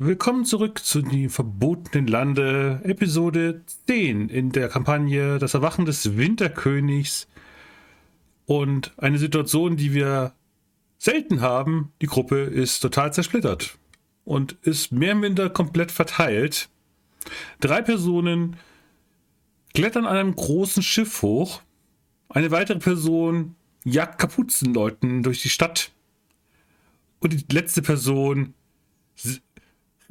Willkommen zurück zu die verbotenen Lande, Episode 10 in der Kampagne Das Erwachen des Winterkönigs und eine Situation, die wir selten haben. Die Gruppe ist total zersplittert und ist mehr oder minder komplett verteilt. Drei Personen klettern an einem großen Schiff hoch. Eine weitere Person jagt Kapuzenleuten durch die Stadt. Und die letzte Person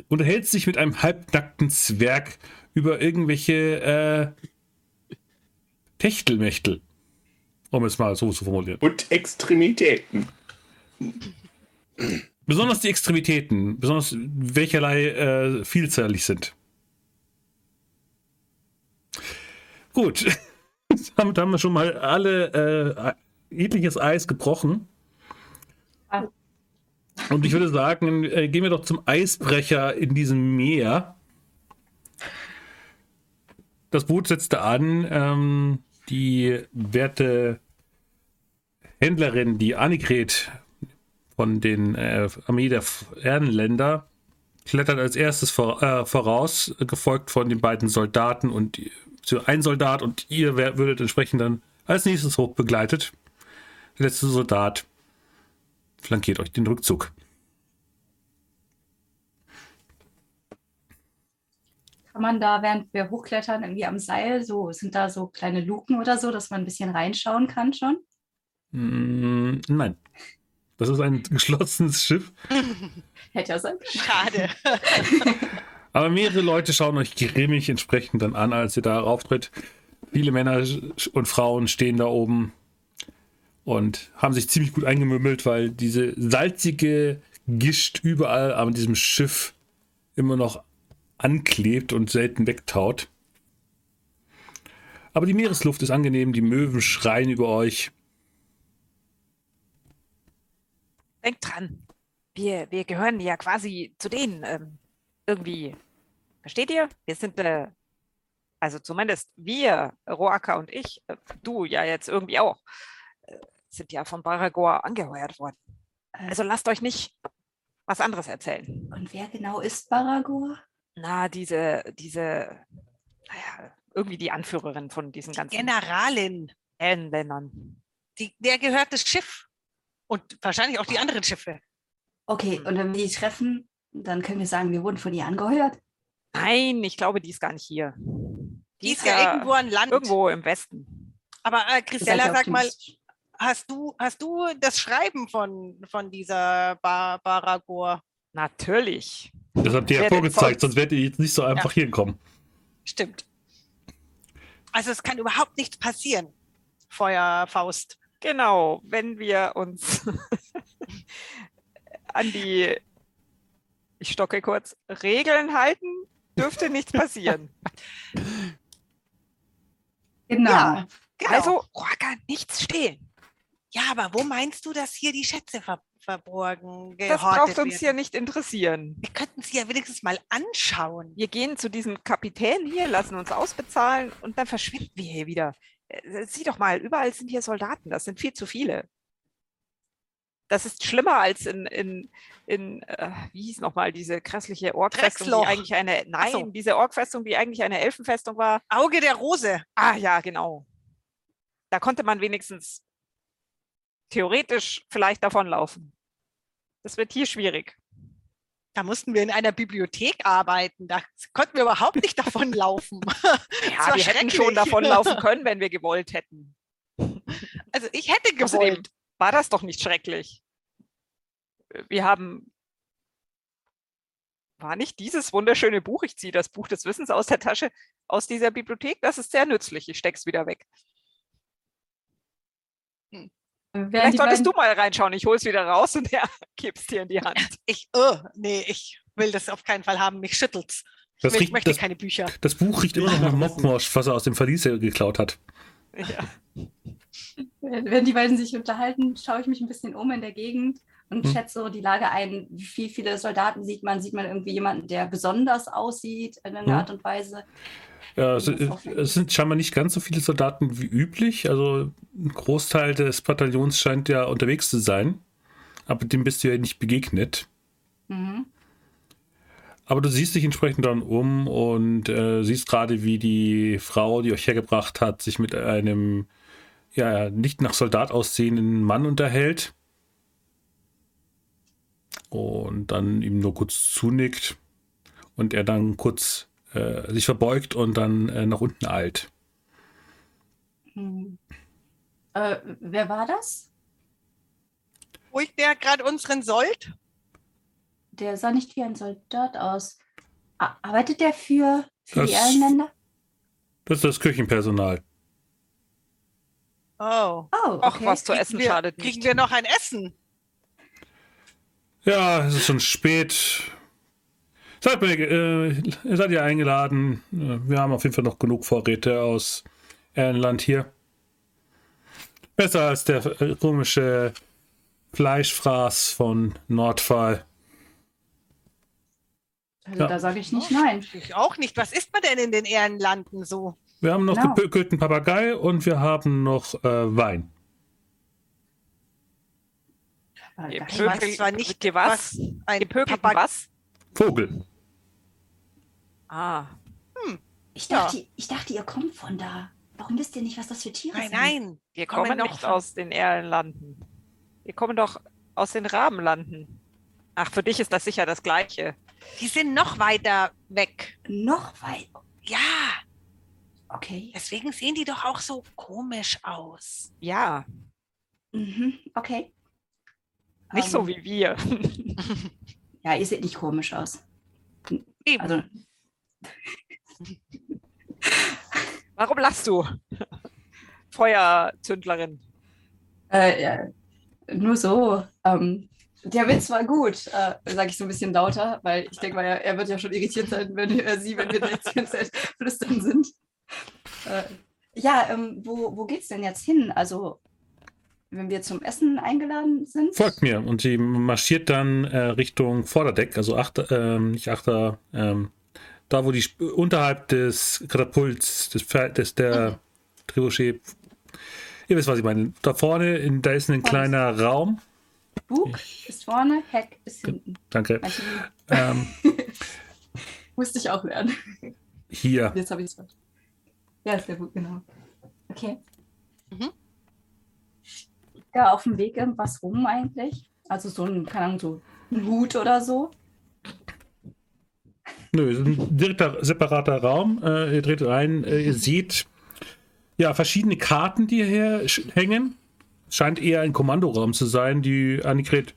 unterhält sich mit einem halbnackten Zwerg über irgendwelche äh, Techtelmechtel. Um es mal so zu formulieren. Und Extremitäten. Besonders die Extremitäten, besonders welcherlei äh, vielzählig sind. Gut. Damit haben wir schon mal alle äh, jegliches Eis gebrochen. Und ich würde sagen, äh, gehen wir doch zum Eisbrecher in diesem Meer. Das Boot setzte an. Ähm, die werte Händlerin, die Annegret von den äh, Armee der Erdenländer, klettert als erstes vor, äh, voraus, gefolgt von den beiden Soldaten und ein Soldat und ihr würdet entsprechend dann als nächstes hoch begleitet. Der letzte Soldat flankiert euch den Rückzug. Kann man da, während wir hochklettern, irgendwie am Seil, so sind da so kleine Luken oder so, dass man ein bisschen reinschauen kann schon? Mm, nein. Das ist ein geschlossenes Schiff. Hätte ja sein Schade. Aber mehrere Leute schauen euch grimmig entsprechend dann an, als ihr da rauftritt. Viele Männer und Frauen stehen da oben und haben sich ziemlich gut eingemümmelt, weil diese salzige Gischt überall an diesem Schiff immer noch anklebt und selten wegtaut. Aber die Meeresluft ist angenehm, die Möwen schreien über euch. Denkt dran, wir, wir gehören ja quasi zu denen ähm, irgendwie. Versteht ihr? Wir sind, äh, also zumindest wir, Roaka und ich, äh, du ja jetzt irgendwie auch, äh, sind ja von Baragor angeheuert worden. Also lasst euch nicht was anderes erzählen. Und wer genau ist Baragor? Na, diese, diese, naja, irgendwie die Anführerin von diesen ganzen Generalin. Ländern. Die, der gehört das Schiff. Und wahrscheinlich auch die anderen Schiffe. Okay, und wenn wir die treffen, dann können wir sagen, wir wurden von ihr angeheuert? Nein, ich glaube, die ist gar nicht hier. Die, die ist ja, irgendwo an Land. Irgendwo im Westen. Aber äh, Christella, sag mal, hast du, hast du das Schreiben von, von dieser Bar Baragor? Natürlich. Das habt ihr ja vorgezeigt, sonst werdet ihr jetzt nicht so einfach ja. hier kommen. Stimmt. Also es kann überhaupt nichts passieren, Feuerfaust. Genau, wenn wir uns an die, ich stocke kurz, Regeln halten, dürfte nichts passieren. Genau. Ja, genau. Also, Roaka, nichts stehlen. Ja, aber wo meinst du, dass hier die Schätze ver verborgen Das braucht uns werden? hier nicht interessieren. Wir könnten sie ja wenigstens mal anschauen. Wir gehen zu diesem Kapitän hier, lassen uns ausbezahlen und dann verschwinden wir hier wieder. Äh, sieh doch mal, überall sind hier Soldaten. Das sind viel zu viele. Das ist schlimmer als in, in, in äh, wie hieß nochmal, diese grässliche Orkfestung, die eigentlich eine, nein, so. diese Orkfestung, die eigentlich eine Elfenfestung war. Auge der Rose. Ah ja, genau. Da konnte man wenigstens theoretisch vielleicht davonlaufen. Das wird hier schwierig. Da mussten wir in einer Bibliothek arbeiten. Da konnten wir überhaupt nicht davonlaufen. ja, wir hätten schon davonlaufen können, wenn wir gewollt hätten. Also ich hätte gewollt. Außerdem war das doch nicht schrecklich. Wir haben war nicht dieses wunderschöne Buch, ich ziehe das Buch des Wissens aus der Tasche, aus dieser Bibliothek, das ist sehr nützlich, ich stecke es wieder weg. Vielleicht solltest du mal reinschauen, ich hole es wieder raus und ja, gib's dir in die Hand. Ich, oh, nee, ich will das auf keinen Fall haben, mich schüttelt's. Ich, das will, riecht, möchte das, keine Bücher. Das Buch riecht immer noch nach Mockmosch, was er aus dem Verlies geklaut hat. Ja. Wenn die beiden sich unterhalten, schaue ich mich ein bisschen um in der Gegend und hm. schätze so die Lage ein. Wie viele Soldaten sieht man? Sieht man irgendwie jemanden, der besonders aussieht in einer hm. Art und Weise? Ja, es, es, sind scheinbar nicht ganz so viele Soldaten wie üblich. Also ein Großteil des Bataillons scheint ja unterwegs zu sein. Aber dem bist du ja nicht begegnet. Mhm. Aber du siehst dich entsprechend dann um und äh, siehst gerade, wie die Frau, die euch hergebracht hat, sich mit einem ja nicht nach Soldat aussehenden Mann unterhält. Und dann ihm nur kurz zunickt und er dann kurz äh, sich verbeugt und dann äh, nach unten eilt. Hm. Äh, wer war das? Ruhig der gerade unseren Sold? Der sah nicht wie ein Soldat aus. Arbeitet der für, für das, die Erlenländer? Das ist das Küchenpersonal. Oh. Oh, okay. Ach, was zu essen wir, schadet nicht. Kriegen wir noch ein Essen? Ja, es ist schon spät. Seid, mir, äh, seid ihr eingeladen? Wir haben auf jeden Fall noch genug Vorräte aus Erlenland hier. Besser als der äh, komische Fleischfraß von Nordfall. Also Ja. da sage ich nicht nein. Ich auch nicht. Was isst man denn in den Ehrenlanden so? Wir haben noch Genau. gepökelten Papagei und wir haben noch äh, Wein. Aber Ihr gar- Ich weiß Pökel- zwar nicht, Ihr was? ein Papag- was? Vogel. Ah, Ich dachte, ich dachte, ihr kommt von da. Warum wisst ihr nicht, was das für Tiere Nein, sind? nein. wir Kommen kommen nicht von- aus den Erlenlanden. Wir kommen doch aus den Rabenlanden. Ach, für dich ist das sicher das Gleiche. Die sind noch weiter weg. Noch weit. Ja, Okay. deswegen sehen die doch auch so komisch aus. Ja, Mhm. Okay. Nicht so Ähm, wie wir. Ja, ihr seht nicht komisch aus. Eben. Also, Warum lachst du? Feuerzündlerin. äh, ja, nur so. Ähm, der Witz war gut, äh, sage ich so ein bisschen lauter, weil ich denke mal, er, er wird ja schon irritiert sein, wenn äh, sie, wenn wir jetzt die ganze Zeit flüstern sind. Äh, ja, ähm, wo, wo geht's denn jetzt hin? Also, wenn wir zum Essen eingeladen sind? Folgt mir. Und sie marschiert dann äh, Richtung Vorderdeck, also Achter, ähm, nicht Achter, ähm, da wo die unterhalb des Katapults, des, des der Trebuchet. Ihr wisst, was ich meine. Da vorne, in, da ist ein Vorne kleiner Raum. Bug ist vorne, Heck ist hinten. Danke. Ähm, musste ich auch lernen. hier. Jetzt habe ich es. Ja, ist der Bug, genau. Okay. Mhm. Da auf dem Weg irgendwas rum eigentlich? Also so ein, keine Ahnung, so ein Hut oder so. Nö, ein separater Raum. Äh, ihr dreht rein, äh, ihr seht ja verschiedene Karten, die hier hängen. Scheint eher ein Kommandoraum zu sein. Die Annegret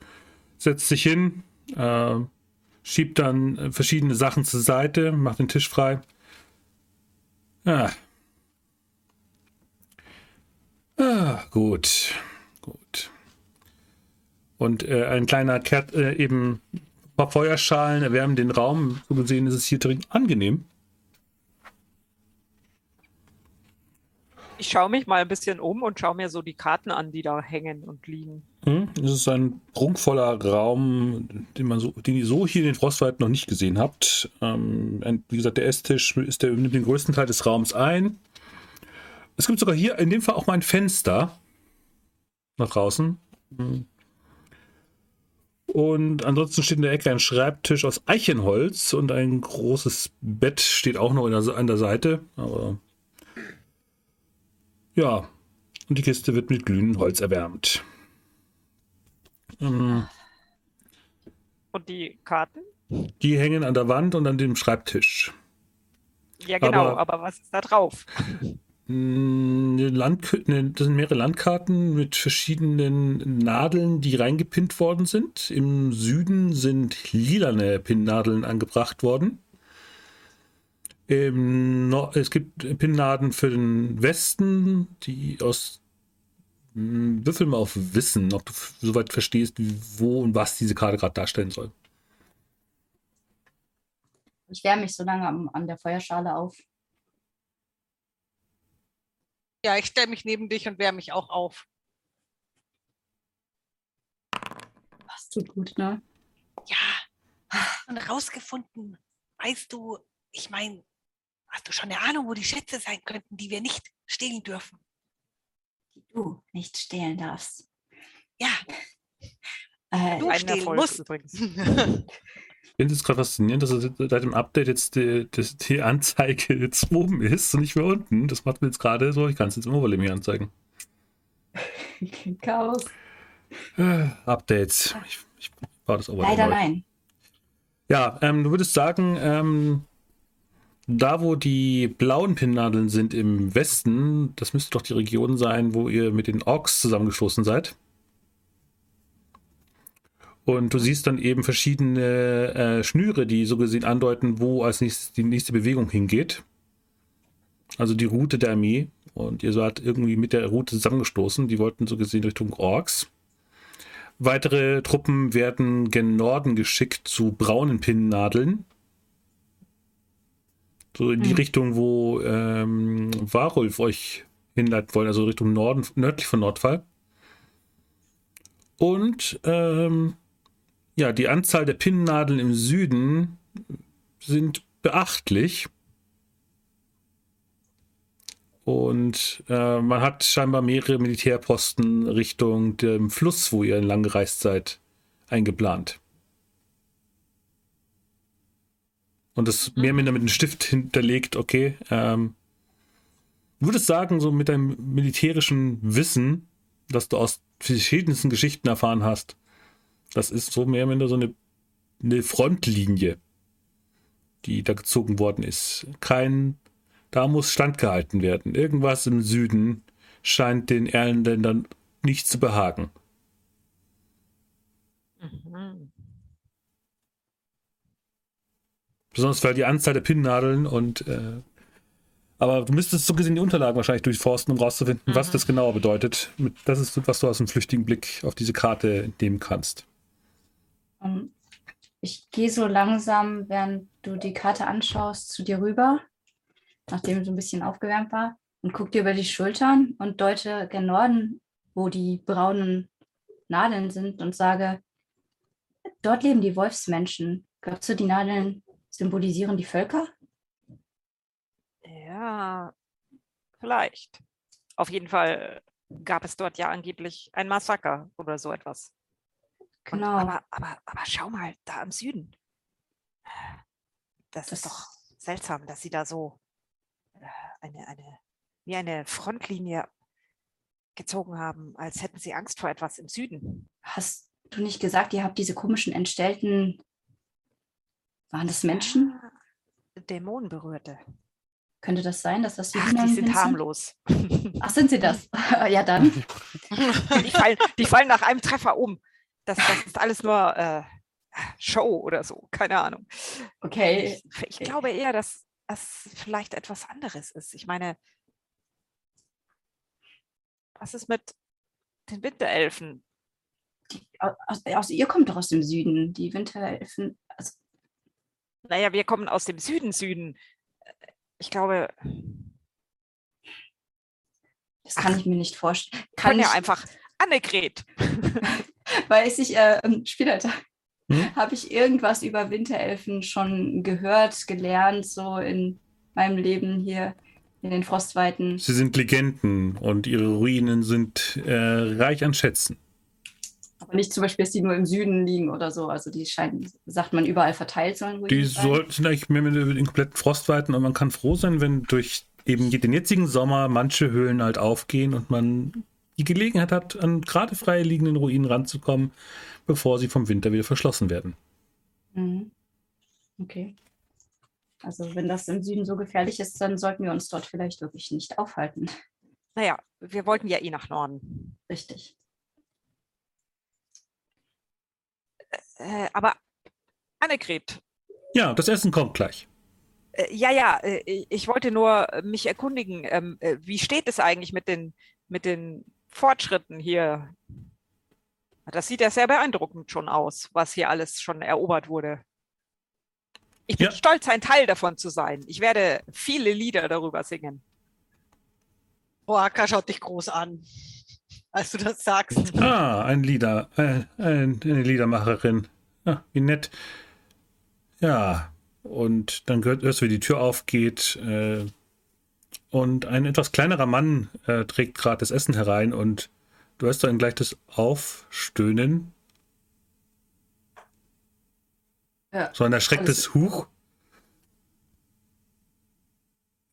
setzt sich hin, äh, schiebt dann äh, verschiedene Sachen zur Seite, macht den Tisch frei. Ah. Ah. Gut. Und äh, ein kleiner Kert, äh, eben ein paar Feuerschalen erwärmen den Raum. So gesehen ist es hier drin angenehm. Ich schaue mich mal ein bisschen um und schaue mir so die Karten an, die da hängen und liegen. Hm, Es ist ein prunkvoller Raum, den man so, den ihr so hier in den Frostweiten noch nicht gesehen habt. Ähm, ein, wie gesagt, der Esstisch ist der, nimmt den größten Teil des Raums ein. Es gibt sogar hier in dem Fall auch mal ein Fenster nach draußen. Hm. Und ansonsten steht in der Ecke ein Schreibtisch aus Eichenholz und ein großes Bett steht auch noch der, an der Seite. Aber ja, und die Kiste wird mit glühendem Holz erwärmt. Ähm, Und die Karten? Die hängen an der Wand und an dem Schreibtisch. Ja, genau, Aber- aber, was ist da drauf? Eine Land eine, das sind mehrere Landkarten mit verschiedenen Nadeln, die reingepinnt worden sind. Im Süden sind lilane Pinnnadeln angebracht worden. Nor es gibt Pinnnadeln für den Westen, die aus Mm, Würfel mal auf Wissen, ob du soweit verstehst, wo und was diese Karte gerade darstellen soll. Ich wärme mich so lange an der Feuerschale auf. Ja, ich stelle mich neben dich und wärme mich auch auf. Das tut gut, ne? Ja, und rausgefunden. Weißt du, ich meine, hast du schon eine Ahnung, wo die Schätze sein könnten, die wir nicht stehlen dürfen? Die du nicht stehlen darfst. Ja, Äh, Du Ein stehlen Erfolg musst. übrigens. Ich finde es gerade faszinierend, dass seit dem Update jetzt die, die, die, Anzeige jetzt oben ist und nicht mehr unten. Das macht mir jetzt gerade so, ich kann es jetzt im Overlay mir anzeigen. Chaos. Äh, Updates. Ich, ich baue das Overlay. Leider neu. nein. Ja, ähm, du würdest sagen, ähm, da wo die blauen Pinnnadeln sind im Westen, das müsste doch die Region sein, wo ihr mit den Orks zusammengestoßen seid. Und du siehst dann eben verschiedene äh, Schnüre, die so gesehen andeuten, wo als nächstes die nächste Bewegung hingeht. Also die Route der Armee. Und ihr seid irgendwie mit der Route zusammengestoßen. Die wollten so gesehen Richtung Orks. Weitere Truppen werden gen Norden geschickt zu braunen Pinnnadeln. So in die hm. Richtung, wo ähm, Warulf euch hinleiten wollen, also Richtung Norden, nördlich von Nordfall. Und ähm, ja, die Anzahl der Pinnnadeln im Süden sind beachtlich. Und äh, man hat scheinbar mehrere Militärposten Richtung dem Fluss, wo ihr entlang gereist seid, eingeplant. Und das mehr oder minder mit einem Stift hinterlegt, okay. Ähm, würdest sagen, so mit deinem militärischen Wissen, das du aus verschiedensten Geschichten erfahren hast, das ist so mehr oder minder so eine, eine Frontlinie, die da gezogen worden ist. Kein, da muss standgehalten werden. Irgendwas im Süden scheint den Erlenländern nicht zu behagen. Mhm. Besonders weil die Anzahl der Pinnnadeln und äh, aber du müsstest so gesehen die Unterlagen wahrscheinlich durchforsten, um rauszufinden, mhm. was das genauer bedeutet. Das ist, was du aus einem flüchtigen Blick auf diese Karte nehmen kannst. Ähm, ich gehe so langsam, während du die Karte anschaust, zu dir rüber, nachdem so ein bisschen aufgewärmt war, und gucke dir über die Schultern und deute gen Norden, wo die braunen Nadeln sind, und sage, dort leben die Wolfsmenschen. Glaubst du, die Nadeln symbolisieren die Völker? Ja, vielleicht. Auf jeden Fall gab es dort ja angeblich ein Massaker oder so etwas. Genau. Und, aber, aber, aber schau mal, da im Süden. Das, das ist doch seltsam, dass sie da so äh, eine, eine, wie eine Frontlinie gezogen haben, als hätten sie Angst vor etwas im Süden. Hast du nicht gesagt, ihr habt diese komischen entstellten, waren das Menschen? Ja, Dämonen berührte. Könnte das sein, dass das die Ach, die sind harmlos. Ach, sind sie das? ja, dann. die, fallen, die fallen nach einem Treffer um das, das ist alles nur äh, Show oder so, keine Ahnung. Okay. Ich, ich glaube eher, dass das vielleicht etwas anderes ist. Ich meine, was ist mit den Winterelfen? Die, aus, aus, ihr kommt doch aus dem Süden, die Winterelfen. Also naja, wir kommen aus dem Süden, Süden. Ich glaube. Das kann ich mir nicht vorstellen. Kann ja einfach Annegret. Weiß ich, äh, Spielleiter, hm? habe ich irgendwas über Winterelfen schon gehört, gelernt, so in meinem Leben hier in den Frostweiten? Sie sind Legenden und ihre Ruinen sind äh, reich an Schätzen. Aber nicht zum Beispiel, dass die nur im Süden liegen oder so. Also die scheinen, sagt man, überall verteilt sollen. Die sollten sind eigentlich mehr mit den kompletten Frostweiten und man kann froh sein, wenn durch eben den jetzigen Sommer manche Höhlen halt aufgehen und man die Gelegenheit hat, an gerade frei liegenden Ruinen ranzukommen, bevor sie vom Winter wieder verschlossen werden. Mhm. Okay. Also wenn das im Süden so gefährlich ist, dann sollten wir uns dort vielleicht wirklich nicht aufhalten. Naja, wir wollten ja eh nach Norden. Richtig. Äh, aber Annegret. Ja, das Essen kommt gleich. Äh, ja, ja, äh, ich wollte nur mich erkundigen, ähm, äh, wie steht es eigentlich mit den, mit den Fortschritten hier. Das sieht ja sehr beeindruckend schon aus, was hier alles schon erobert wurde. Ich bin ja. stolz, ein Teil davon zu sein. Ich werde viele Lieder darüber singen. Boaka schaut dich groß an, als du das sagst. Ah, ein Lieder, äh, eine Liedermacherin. Ah, wie nett. Ja, und dann hörst du, wie die Tür aufgeht. Äh, und ein etwas kleinerer Mann äh, trägt gerade das Essen herein und du hörst dann gleich das Aufstöhnen. Ja, So ein erschrecktes Huch.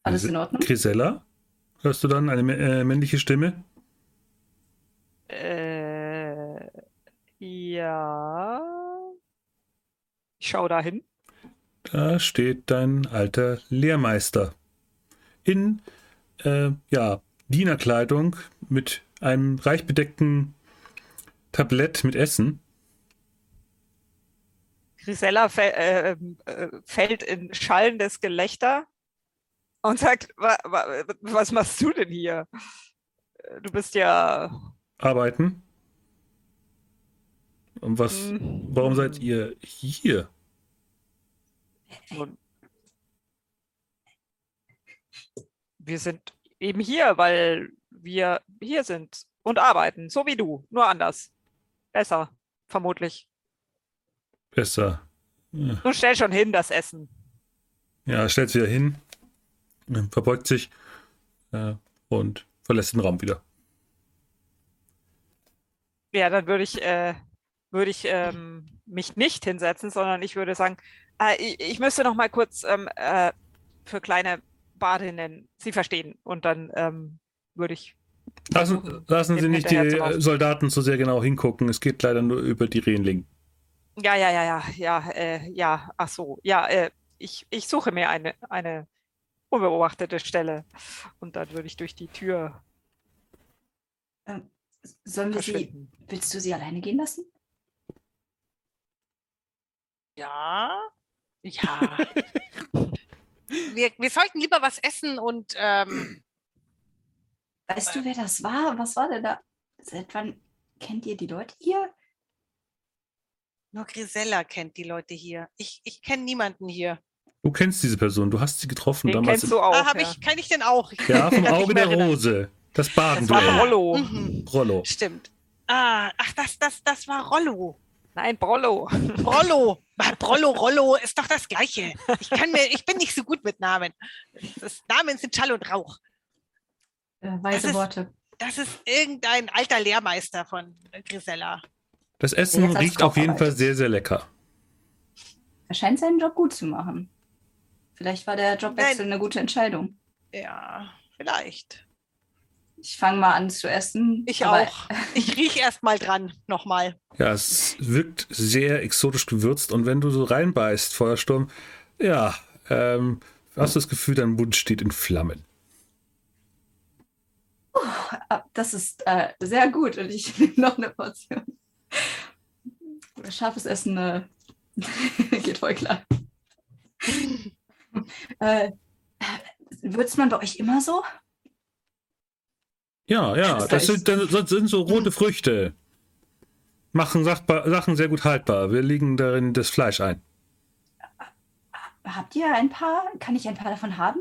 alles in Ordnung? Grisella? Hörst du dann eine äh, männliche Stimme? Äh, ja. Ich schau da hin. Da steht dein alter Lehrmeister. In, äh, ja, Dienerkleidung mit einem reich bedeckten Tablett mit Essen. Grisella äh, äh, fällt in schallendes Gelächter und sagt, wa, wa, was machst du denn hier? Du bist ja. Arbeiten. Und was, hm, warum seid ihr hier? nun, Wir sind eben hier, weil wir hier sind und arbeiten, so wie du, nur anders. Besser, vermutlich. Besser. Ja. Nun stell schon hin, das Essen. Ja, stellt wieder hin, verbeugt sich äh, und verlässt den Raum wieder. Ja, dann würde ich, äh, würde ich ähm, mich nicht hinsetzen, sondern ich würde sagen, äh, ich, ich müsste noch mal kurz ähm, äh, für kleine Badinnen Sie verstehen. Und dann ähm, würde ich. Lassen, versuchen, lassen Sie nicht die zu äh, Soldaten so sehr genau hingucken. Es geht leider nur über die Rehnling. Ja, ja, ja, ja, ja, äh, ja, ach so, ja, äh, ich, ich suche mir eine, eine unbeobachtete Stelle. Und dann würde ich durch die Tür Sollen wir sie, willst du sie alleine gehen lassen? Ja. Ja. Wir, wir sollten lieber was essen und ähm, Weißt du, wer das war? Was war denn da? Seit wann kennt ihr die Leute hier? nur Grisella kennt die Leute hier. Ich, ich kenne niemanden hier. Du kennst diese Person, du hast sie getroffen Den damals. kennst du auch. ah, hab ja. ich, kenne ich den auch? Ich Ja, vom kann Auge der erinnern. Rose. Das Das war Badenduell. Rollo. Mhm, Rollo. stimmt. Ah, ach, das, das, das war Rollo. Nein, Brollo. Rollo. Ah, Brollo, Rollo ist doch das Gleiche. Ich kann mir, ich bin nicht so gut mit Namen. Das Namen sind Schall und Rauch. Äh, weise ist- Worte. Das ist irgendein alter Lehrmeister von Grisella. Das Essen als riecht auf jeden Fall sehr, sehr lecker. Er scheint seinen Job gut zu machen. Vielleicht war der Jobwechsel Nein. eine gute Entscheidung. Ja, vielleicht. Ich fange mal an zu essen. Ich aber auch. Ich rieche erst mal dran, nochmal. Ja, es wirkt sehr exotisch gewürzt und wenn du so reinbeißt, Feuersturm, ja, ähm, hast du das Gefühl, dein Mund steht in Flammen. Das ist äh, sehr gut und ich nehme noch eine Portion. Scharfes Essen äh, geht voll klar. äh, würzt man bei euch immer so? Ja, ja, Das sind, das sind so rote Früchte. Machen Sachbar, Sachen sehr gut haltbar. Wir legen darin das Fleisch ein. Habt ihr ein paar? Kann ich ein paar davon haben?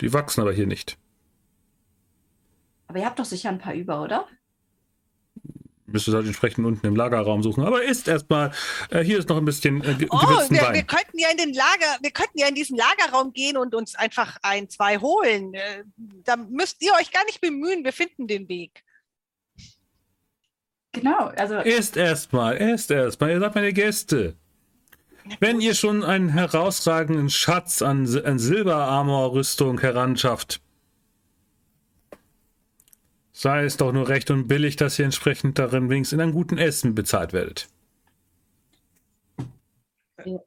Die wachsen aber hier nicht. Aber ihr habt doch sicher ein paar über, oder? Müsstest halt entsprechend unten im Lagerraum suchen. Aber isst erstmal. Äh, hier ist noch ein bisschen äh, Oh, wir, wir könnten ja in den Lager, wir könnten ja in diesen Lagerraum gehen und uns einfach ein, zwei holen. Äh, Da müsst ihr euch gar nicht bemühen, wir finden den Weg. Genau, also Esst erstmal, esst erstmal. Ihr seid meine Gäste. Wenn ihr schon einen herausragenden Schatz an, an Silberarmor-Rüstung heranschafft, sei es doch nur recht und billig, dass ihr entsprechend darin wenigstens in einem guten Essen bezahlt werdet. ja,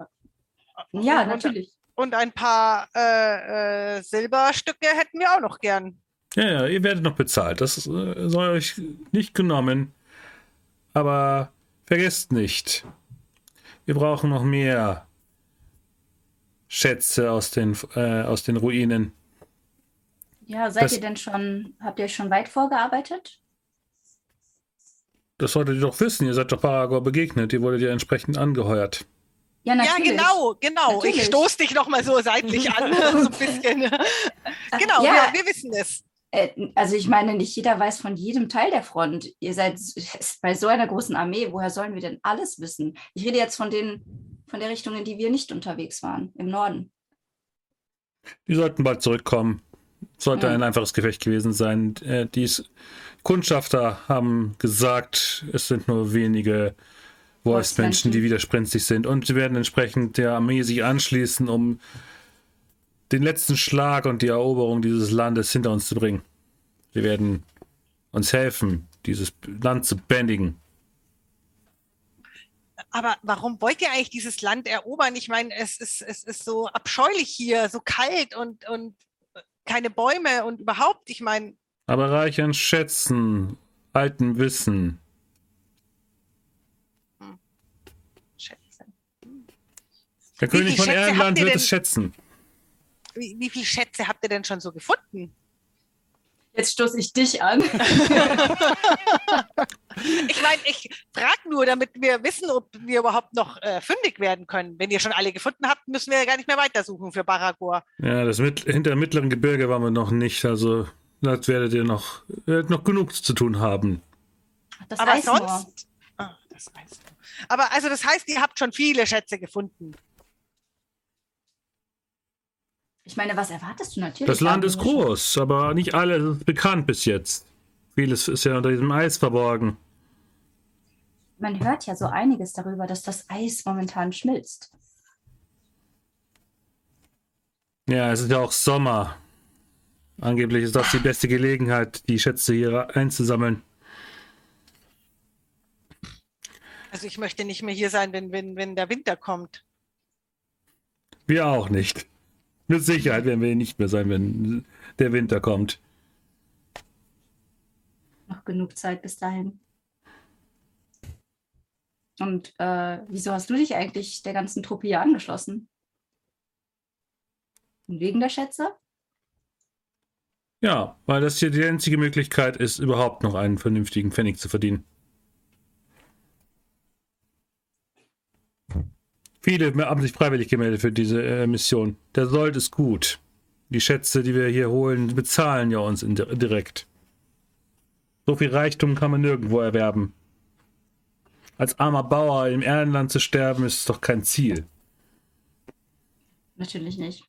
Und- natürlich. Und ein paar äh, äh, Silberstücke hätten wir auch noch gern. Ja, ja, ihr werdet noch bezahlt. Das äh, soll euch nicht genommen. Aber vergesst nicht, wir brauchen noch mehr Schätze aus den, äh, aus den Ruinen. Ja, seid das- ihr denn schon, habt ihr schon weit vorgearbeitet? Das solltet ihr doch wissen. Ihr seid doch Paragor begegnet. Ihr wurdet ja entsprechend angeheuert. Ja, Ja, natürlich. genau, genau. Natürlich. Ich stoße dich noch mal so seitlich an, so ein bisschen. Genau, Ja, wir, wir wissen es. äh, also ich meine, nicht jeder weiß von jedem Teil der Front. Ihr seid bei so einer großen Armee, woher sollen wir denn alles wissen? Ich rede jetzt von den, von der Richtung, in die wir nicht unterwegs waren, im Norden. Die sollten bald zurückkommen. Sollte Hm. ein einfaches Gefecht gewesen sein. Äh, dies Kundschafter haben gesagt, es sind nur wenige Wolfsmenschen, die widersprenzig sind. Und sie werden entsprechend der Armee sich anschließen, um den letzten Schlag und die Eroberung dieses Landes hinter uns zu bringen. Wir werden uns helfen, dieses Land zu bändigen. Aber warum wollt ihr eigentlich dieses Land erobern? Ich meine, es ist, es ist so abscheulich hier, so kalt und, und keine Bäume und überhaupt, ich meine. Aber reich an Schätzen, altem Wissen. Schätze. Der Wie König viel von Schätze Ehrenland wird es schätzen. Wie, wie viele Schätze habt ihr denn schon so gefunden? Jetzt stoße ich dich an. Ich meine, ich frage nur, damit wir wissen, ob wir überhaupt noch äh, fündig werden können. Wenn ihr schon alle gefunden habt, müssen wir ja gar nicht mehr weitersuchen für Baragor. Ja, das mit, hinter dem mittleren Gebirge waren wir noch nicht, also das werdet ihr noch, werdet noch genug zu tun haben. Das Aber sonst. Ah, das weißt du. Aber also das heißt, ihr habt schon viele Schätze gefunden. Ich meine, was erwartest du natürlich? Das Land ist groß, aber nicht alles ist bekannt bis jetzt. Vieles ist ja unter diesem Eis verborgen. Man hört ja so einiges darüber, dass das Eis momentan schmilzt. Ja, es ist ja auch Sommer. Angeblich ist das die beste Gelegenheit, die Schätze hier einzusammeln. Also ich möchte nicht mehr hier sein, wenn, wenn, wenn der Winter kommt. Wir auch nicht. Mit Sicherheit werden wir hier nicht mehr sein, wenn der Winter kommt. Noch genug Zeit bis dahin. Und äh, wieso hast du dich eigentlich der ganzen Truppe hier angeschlossen? Wegen der Schätze? Ja, weil das hier die einzige Möglichkeit ist, überhaupt noch einen vernünftigen Pfennig zu verdienen. Viele haben sich freiwillig gemeldet für diese äh, Mission. Der Sold ist gut. Die Schätze, die wir hier holen, bezahlen ja uns direkt. So viel Reichtum kann man nirgendwo erwerben. Als armer Bauer im Erdenland zu sterben, ist doch kein Ziel. Natürlich nicht.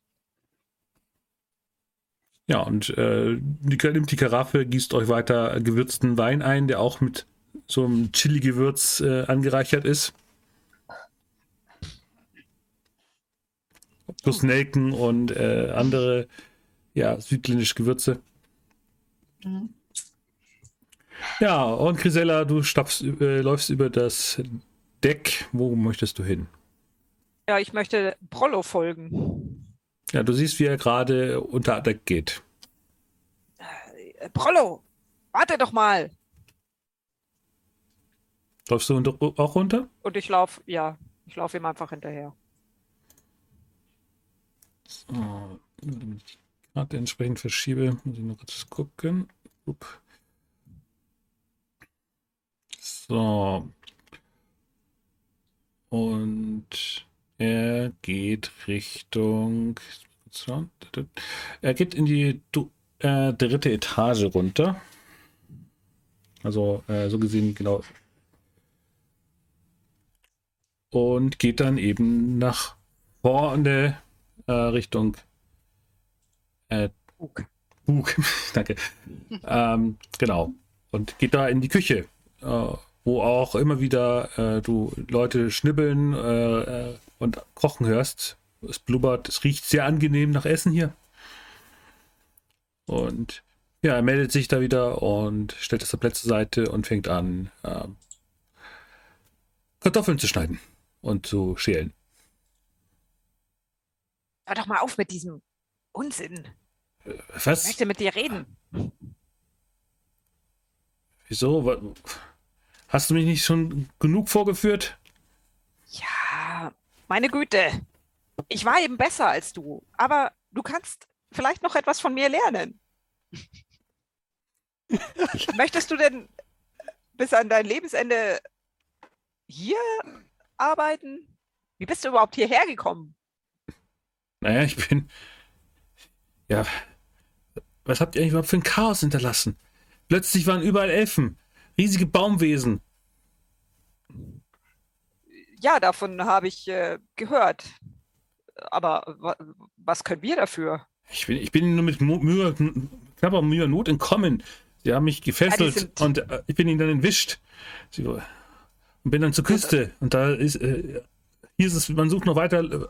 Ja, und äh, die, nimmt die Karaffe, gießt euch weiter gewürzten Wein ein, der auch mit so einem Chili-Gewürz äh, angereichert ist. Plus Nelken und äh, andere, ja, südländische Gewürze. Mhm. Ja, und Grisella, du stapfst, äh, läufst über das Deck. Wo möchtest du hin? Ja, ich möchte Prollo folgen. Ja, du siehst, wie er gerade unter Deck geht. Äh, Prollo, warte doch mal. Läufst du auch runter? Und ich laufe, ja, ich laufe ihm einfach hinterher. So, damit ich die Karte entsprechend verschiebe, muss ich noch kurz gucken. Upp. So. Und er geht Richtung. Er geht in die äh, dritte Etage runter. Also äh, so gesehen genau. Und geht dann eben nach vorne äh, Richtung äh, Bug. Bug. Danke. ähm, genau. Und geht da in die Küche, äh, wo auch immer wieder äh, du Leute schnibbeln äh, äh, und kochen hörst. Es blubbert, es riecht sehr angenehm nach Essen hier. Und ja, er meldet sich da wieder und stellt das Tablett zur Seite und fängt an, ähm, Kartoffeln zu schneiden und zu schälen. Hör doch mal auf mit diesem Unsinn. Ich Was? möchte mit dir reden. Wieso? Hast du mich nicht schon genug vorgeführt? Ja, meine Güte. Ich war eben besser als du, aber du kannst vielleicht noch etwas von mir lernen. Möchtest du denn bis an dein Lebensende hier arbeiten? Wie bist du überhaupt hierher gekommen? Naja, ich bin. Ja. Was habt ihr eigentlich überhaupt für ein Chaos hinterlassen? Plötzlich waren überall Elfen. Riesige Baumwesen. Ja, davon habe ich äh, gehört. Aber wa was können wir dafür? Ich bin, ich bin nur mit Mühe, knapper Mühe und Not entkommen. Sie haben mich gefesselt sind- und äh, ich bin ihnen dann entwischt. Sie, und bin dann zur Küste. Und da ist, äh, hier ist es, man sucht noch weiter äh,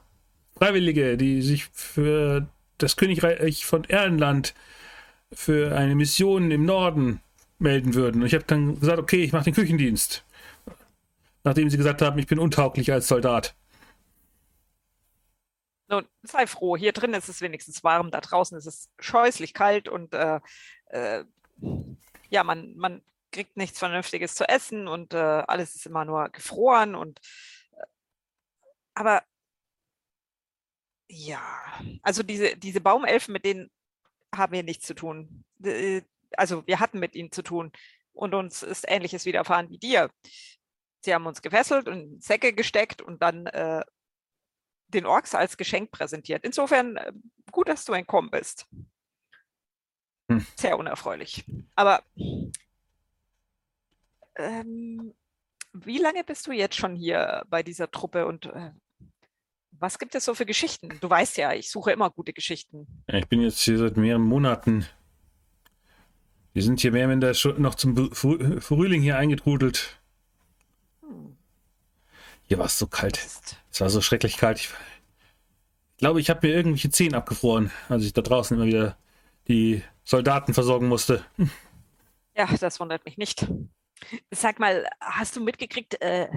Freiwillige, die sich für das Königreich von Erlenland für eine Mission im Norden melden würden. Und ich habe dann gesagt, okay, ich mache den Küchendienst. Nachdem sie gesagt haben, ich bin untauglich als Soldat. Nun, sei froh, hier drin ist es wenigstens warm, da draußen ist es scheußlich kalt und äh, äh, ja, man, man kriegt nichts Vernünftiges zu essen und äh, alles ist immer nur gefroren und äh, aber ja, also diese, diese Baumelfen, mit denen haben wir nichts zu tun. Äh, also wir hatten mit ihnen zu tun und uns ist Ähnliches widerfahren wie dir. Sie haben uns gefesselt und in Säcke gesteckt und dann äh, den Orks als Geschenk präsentiert. Insofern äh, gut, dass du entkommen bist. Hm. Sehr unerfreulich. Aber ähm, wie lange bist du jetzt schon hier bei dieser Truppe und äh, was gibt es so für Geschichten? Du weißt ja, ich suche immer gute Geschichten. Ich bin jetzt hier seit mehreren Monaten. Wir sind hier mehr oder minder noch zum Frühling hier eingetrudelt. Hm. Hier war es so kalt. Es war so schrecklich kalt. Ich glaube, ich habe mir irgendwelche Zehen abgefroren, als ich da draußen immer wieder die Soldaten versorgen musste. Hm. Ja, das wundert mich nicht. Sag mal, hast du mitgekriegt, äh,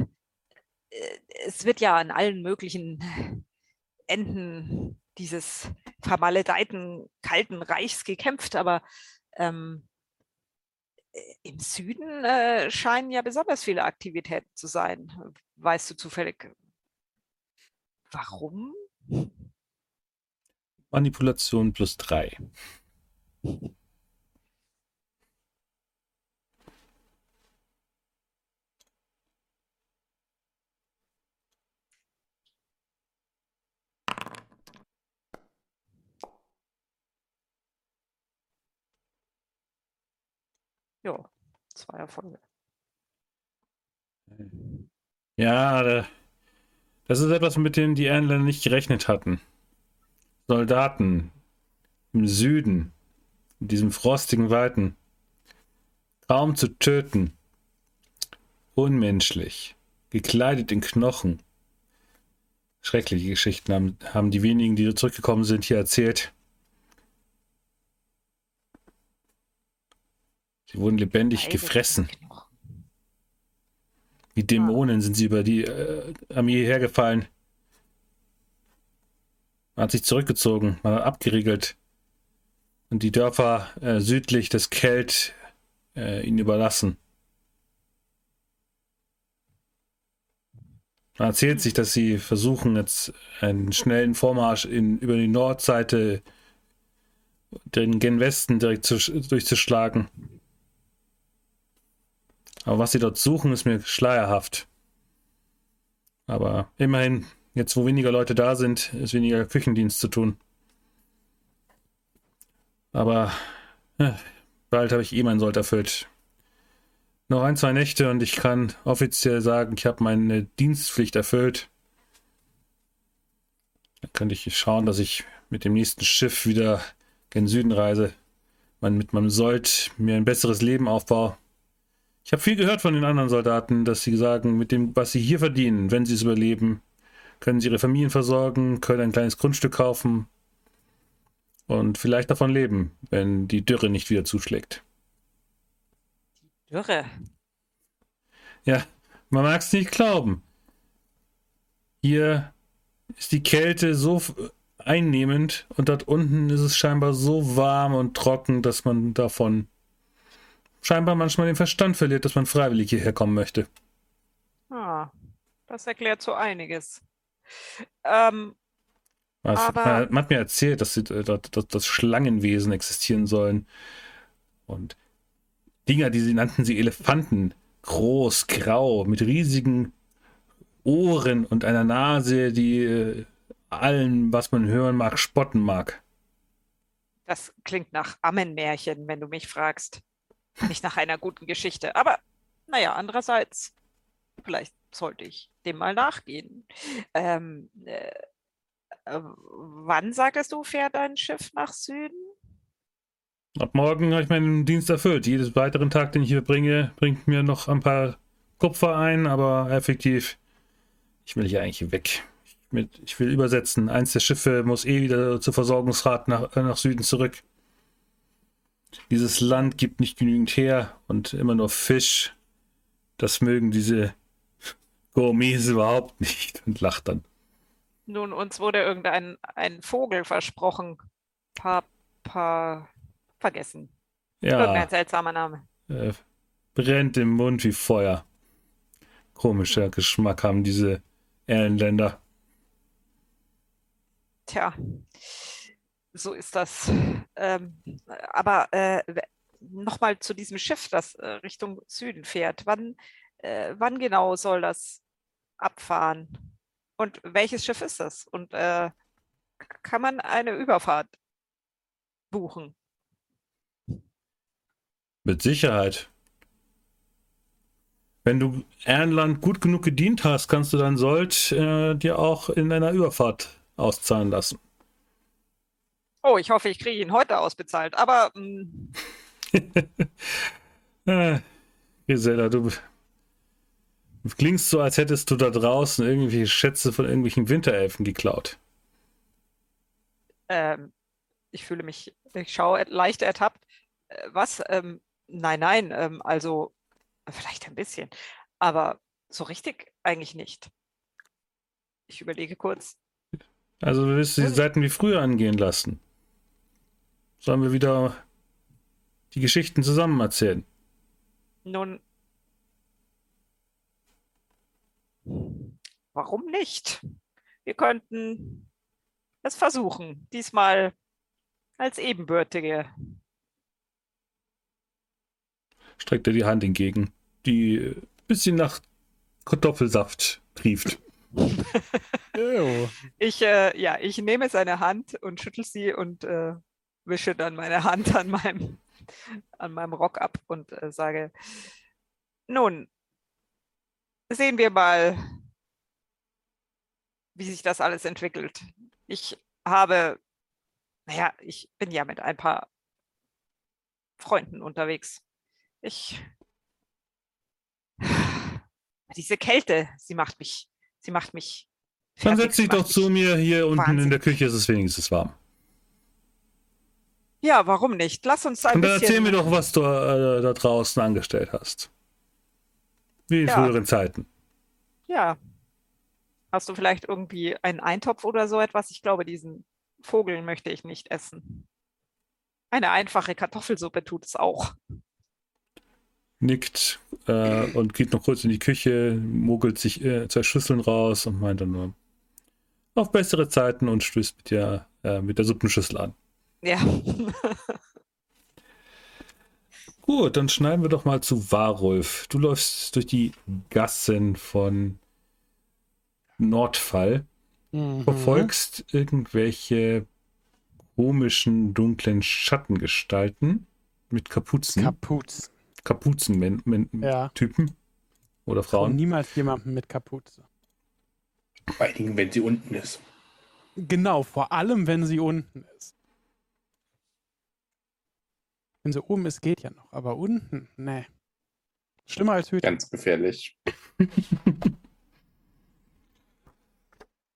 es wird ja an allen möglichen Enden dieses vermaledeiten kalten Reichs gekämpft, aber ähm, äh, im Süden äh, scheinen ja besonders viele Aktivitäten zu sein. Weißt du zufällig, warum? Manipulation plus drei. Ja, zwei Erfolge. Ja, das ist etwas, mit dem die Erlenländer nicht gerechnet hatten. Soldaten im Süden, in diesem frostigen Weiten, kaum zu töten, unmenschlich, gekleidet in Knochen. Schreckliche Geschichten haben, haben die wenigen, die zurückgekommen sind, hier erzählt. Sie wurden lebendig Beide gefressen. Wie Dämonen sind sie über die äh, Armee hergefallen. Man hat sich zurückgezogen, man hat abgeriegelt und die Dörfer äh, südlich des Kelt äh, ihnen überlassen. Man erzählt sich, dass sie versuchen, jetzt einen schnellen Vormarsch in, über die Nordseite den gen Westen direkt zu, durchzuschlagen. Aber was sie dort suchen, ist mir schleierhaft. Aber immerhin, jetzt wo weniger Leute da sind, ist weniger Küchendienst zu tun. Aber ja, bald habe ich eh meinen Sold erfüllt. Noch ein, zwei Nächte und ich kann offiziell sagen, ich habe meine Dienstpflicht erfüllt. Dann könnte ich schauen, dass ich mit dem nächsten Schiff wieder gen Süden reise. Mit meinem Sold mir ein besseres Leben aufbaue. Ich habe viel gehört von den anderen Soldaten, dass sie sagen, mit dem, was sie hier verdienen, wenn sie es überleben, können sie ihre Familien versorgen, können ein kleines Grundstück kaufen und vielleicht davon leben, wenn die Dürre nicht wieder zuschlägt. Die Dürre? Ja, man mag es nicht glauben. Hier ist die Kälte so einnehmend und dort unten ist es scheinbar so warm und trocken, dass man davon scheinbar manchmal den Verstand verliert, dass man freiwillig hierher kommen möchte. Ah, das erklärt so einiges. Ähm, Was, aber... Man hat mir erzählt, dass, sie, äh, dass, dass Schlangenwesen existieren sollen. Und Dinger, die sie nannten sie Elefanten. Groß, grau, mit riesigen Ohren und einer Nase, die äh, allen, was man hören mag, spotten mag. Das klingt nach Ammenmärchen, wenn du mich fragst. Nicht nach einer guten Geschichte. Aber naja, andererseits, vielleicht sollte ich dem mal nachgehen. Ähm, äh, wann sagtest du, fährt dein Schiff nach Süden? Ab morgen habe ich meinen Dienst erfüllt. Jedes weiteren Tag, den ich hier bringe, bringt mir noch ein paar Kupfer ein, aber effektiv, ich will hier eigentlich weg. Ich will übersetzen. Eins der Schiffe muss eh wieder zur Versorgungsrat nach, äh, nach Süden zurück. Dieses Land gibt nicht genügend her und immer nur Fisch. Das mögen diese Gourmets überhaupt nicht und lacht dann. Nun, uns wurde irgendein ein Vogel versprochen. Pa, pa, vergessen. Ja, Irgendein seltsamer Name. äh, brennt im Mund wie Feuer. Komischer Geschmack haben diese Erlenländer. Tja, so ist das. Ähm, aber äh, nochmal zu diesem Schiff, das äh, Richtung Süden fährt. Wann, äh, wann genau soll das abfahren? Und welches Schiff ist das? Und äh, kann man eine Überfahrt buchen? Mit Sicherheit. Wenn du Ehrenland gut genug gedient hast, kannst du dein Sold äh, dir auch in einer Überfahrt auszahlen lassen. Oh, ich hoffe, ich kriege ihn heute ausbezahlt. Aber mm, Äh, Gisela, du, klingst so, als hättest du da draußen irgendwelche Schätze von irgendwelchen Winterelfen geklaut. ähm, ich fühle mich, ich schaue leicht ertappt. Äh, was? Ähm, nein, nein, ähm, also vielleicht ein bisschen, aber so richtig eigentlich nicht. Ich überlege kurz. Also du willst die Seiten wie früher angehen lassen. Sollen wir wieder die Geschichten zusammen erzählen? Nun, warum nicht? Wir könnten es versuchen, diesmal als Ebenbürtige. Streckt er die Hand entgegen, die ein bisschen nach Kartoffelsaft trieft. Ich, äh, ja, ich nehme seine Hand und schüttel sie und äh, wische dann meine Hand an meinem, an meinem Rock ab und äh, sage, nun, sehen wir mal, wie sich das alles entwickelt. Ich habe, naja, ich bin ja mit ein paar Freunden unterwegs. Ich, diese Kälte, sie macht mich, sie macht mich. Dann setz dich doch zu mir. Hier unten in Wahnsinn. der Küche ist es wenigstens warm. Ja, warum nicht? Lass uns ein Und dann bisschen. erzähl mir doch, was du äh, da draußen angestellt hast. Wie in Ja. früheren Zeiten. Ja. Hast du vielleicht irgendwie einen Eintopf oder so etwas? Ich glaube, diesen Vogel möchte ich nicht essen. Eine einfache Kartoffelsuppe tut es auch. Nickt äh, und geht noch kurz in die Küche, mogelt sich äh, zwei Schüsseln raus und meint dann nur auf bessere Zeiten und stößt mit der, äh, mit der Suppenschüssel an. Ja. Gut, dann schneiden wir doch mal zu Warulf. Du läufst durch die Gassen von Nordfall, Mhm. verfolgst irgendwelche komischen, dunklen Schattengestalten mit Kapuzen, Kapuz. Kapuzen-Typen Ja. oder Frau Frauen. niemals jemanden mit Kapuze. Vor allen Dingen, wenn sie unten ist. Genau, vor allem, wenn sie unten ist. Wenn sie oben ist, geht ja noch, aber unten, ne. Schlimmer als Hüte. Ganz gefährlich.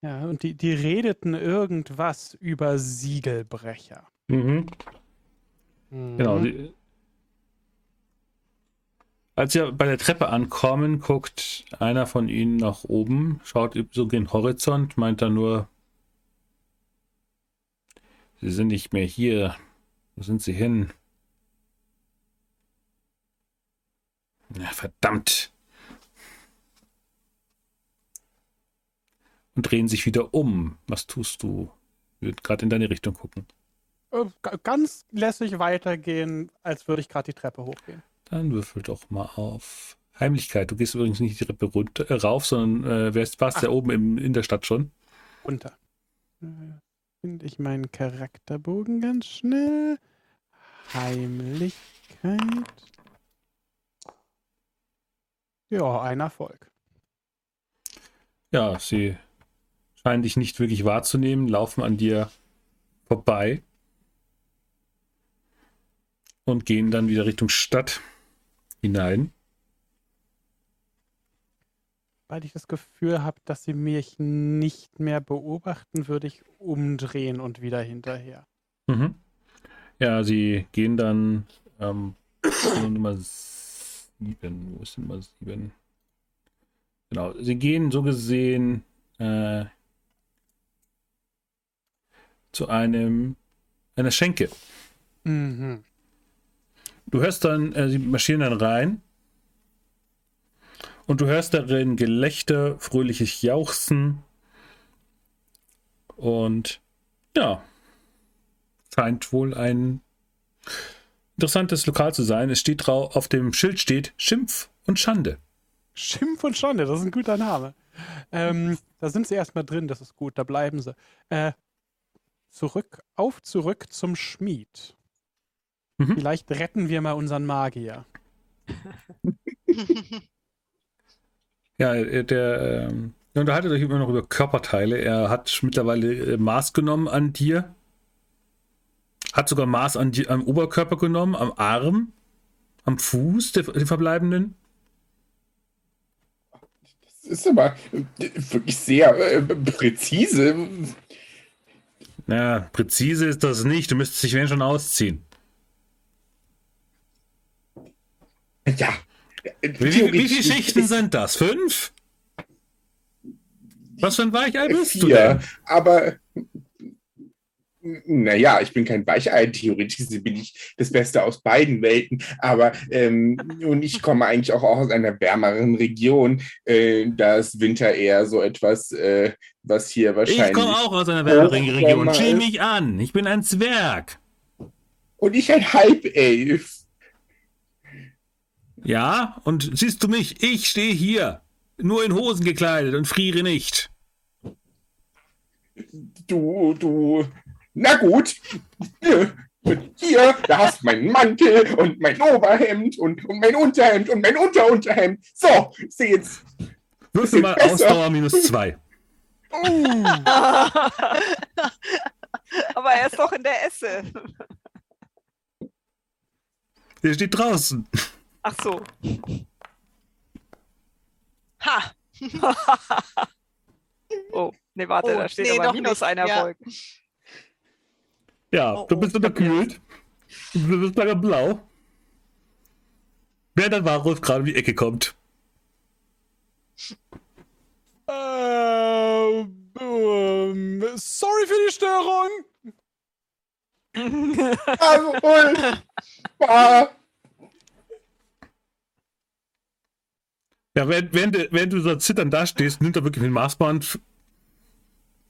Ja, und die, die redeten irgendwas über Siegelbrecher. Mhm. Mhm. Genau. Die, als ihr bei der Treppe ankommen, guckt einer von ihnen nach oben, schaut so gen Horizont, meint dann nur, Sie sind nicht mehr hier. Wo sind Sie hin? Na, verdammt. Und drehen sich wieder um. Was tust du? Würde gerade in deine Richtung gucken. Äh, ga- ganz lässig weitergehen, als würde ich gerade die Treppe hochgehen. Dann würfel doch mal auf Heimlichkeit. Du gehst übrigens nicht die Treppe runter, äh, rauf, sondern äh, wärst, warst Ach. ja oben im, in der Stadt schon. Runter. Äh, Finde ich meinen Charakterbogen ganz schnell. Heimlichkeit. Ja, ein Erfolg. Ja, sie scheinen dich nicht wirklich wahrzunehmen, laufen an dir vorbei und gehen dann wieder Richtung Stadt hinein. sobald ich das Gefühl habe, dass sie mich nicht mehr beobachten, würde ich umdrehen und wieder hinterher. Mhm. Ja, sie gehen dann ähm, Nummer 7. Wo ist Nummer 7? Genau, sie gehen so gesehen äh, zu einem einer Schenke. Mhm. Du hörst dann, äh, sie marschieren dann rein und du hörst darin Gelächter, fröhliches Jauchzen und ja, scheint wohl ein interessantes Lokal zu sein. Es steht drauf, auf dem Schild steht Schimpf und Schande. Schimpf und Schande, das ist ein guter Name. Ähm, da sind sie erstmal drin, das ist gut, da bleiben sie. Äh, zurück, auf zurück zum Schmied. Mhm. Vielleicht retten wir mal unseren Magier. Ja, äh, der ähm, ihr unterhaltet euch immer noch über Körperteile. Er hat mittlerweile äh, Maß genommen an dir. Hat sogar Maß an dir, am Oberkörper genommen, am Arm, am Fuß der, der Verbleibenden. Das ist aber äh, wirklich sehr äh, präzise. Na, präzise ist das nicht. Du müsstest dich wenn schon ausziehen. Ja. Wie, wie, wie viele Schichten sind das? Fünf? Was für ein Weichei bist du Vier. denn? Aber naja, ich bin kein Weichei. Theoretisch bin ich das Beste aus beiden Welten. Aber ähm, und ich komme eigentlich auch aus einer wärmeren Region. Äh, da ist Winter eher so etwas, äh, was hier wahrscheinlich. Ich komme auch aus einer wärmeren Region. Chill mich an. Ich bin ein Zwerg. Und ich ein Halbelf. Ja, und siehst du mich? Ich stehe hier. Nur in Hosen gekleidet und friere nicht. Du, du. Na gut. Hier, hier, da hast du meinen Mantel und mein Oberhemd und, und mein Unterhemd und mein Unterunterhemd. So, seh jetzt. Würfel mal Besser. Ausdauer minus zwei. Aber er ist doch in der Esse. Der steht draußen. Ach so. Ha! Oh, nee, warte, Oh, da steht nee, aber doch minus nicht. ein Ja. Erfolg. Ja, Oh, du oh, bist hab unterkühlt. Du bist lange blau. Während dann Varus gerade um die Ecke kommt. Ähm, ähm, sorry für die Störung. Jawohl. War. Ja, während, während, du- während du so zitternd da stehst, nimmt er wirklich den Maßband,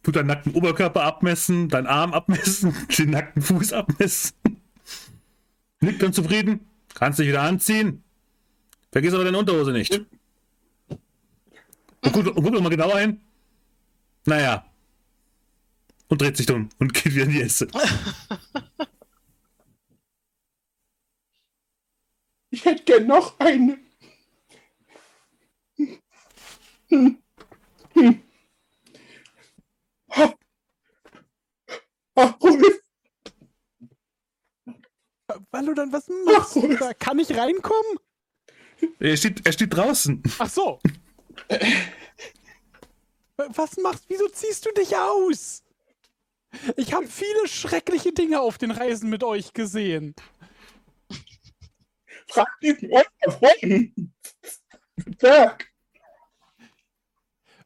tut deinen nackten Oberkörper abmessen, deinen Arm abmessen, den nackten Fuß abmessen. Nickt dann zufrieden, kannst dich wieder anziehen. Vergiss aber deine Unterhose nicht. Und guck, und guck mal genauer hin. Naja. Und dreht sich um und geht wieder in die Esse. Ich hätte gern noch eine. Hm. Hm. Ha. Valodan, was machst du da? Kann ich reinkommen? Er steht, er steht draußen. Ach so. Was machst Wieso ziehst du dich aus? Ich habe viele schreckliche Dinge auf den Reisen mit euch gesehen. Frag diesen davon. Sag.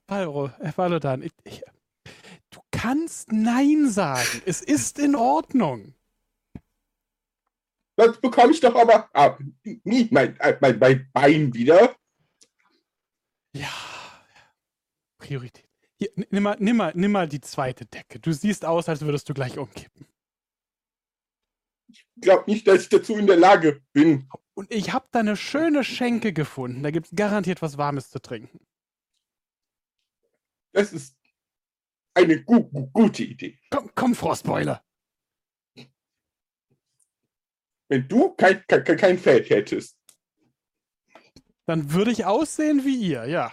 Valro, äh, Valodan, ich, ich, du kannst Nein sagen. Es ist in Ordnung. Das bekomme ich doch aber ah, nie mein, äh, mein, mein Bein wieder. Ja. Priorität. Hier, nimm mal, nimm, mal, nimm mal die zweite Decke. Du siehst aus, als würdest du gleich umkippen. Ich glaube nicht, dass ich dazu in der Lage bin. Und ich habe da eine schöne Schenke gefunden. Da gibt es garantiert was Warmes zu trinken. Das ist eine gu gu gute Idee. Komm, komm, Frostbeule. Wenn du kein, kein, kein Feld hättest. Dann würde ich aussehen wie ihr, ja.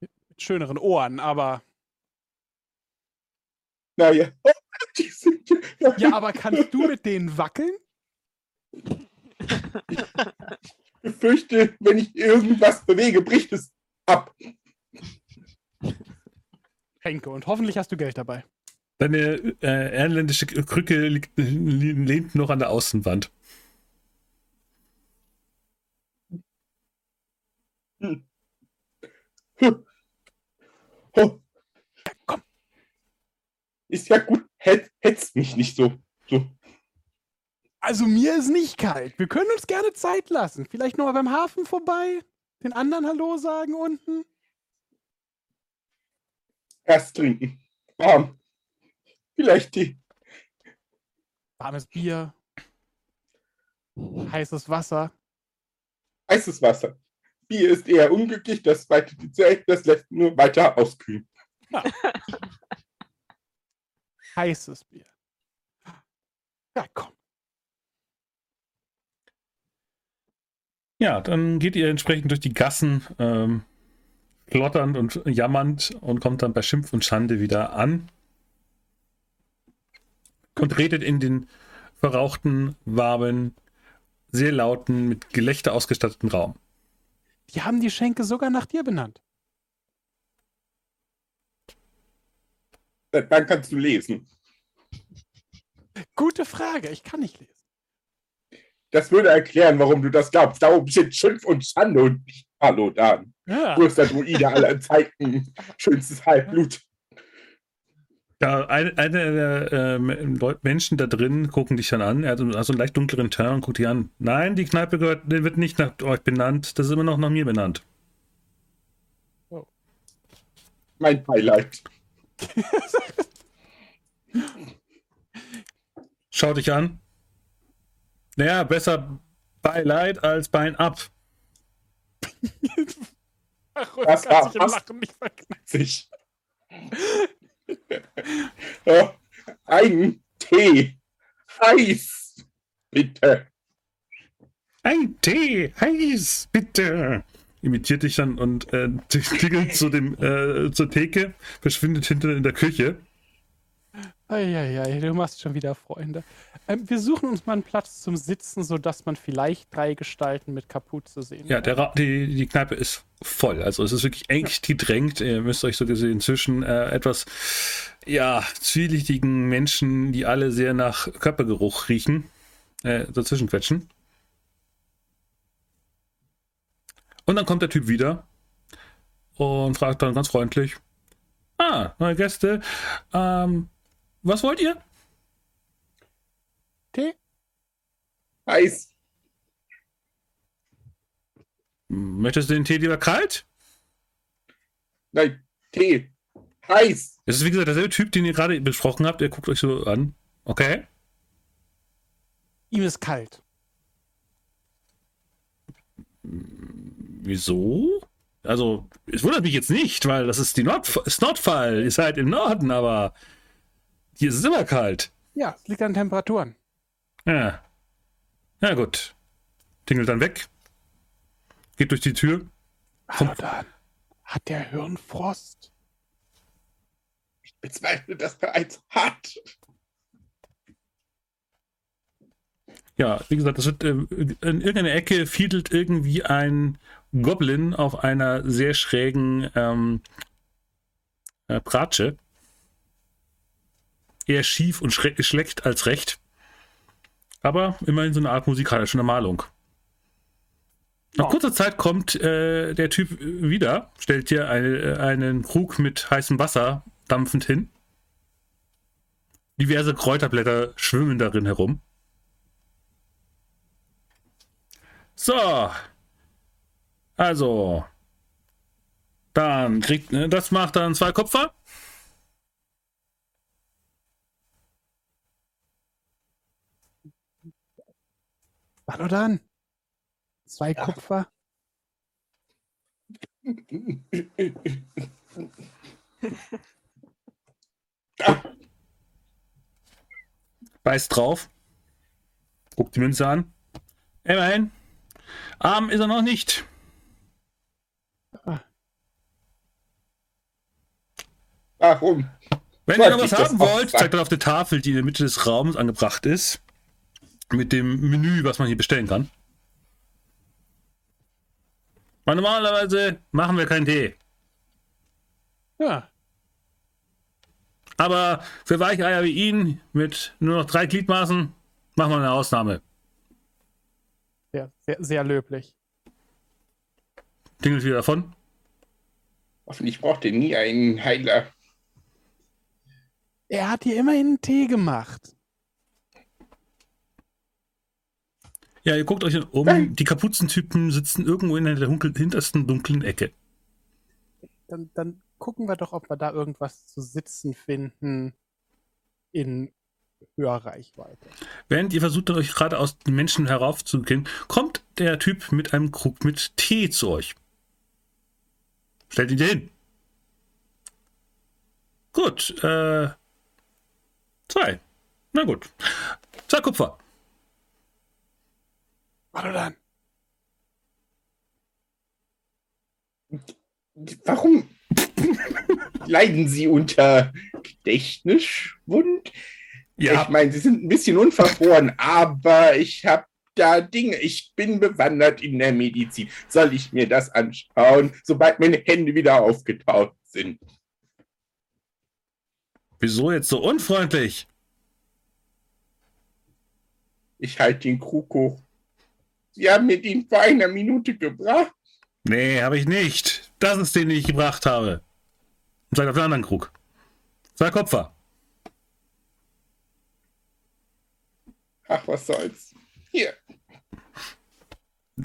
Mit schöneren Ohren, aber. Naja. Oh, ja, Ja, aber kannst du mit denen wackeln? Ich befürchte, wenn ich irgendwas bewege, bricht es Hab. Henke, und hoffentlich hast du Geld dabei. Deine äh, erländische Krücke liegt, lehnt noch an der Außenwand. Hm. Hm. Oh. Komm. Ist ja gut. Hetz, hetzt mich nicht so. so. Also mir ist nicht kalt. Wir können uns gerne Zeit lassen. Vielleicht noch mal beim Hafen vorbei. Den anderen Hallo sagen unten. Erst trinken. Warm. Vielleicht Tee. Warmes Bier. Heißes Wasser. Heißes Wasser. Bier ist eher unglücklich, das weitet die Zeit, das lässt nur weiter auskühlen. Heißes Bier. Ja, komm. Ja, dann geht ihr entsprechend durch die Gassen, ähm, klotternd und jammernd und kommt dann bei Schimpf und Schande wieder an. Und redet in den verrauchten, warmen, sehr lauten, mit Gelächter ausgestatteten Raum. Die haben die Schenke sogar nach dir benannt. Dann kannst du lesen. Gute Frage. Ich kann nicht lesen. Das würde erklären, warum du das glaubst. Darum steht Schimpf und Schande und nicht Hallo Dan. Ja. Größter Druide aller Zeiten. Schönstes Halbblut. Ja, eine, eine der äh, Menschen da drin gucken dich dann an. Er hat so einen leicht dunkleren Turn und guckt dich an. Nein, die Kneipe gehört, die wird nicht nach euch benannt. Das ist immer noch nach mir benannt. Mein Beileid. Schau dich an. Naja, besser Beileid als Bein ab. Ach, Das kann war sich im Lachen nicht verkneifen. Oh, ein Tee. Heiß. Bitte. Ein Tee, heiß, bitte. Imitiert dich dann und äh, klingelt zu dem, äh, zur Theke, verschwindet hinter in der Küche. Eieiei, du machst schon wieder Freunde. Ähm, wir suchen uns mal einen Platz zum Sitzen, sodass man vielleicht drei Gestalten mit Kapuze sehen Ja, kann. der die, die Kneipe ist voll. Also es ist wirklich eng gedrängt. Ihr müsst euch so gesehen zwischen äh, etwas ja, zwielichtigen Menschen, die alle sehr nach Körpergeruch riechen, äh, dazwischen quetschen. Und dann kommt der Typ wieder und fragt dann ganz freundlich: Ah, neue Gäste. Ähm, was wollt ihr? Tee? Heiß. Möchtest du den Tee lieber kalt? Nein, Tee. Heiß. Es ist wie gesagt derselbe Typ, den ihr gerade besprochen habt. Er guckt euch so an. Okay. Ihm ist kalt. Wieso? Also, es wundert mich jetzt nicht, weil das ist die Nord ist Nordfall. Ihr seid im Norden, aber hier ist es immer kalt. Ja, es liegt an Temperaturen. Ja. Ja, gut. Tingelt dann weg. Geht durch die Tür. Hallo Dan. Hat der Hirnfrost? Ich bezweifle das bereits hart. Ja, wie gesagt, das wird, äh, in irgendeiner Ecke fiedelt irgendwie ein Goblin auf einer sehr schrägen ähm, äh, Pratsche. Eher schief und schlecht als recht. Aber immerhin so eine Art musikalische Normalung. Nach Ja. kurzer Zeit kommt äh, der Typ wieder, stellt dir eine, einen Krug mit heißem Wasser dampfend hin. Diverse Kräuterblätter schwimmen darin herum. So. Also. Dann kriegt, ne, das macht dann zwei Kupfer. Hallo Dan. Zwei Kupfer. Beißt drauf. Guckt die Münze an. Immerhin. Arm ist er noch nicht. Warum? Wenn ihr noch was haben wollt, zeigt er auf der Tafel, die in der Mitte des Raums angebracht ist. Mit dem Menü, was man hier bestellen kann. Weil normalerweise machen wir keinen Tee. Ja, Aber für Weicheier wie ihn mit nur noch drei Gliedmaßen machen wir eine Ausnahme. sehr, sehr, sehr löblich. Tingelt wieder davon. Hoffentlich braucht ihr nie einen Heiler. Er hat dir immerhin einen Tee gemacht. Ja, ihr guckt euch um. Die Kapuzentypen sitzen irgendwo in der dunkel, hintersten dunklen Ecke. Dann, dann gucken wir doch, ob wir da irgendwas zu sitzen finden in Hörreichweite. Während ihr versucht, euch gerade aus den Menschen heraufzugehen, kommt der Typ mit einem Krug mit Tee zu euch. Stellt ihn dir hin. Gut, äh. Zwei. Na gut. Zwei Kupfer. Dann. Warum leiden Sie unter Gedächtnisschwund? Ja, Ich meine, Sie sind ein bisschen unverfroren, aber ich habe da Dinge. Ich bin bewandert in der Medizin. Soll ich mir das anschauen, sobald meine Hände wieder aufgetaucht sind? wieso jetzt so unfreundlich? Ich halte den Krug hoch. Sie haben mir den vor einer Minute gebracht. Nee, habe ich nicht. Das ist den, den ich gebracht habe. Und zeigt auf den anderen Krug. Zwei Kupfer. Ach, was soll's. Hier.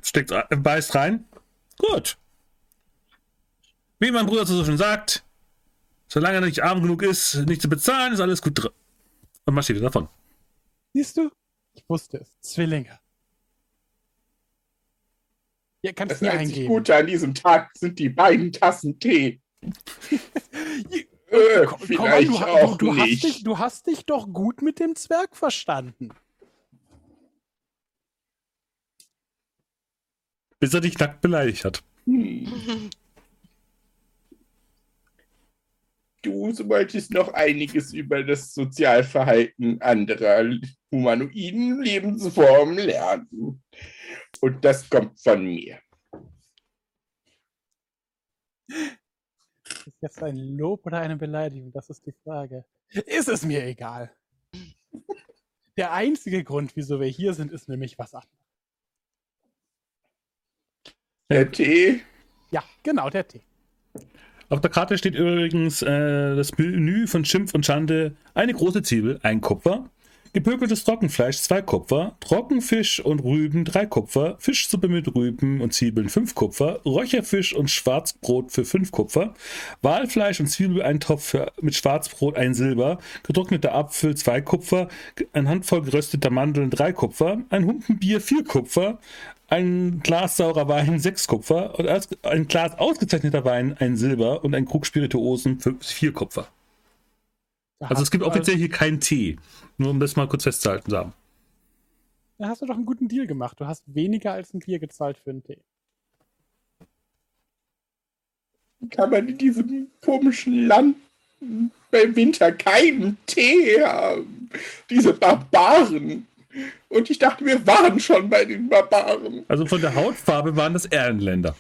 Steckt, äh, beißt rein. Gut. Wie mein Bruder so schön sagt, solange er nicht arm genug ist, nicht zu bezahlen, ist alles gut drin. Und marschiert davon. Siehst du? Ich wusste es. Zwillinge. Ja, kannst Das einzig eingeben. Gute an diesem Tag sind die beiden Tassen Tee. Äh, Komm, vielleicht du, auch du, du, hast nicht. dich, du hast dich doch gut mit dem Zwerg verstanden. Bis er dich nackt beleidigt hat. Hm. Du solltest noch einiges über das Sozialverhalten anderer humanoiden Lebensformen lernen. Und das kommt von mir. Ist das ein Lob oder eine Beleidigung? Das ist die Frage. Ist es mir egal. Der einzige Grund, wieso wir hier sind, ist nämlich was anderes. Der Tee, Ja, genau, der Tee. Auf der Karte steht übrigens äh, das Menü von Schimpf und Schande. Eine große Zwiebel, ein Kupfer. Gepökeltes Trockenfleisch, zwei Kupfer. Trockenfisch und Rüben, drei Kupfer. Fischsuppe mit Rüben und Zwiebeln, fünf Kupfer. Räucherfisch und Schwarzbrot für fünf Kupfer. Walfleisch und Zwiebeleintopf für, mit Schwarzbrot, ein Silber. Getrockneter Apfel, zwei Kupfer. Ein Handvoll gerösteter Mandeln, drei Kupfer. Ein Humpenbier, vier Kupfer. Ein Glas saurer Wein, sechs Kupfer. Und ein Glas ausgezeichneter Wein, ein Silber. Und ein Krug Spirituosen, fünf, vier Kupfer. Da Also es gibt du offiziell hier keinen Tee. Nur um das mal kurz festzuhalten zu haben. Da hast du doch einen guten Deal gemacht. Du hast weniger als ein Bier gezahlt für einen Tee. kann man in diesem komischen Land beim Winter keinen Tee haben. Diese Barbaren. Und ich dachte, wir waren schon bei den Barbaren. Also von der Hautfarbe waren das Erlenländer.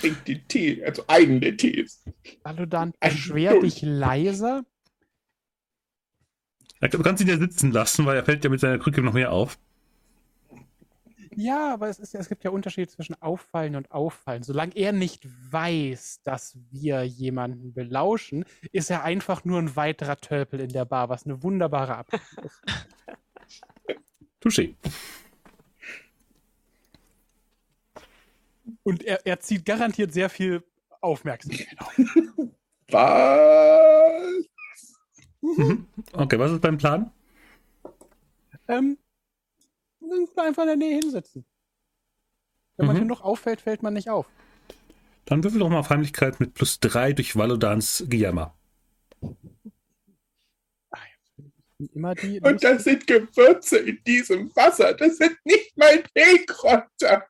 Trinkt den Tee, also einen der Tees. Aludan, beschwer dich leiser. Du kannst ihn ja sitzen lassen, weil er fällt ja mit seiner Krücke noch mehr auf. Ja, aber es, ist ja, es gibt ja Unterschiede zwischen auffallen und auffallen. Solange er nicht weiß, dass wir jemanden belauschen, ist er einfach nur ein weiterer Tölpel in der Bar, was eine wunderbare Abwechslung ist. Touché. Und er, er zieht garantiert sehr viel Aufmerksamkeit auf. Was? Mhm. Okay, was ist beim Plan? Ähm, einfach in der Nähe hinsetzen. Wenn man Mhm. genug auffällt, fällt man nicht auf. Dann würfel doch mal auf Heimlichkeit mit plus 3 durch Valodans Gejammer. Und da sind Gewürze in diesem Wasser. Das sind nicht mal Teekräuter.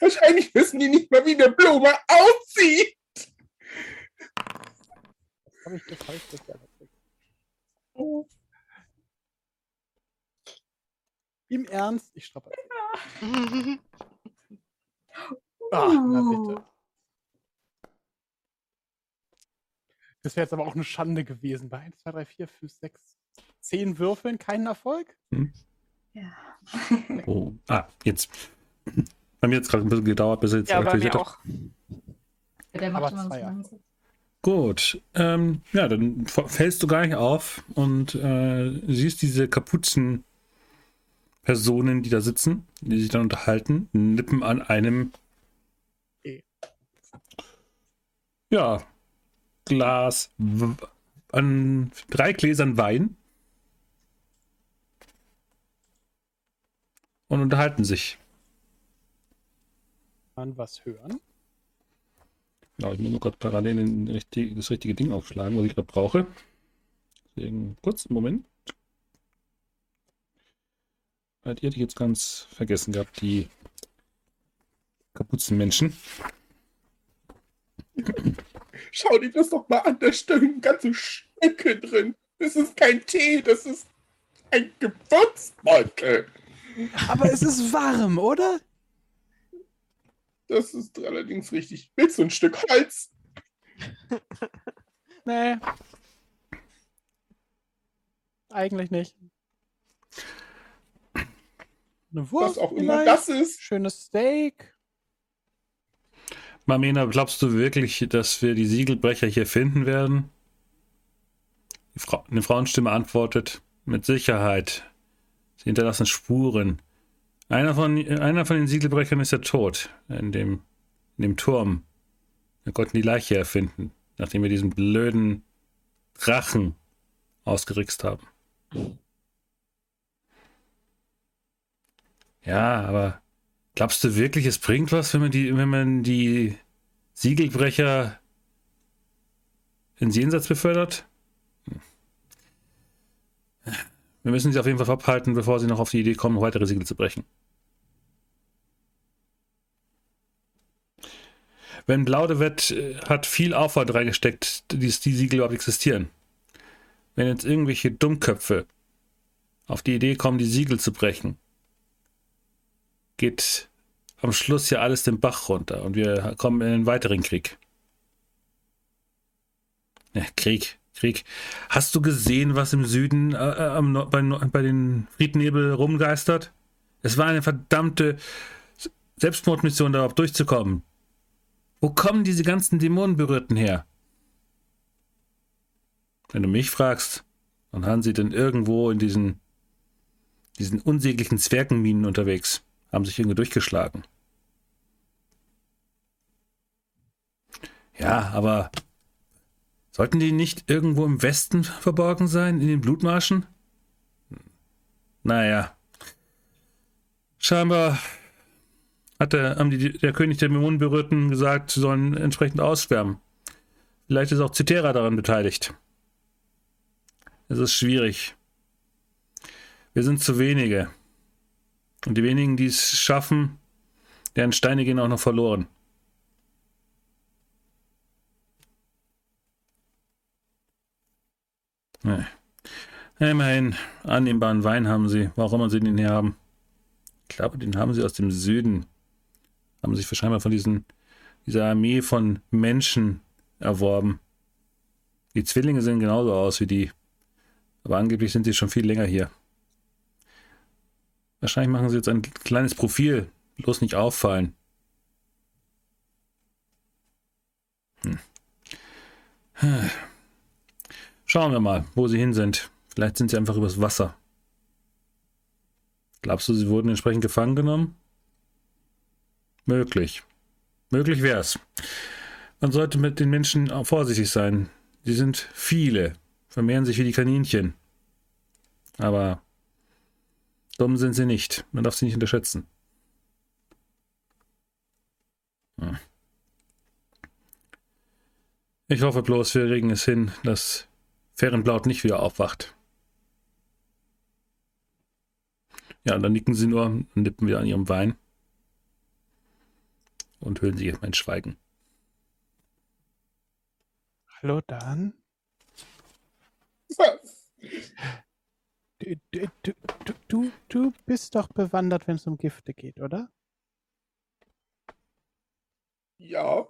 Wahrscheinlich wissen die nicht mal, wie eine Blume aussieht. habe ich das falsch gesagt? Im Ernst? Ich stoppe. Ah, na bitte. Das wäre jetzt aber auch eine Schande gewesen. Bei 1, 2, 3, 4, 5, 6, 10 Würfeln keinen Erfolg? Ja. Oh. Ah, jetzt. Bei mir hat es gerade ein bisschen gedauert, bis er jetzt Ja, bei aktualisiert mir hat. auch. Der macht Aber immer so. Gut, ähm, ja, dann fällst du gar nicht auf und äh, siehst diese Kapuzen-Personen, die da sitzen, die sich dann unterhalten, nippen an einem, Eh. ja, Glas, an drei Gläsern Wein und unterhalten sich. Man was hören. Ja, ich muss nur gerade parallel den richtig, das richtige Ding aufschlagen, was ich gerade brauche. Deswegen kurz, Moment. Weil Die hätte ich jetzt ganz vergessen gehabt, die Kapuzenmenschen. Schau dir das doch mal an, da stecken ganze Stücke drin. Das ist kein Tee, das ist ein Gewürzbeutel. Aber es ist warm, oder? Das ist allerdings richtig. Willst du ein Stück Holz? Nee. Eigentlich nicht. Eine Wurst Was auch immer vielleicht? das ist. Schönes Steak. Marmena, glaubst du wirklich, dass wir die Siegelbrecher hier finden werden? Die Frau, eine Frauenstimme antwortet, mit Sicherheit. Sie hinterlassen Spuren. Einer von, einer von den Siegelbrechern ist ja tot, in dem, in dem Turm. Wir konnten die Leiche erfinden, nachdem wir diesen blöden Drachen ausgerixt haben. Ja, aber Glaubst du wirklich, es bringt was, wenn man die, wenn man die Siegelbrecher ins Jenseits befördert? Hm. Wir müssen sie auf jeden Fall abhalten, bevor sie noch auf die Idee kommen, weitere Siegel zu brechen. Wenn Blaudewett äh, hat viel Aufwand reingesteckt, dass die Siegel überhaupt existieren. Wenn jetzt irgendwelche Dummköpfe auf die Idee kommen, die Siegel zu brechen, geht am Schluss ja alles den Bach runter und wir kommen in einen weiteren Krieg. Ja, Krieg, Krieg. Hast du gesehen, was im Süden äh, äh, am bei, bei den Friednebel rumgeistert? Es war eine verdammte Selbstmordmission, darauf durchzukommen. Wo kommen diese ganzen Dämonenberührten her? Wenn du mich fragst, dann haben sie denn irgendwo in diesen, diesen unsäglichen Zwergenminen unterwegs haben sich irgendwie durchgeschlagen. Ja, aber sollten die nicht irgendwo im Westen verborgen sein, in den Blutmarschen? Naja. Scheinbar hat der, die, der König der Dämonenberührten gesagt, sie sollen entsprechend ausschwärmen. Vielleicht ist auch Citera daran beteiligt. Es ist schwierig. Wir sind zu wenige. Und die wenigen, die es schaffen, deren Steine gehen auch noch verloren. Nee. Immerhin, annehmbaren Wein haben sie, auch immer sie den her haben. Ich glaube, den haben sie aus dem Süden. Haben sich wahrscheinlich von diesen, dieser Armee von Menschen erworben. Die Zwillinge sehen genauso aus wie die. Aber angeblich sind sie schon viel länger hier. Wahrscheinlich machen sie jetzt ein kleines Profil. Bloß nicht auffallen. Hm. Schauen wir mal, wo sie hin sind. Vielleicht sind sie einfach übers Wasser. Glaubst du, sie wurden entsprechend gefangen genommen? Möglich. Möglich wär's. Man sollte mit den Menschen auch vorsichtig sein. Sie sind viele, vermehren sich wie die Kaninchen. Aber dumm sind sie nicht. Man darf sie nicht unterschätzen. Hm. Ich hoffe bloß, wir regen es hin, dass Fehrenblaut nicht wieder aufwacht. Ja, dann nicken sie nur und nippen wieder an ihrem Wein und hüllen sich erstmal in Schweigen. Hallo, Dan. Du, du, du, du, du bist doch bewandert, wenn es um Gifte geht, oder? Ja.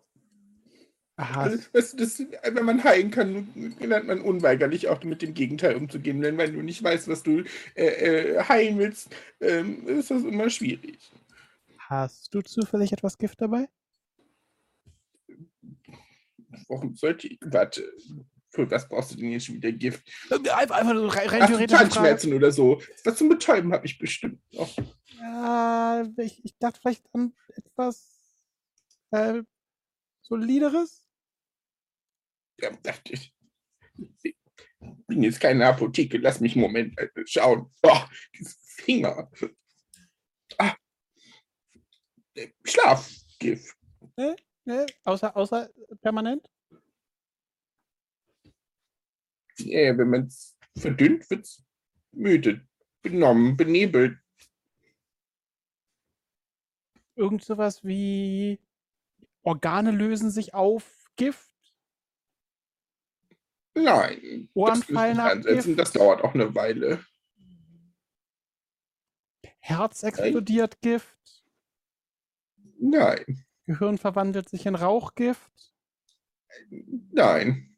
Weißt du, das, wenn man heilen kann, lernt man unweigerlich auch mit dem Gegenteil umzugehen. Denn wenn du nicht weißt, was du äh, äh, heilen willst, ähm, ist das immer schwierig. Hast du zufällig etwas Gift dabei? Warum sollte ich. Warte, für was brauchst du denn jetzt schon wieder Gift? Einfach, so rein, rein theoretisch. Zahnschmerzen oder so. Was zum Betäuben habe ich bestimmt noch. Ja, ich, ich dachte vielleicht an etwas äh, solideres. Dachte ich. Ich bin jetzt keine Apotheke. Lass mich einen Moment äh, schauen. Oh, diese Finger. Ah. Äh, Schlafgift. Ne? Außer, außer permanent? Ja, wenn man es verdünnt, wird es müde, benommen, benebelt. Irgend sowas wie Organe lösen sich auf Gift? Nein. Ohren das, fallen ab, ansetzen, Gift? das dauert auch eine Weile. Herz explodiert Gift? Nein. Gehirn verwandelt sich in Rauchgift? Nein.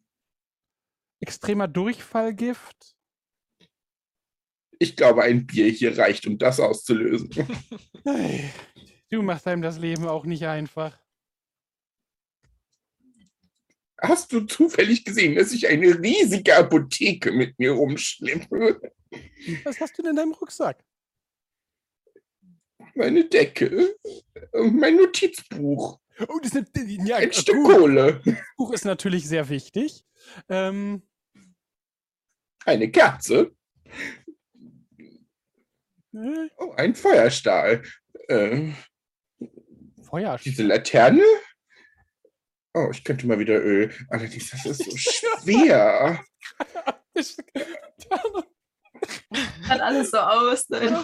Extremer Durchfallgift? Ich glaube, ein Bier hier reicht, um das auszulösen. Du machst einem das Leben auch nicht einfach. Hast du zufällig gesehen, dass ich eine riesige Apotheke mit mir rumschleppe? Was hast du denn in deinem Rucksack? Meine Decke, und mein Notizbuch, Oh, das ist eine, ja, ein Stück gut. Kohle, Buch ist natürlich sehr wichtig. Ähm, eine Kerze, äh, oh, ein Feuerstahl, äh, Feuer. diese Laterne. Oh, ich könnte mal wieder Öl. Allerdings, das ist so schwer. Hat alles so aus. Ne?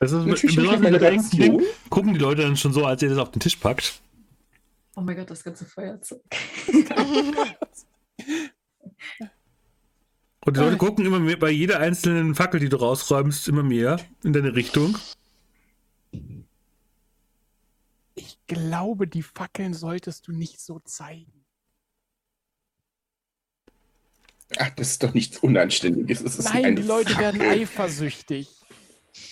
Das ist Natürlich besonders mit. Reaktion. Gucken die Leute dann schon so, als ihr das auf den Tisch packt. Oh mein Gott, das ganze Feuerzeug. Und die Leute gucken immer mehr bei jeder einzelnen Fackel, die du rausräumst, immer mehr in deine Richtung. Glaube, die Fackeln solltest du nicht so zeigen. Ach, das ist doch nichts Unanständiges. Nein, die Leute werden Fackel. eifersüchtig.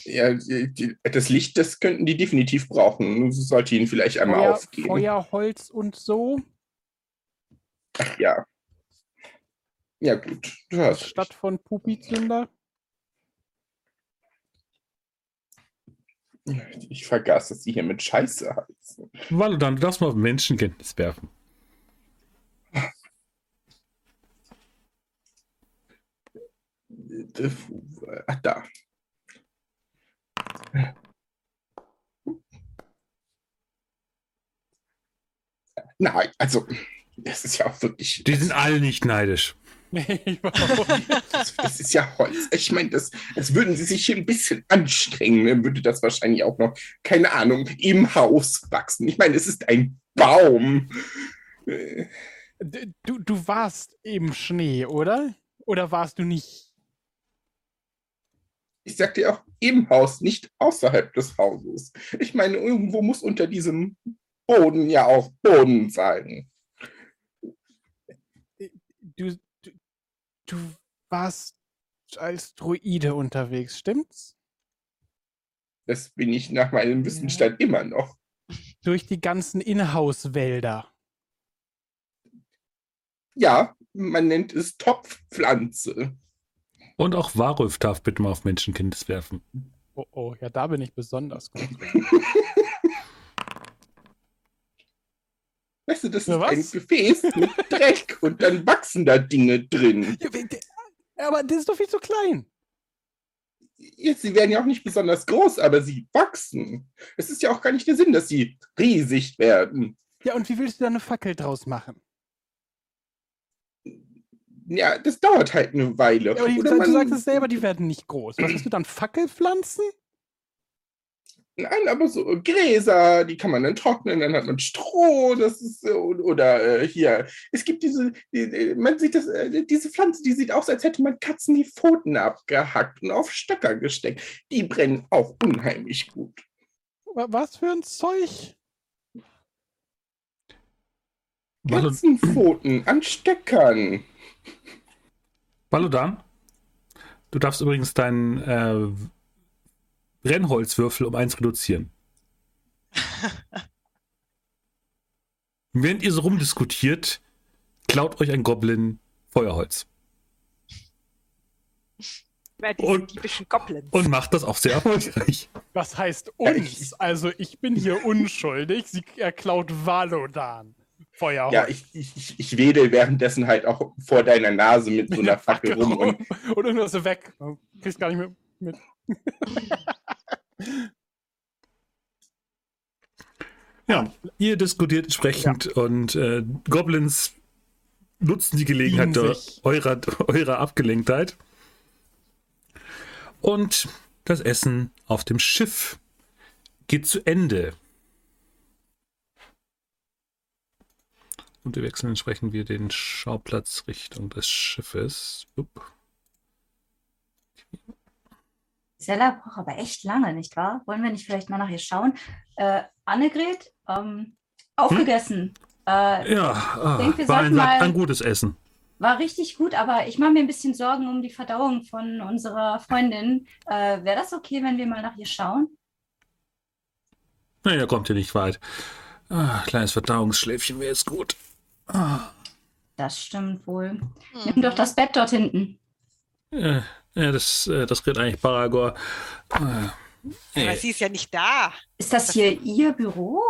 Ja, die, die, das Licht, das könnten die definitiv brauchen. Das sollte ihnen vielleicht einmal Feuer, aufgehen. Feuerholz und so. Ach ja. Ja, gut. Du hast. Statt von Pupizünder. Ich vergaß, dass sie hier mit Scheiße heißen. Valodan, du darfst mal auf Menschenkenntnis werfen. Ach, da. Nein, also, das ist ja auch wirklich. Die sind alle nicht neidisch. Nee, überhaupt nicht. Das, das ist ja Holz. Ich meine, das, das würden sie sich hier ein bisschen anstrengen, dann würde das wahrscheinlich auch noch, keine Ahnung, im Haus wachsen. Ich meine, es ist ein Baum. Du, du warst im Schnee, oder? Oder warst du nicht? Ich sagte ja auch im Haus, nicht außerhalb des Hauses. Ich meine, irgendwo muss unter diesem Boden ja auch Boden sein. Du, du, warst als Druide unterwegs, stimmt's? Das bin ich nach meinem Wissensstand immer noch. Durch die ganzen Inhouse-Wälder. Ja, man nennt es Topfpflanze. Und auch Warulf darf bitte mal auf Menschenkenntnis werfen. Oh, oh, ja, da bin ich besonders gut. Weißt du, das Ja, ist was? ein Gefäß mit Dreck und dann wachsen da Dinge drin. Ja, aber das ist doch viel zu klein. Jetzt, sie werden ja auch nicht besonders groß, aber sie wachsen. Es ist ja auch gar nicht der Sinn, dass sie riesig werden. Ja, und wie willst du da eine Fackel draus machen? Ja, das dauert halt eine Weile. Ja, aber die, du sagst es selber, die werden nicht groß. Was hast du dann? Fackelpflanzen? Nein, aber so Gräser, die kann man dann trocknen, dann hat man Stroh, das ist so, oder äh, hier, es gibt diese, die, man sieht das, äh, diese Pflanze, die sieht aus, als hätte man Katzen die Pfoten abgehackt und auf Stöcker gesteckt. Die brennen auch unheimlich gut. Wa- Was für ein Zeug? Katzenpfoten an Stöckern. Balodan, du darfst übrigens deinen äh, Brennholzwürfel um eins reduzieren. Während ihr so rumdiskutiert, klaut euch ein Goblin Feuerholz Und- Goblins. und macht das auch sehr erfolgreich. Was heißt Ja, uns? ich- also ich bin hier unschuldig. Sie er klaut Valodan. Feuerholz. Ja, ich, ich, ich- wedel währenddessen halt auch vor deiner Nase mit so einer Fackel rum und und irgendwas ist weg. Du Kriegst gar nicht mehr mit. Ja, ihr diskutiert entsprechend und äh, Goblins nutzen die Gelegenheit eurer, eurer Abgelenktheit. Und das Essen auf dem Schiff geht zu Ende. Und wir wechseln entsprechend wieder den Schauplatz Richtung des Schiffes. Upp. Sella braucht aber echt lange, nicht wahr? Wollen wir nicht vielleicht mal nach ihr schauen? Äh, Annegret, ähm, aufgegessen. Äh, Ja, ah, denke, wir war ein, mal- ein gutes Essen. war richtig gut, aber ich mache mir ein bisschen Sorgen um die Verdauung von unserer Freundin. Äh, Wäre das okay, wenn wir mal nach ihr schauen? Naja, kommt ihr nicht weit. Ah, kleines Verdauungsschläfchen wäre jetzt gut. Ah, Das stimmt wohl. Mhm. Nimm doch das Bett dort hinten. äh, ja, das, äh, das redet eigentlich Baragor. Ah, Aber äh, sie ist ja nicht da. Ist das hier Ihr Büro?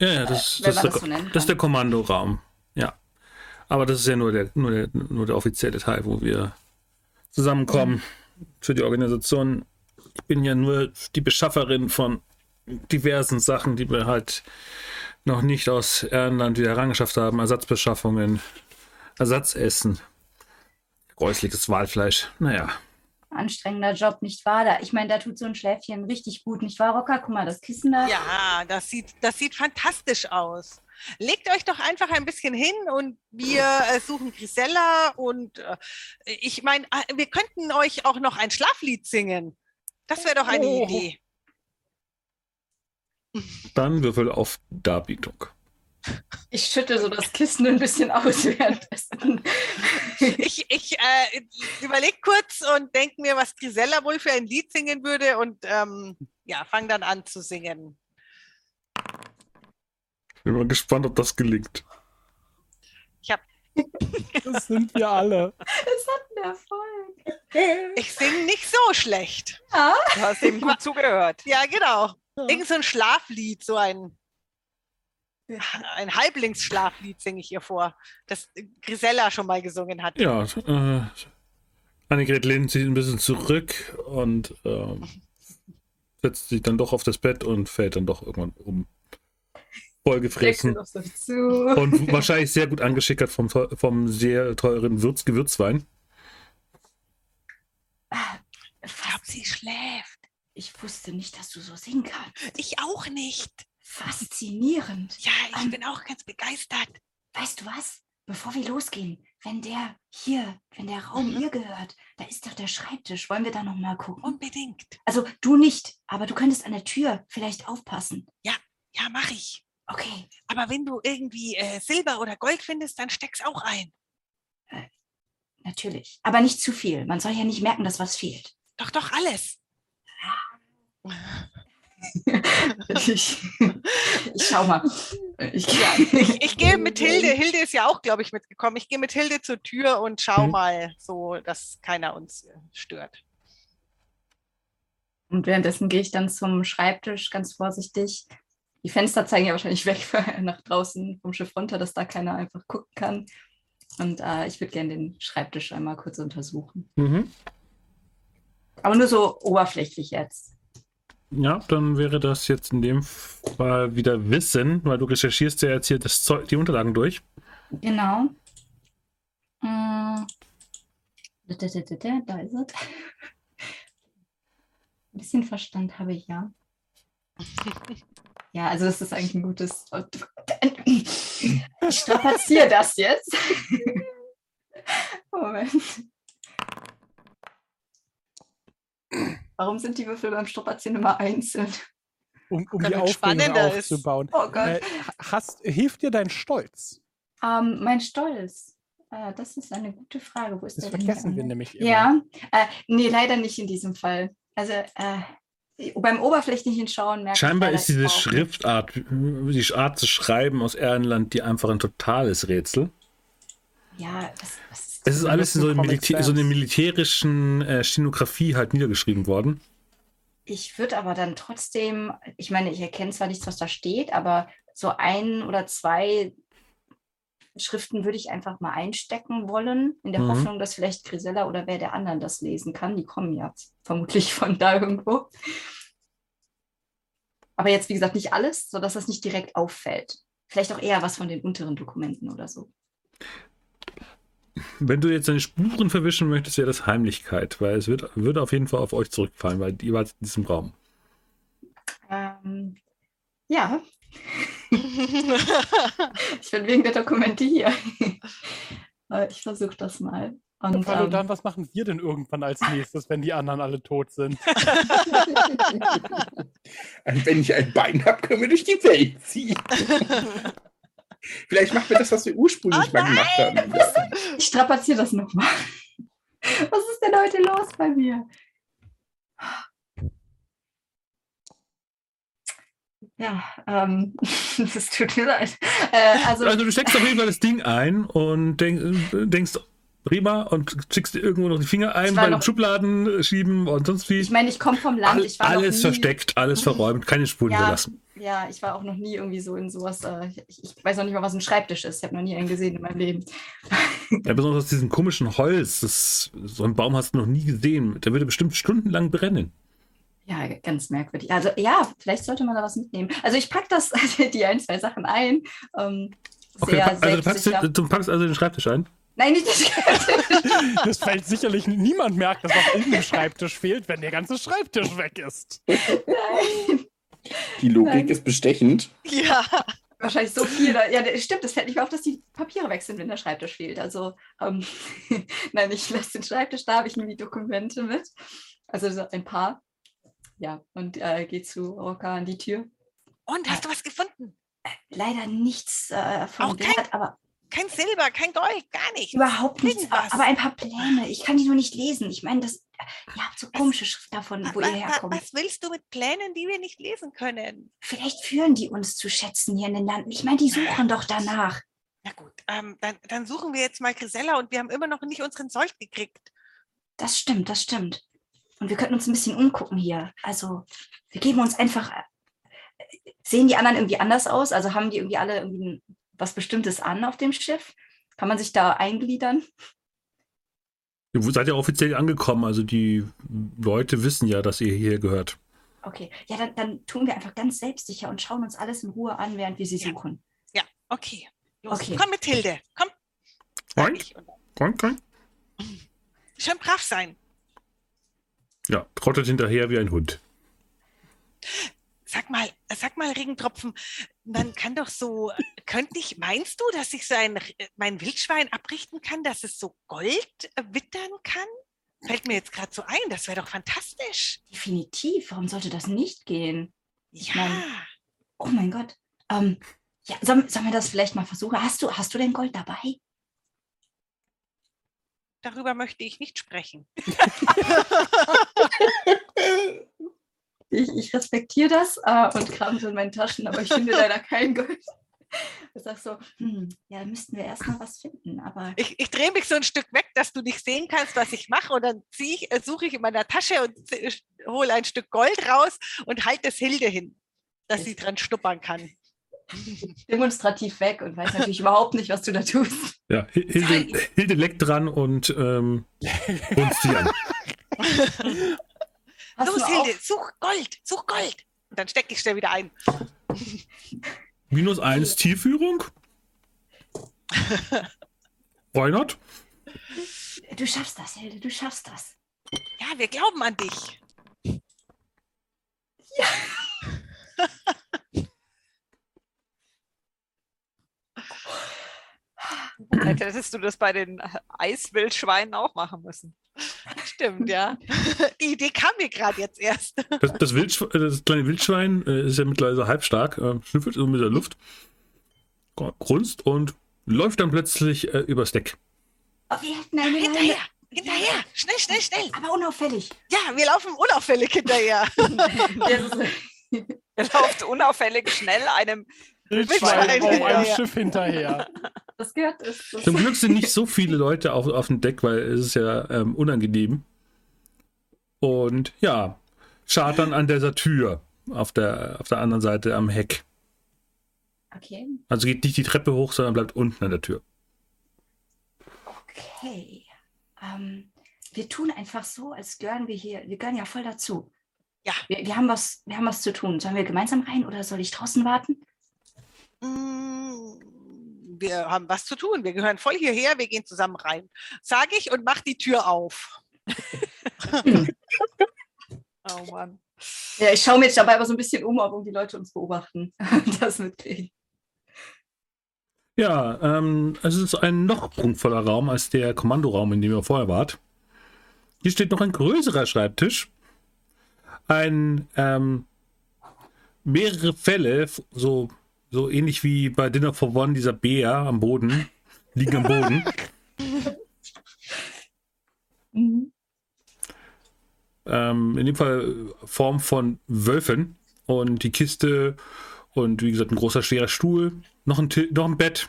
ja, ja, das, Äh, das, ist der, das so das ist der. Kommandoraum. Ja. Aber das ist ja nur der, nur der, nur der offizielle Teil, wo wir zusammenkommen für die Organisation. Ich bin ja nur die Beschafferin von diversen Sachen, die wir halt noch nicht aus Ehrenland wieder herangeschafft haben. Ersatzbeschaffungen, Ersatzessen, gräusliches Walfleisch. Naja. Anstrengender Job, nicht wahr? Da, ich meine, da tut so ein Schläfchen richtig gut, nicht wahr, Rocker? Guck mal, das Kissen da. Ja, das sieht, das sieht fantastisch aus. Legt euch doch einfach ein bisschen hin und wir äh, suchen Grisella und äh, ich meine, äh, wir könnten euch auch noch ein Schlaflied singen. Das wäre doch eine Oh. Idee. Dann Würfel auf Darbietung. Ich schüttel so das Kissen ein bisschen aus währenddessen. Ich, ich äh, überlege kurz und denke mir, was Grisella wohl für ein Lied singen würde und ähm, ja, fang dann an zu singen. Bin mal gespannt, ob das gelingt. Das sind wir alle. Es hat einen Erfolg. Ich singe nicht so schlecht. Ja, Du hast ihm gut zugehört. Ja, genau. Irgend so ein Schlaflied, so ein, ein Halblingsschlaflied singe ich ihr vor, das Grisella schon mal gesungen hat. Ja, äh, Annegret lehnt sich ein bisschen zurück und ähm, setzt sich dann doch auf das Bett und fällt dann doch irgendwann um. Vollgefressen. Und wahrscheinlich sehr gut angeschickert vom, vom sehr teuren Würz Gewürzwein. Ich glaube, sie schläft. Ich wusste nicht, dass du so singen kannst. Ich auch nicht. Faszinierend. Ja, ich Ähm. bin auch ganz begeistert. Weißt du was? Bevor wir losgehen, wenn der hier, wenn der Raum Mhm. ihr gehört, da ist doch der Schreibtisch. Wollen wir da noch mal gucken? Unbedingt. Also du nicht, aber du könntest an der Tür vielleicht aufpassen. Ja, mache ich. Okay, Aber wenn du irgendwie äh, Silber oder Gold findest, dann steck's auch ein. natürlich. Aber nicht zu viel. Man soll ja nicht merken, dass was fehlt. Doch, doch, alles. Ich, ich schau mal. Ich, Ich, ich gehe mit Hilde. Hilde ist ja auch, glaube ich, mitgekommen. Ich gehe mit Hilde zur Tür und schau Mhm. mal, so dass keiner uns äh, stört. Und währenddessen gehe ich dann zum Schreibtisch ganz vorsichtig. Die Fenster zeigen ja wahrscheinlich weg nach draußen vom Schiff runter, dass da keiner einfach gucken kann. Und äh, ich würde gerne den Schreibtisch einmal kurz untersuchen. Mhm. Aber nur so oberflächlich jetzt. Ja, dann wäre das jetzt in dem Fall wieder Wissen, weil du recherchierst ja jetzt hier das Zeug, die Unterlagen durch. Genau. Mm. Da ist es. Ein bisschen Verstand habe ich ja. Ja, also das ist eigentlich ein gutes. Ich strapaziere das jetzt. Moment. Warum sind die Würfel beim Strapazieren immer einzeln? Um, um die Aufregung ist. aufzubauen. Oh Gott. Äh, hast, hilft dir dein Stolz? Ähm, mein Stolz. Äh, das ist eine gute Frage. Wo ist Das der denn vergessen wir nämlich immer. Ja, äh, nee, leider nicht in diesem Fall. Also äh, beim oberflächlichen Schauen merke Scheinbar ist diese. Schriftart, die Art zu schreiben aus Ehrenland, die einfach ein totales Rätsel. Ja, was, was ist Es ist alles in so, Militä so einer militärischen äh, Stenografie halt niedergeschrieben worden. Ich würde aber dann trotzdem, ich meine, ich erkenne zwar nichts, was da steht, aber so ein oder zwei Schriften würde ich einfach mal einstecken wollen, in der Mhm. Hoffnung, dass vielleicht Grisella oder wer der anderen das lesen kann. Die kommen ja vermutlich von da irgendwo. Aber jetzt, wie gesagt, nicht alles, sodass das nicht direkt auffällt. Vielleicht auch eher was von den unteren Dokumenten oder so. Wenn du jetzt deine Spuren verwischen möchtest, wäre das Heimlichkeit, weil es wird, würde auf jeden Fall auf euch zurückfallen, weil ihr wart in diesem Raum. Ähm, ja, ich bin wegen der Dokumente hier. Äh, ich versuche das mal. Und, Hallo, ähm, dann, was machen wir denn irgendwann als nächstes, wenn die anderen alle tot sind? Wenn ich ein Bein habe, können wir durch die Welt ziehen. Vielleicht machen wir das, was wir ursprünglich Oh mal gemacht haben. ich strapaziere das nochmal. Was ist denn heute los bei mir? Ja, ähm, es tut mir leid. Äh, also, Also du steckst auf jeden Fall das Ding ein und denk, denkst, prima, und schickst dir irgendwo noch die Finger ein, Ich war bei den noch- Schubladen schieben und sonst wie. ich meine, ich komme vom Land. All, Ich war alles versteckt, alles verräumt, keine Spuren Ja. hinterlassen. Ja, ich war auch noch nie irgendwie so in sowas. Äh, ich, ich weiß noch nicht mal, was ein Schreibtisch ist. Ich habe noch nie einen gesehen in meinem Leben. Ja, besonders aus diesem komischen Holz. Das, so einen Baum hast du noch nie gesehen. Der würde bestimmt stundenlang brennen. Ja, ganz merkwürdig. Also ja, vielleicht sollte man da was mitnehmen. Also ich packe das, die ein, zwei Sachen ein. Ähm, Okay, sehr also du packst, du packst also den Schreibtisch ein. Nein, nicht das Das fällt sicherlich niemand merkt, dass auf irgendeinem Schreibtisch fehlt, wenn der ganze Schreibtisch weg ist. Nein. Die Logik Nein. ist bestechend. ja. Wahrscheinlich so viel. Da, ja, das stimmt, es fällt nicht mehr auf, dass die Papiere weg sind, wenn der Schreibtisch fehlt. Also, ähm, nein, ich lasse den Schreibtisch, da habe ich nur die Dokumente mit. Also so ein paar. Ja, und äh, gehe zu Roka an die Tür. Und hast du was gefunden? Leider nichts äh, von Auch kein- Wert, aber Kein Silber, kein Gold, gar nichts. überhaupt nichts. Irgendwas. Aber ein paar Pläne. Ich kann die nur nicht lesen. Ich meine, das, ihr habt so komische Schrift davon, wo wa- ihr herkommt. Was willst du mit Plänen, die wir nicht lesen können? Vielleicht führen die uns zu Schätzen hier in den Landen. Ich meine, die suchen doch danach. Na gut, ähm, dann, dann suchen wir jetzt mal Grisella und wir haben immer noch nicht unseren Sold gekriegt. Das stimmt, das stimmt. Und wir könnten uns ein bisschen umgucken hier. Also, wir geben uns einfach. äh, Sehen die anderen irgendwie anders aus? Also haben die irgendwie alle irgendwie was Bestimmtes an auf dem Schiff? Kann man sich da eingliedern? Ihr seid ja offiziell angekommen, also die Leute wissen ja, dass ihr hier gehört. Okay, ja, dann, dann tun wir einfach ganz selbstsicher und schauen uns alles in Ruhe an, während wir sie Ja. suchen. Okay, los, Okay. komm mit Hilde, komm. sag Oink, ich. Und oink, oink. Schön brav sein. Ja, trottet hinterher wie ein Hund. Sag mal, sag mal, Regentropfen, man kann doch so, könnte ich, meinst du, dass ich so ein, mein Wildschwein abrichten kann, dass es so Gold äh, wittern kann? Fällt mir jetzt gerade so ein, das wäre doch fantastisch. Definitiv. Warum sollte das nicht gehen? Ich Ja, mein- Oh mein Gott. Ähm, ja, sollen, sollen wir das vielleicht mal versuchen? Hast du, hast du denn Gold dabei? darüber möchte ich nicht sprechen. Ich, ich respektiere das äh, und kram so in meinen Taschen, aber ich finde leider kein Gold. Ich sag so, hm, ja, müssten wir erst mal was finden, aber Ich, ich drehe mich so ein Stück weg, dass du nicht sehen kannst, was ich mache. Und dann ich, äh, suche ich in meiner Tasche und hole ein Stück Gold raus und halte es Hilde hin, dass sie dran schnuppern kann. demonstrativ weg und weiß natürlich überhaupt nicht, was du da tust. Ja, Hi- Hilde, Hilde leckt dran und ähm, sie an. Pass Los, Hilde, auf. such Gold, such Gold. Und dann stecke ich schnell wieder ein. Minus eins Tierführung. Reinhard? Du schaffst das, Hilde, du schaffst das. Ja, wir glauben an dich. Ja. Hättest du das bei den Eiswildschweinen auch machen müssen. Stimmt, ja. Die Idee kam mir gerade jetzt erst. Das, das, das kleine Wildschwein äh, ist ja mittlerweile so halbstark, äh, schnüffelt so mit der Luft, grunzt und läuft dann plötzlich äh, übers Deck. Oh, wir hätten eine Hinterher, Leine. hinterher, schnell, schnell, schnell. Aber unauffällig. Ja, wir laufen unauffällig hinterher. Er läuft unauffällig schnell einem Wildschwein auf einem hinterher. Schiff hinterher. das gehört. Das, das Zum Glück sind nicht so viele Leute auf, auf dem Deck, weil es ist ja ähm, unangenehm. Und ja, chartern an dieser Tür auf der, auf der anderen Seite am Heck. okay. Also geht nicht die Treppe hoch, sondern bleibt unten an der Tür. Okay. Ähm, wir tun einfach so, als gehören wir hier, wir gehören ja voll dazu. Ja. Wir, wir, haben was, wir haben was zu tun. Sollen wir gemeinsam rein oder soll ich draußen warten? Mm, Wir haben was zu tun. Wir gehören voll hierher. Wir gehen zusammen rein. Sage ich und mach die Tür auf. Oh Mann. Ja, ich schaue mir jetzt dabei aber so ein bisschen um, ob die Leute uns beobachten. das mitkriegen. Ja, ähm, es ist ein noch prunkvoller Raum als der Kommandoraum, in dem ihr vorher wart. Hier steht noch ein größerer Schreibtisch. Ein, ähm, mehrere Fälle, so, so ähnlich wie bei Dinner for One, dieser Bär am Boden, liegen am Boden. Mhm. ähm, in dem Fall Form von Wölfen und die Kiste und wie gesagt ein großer schwerer Stuhl, noch ein, noch ein Bett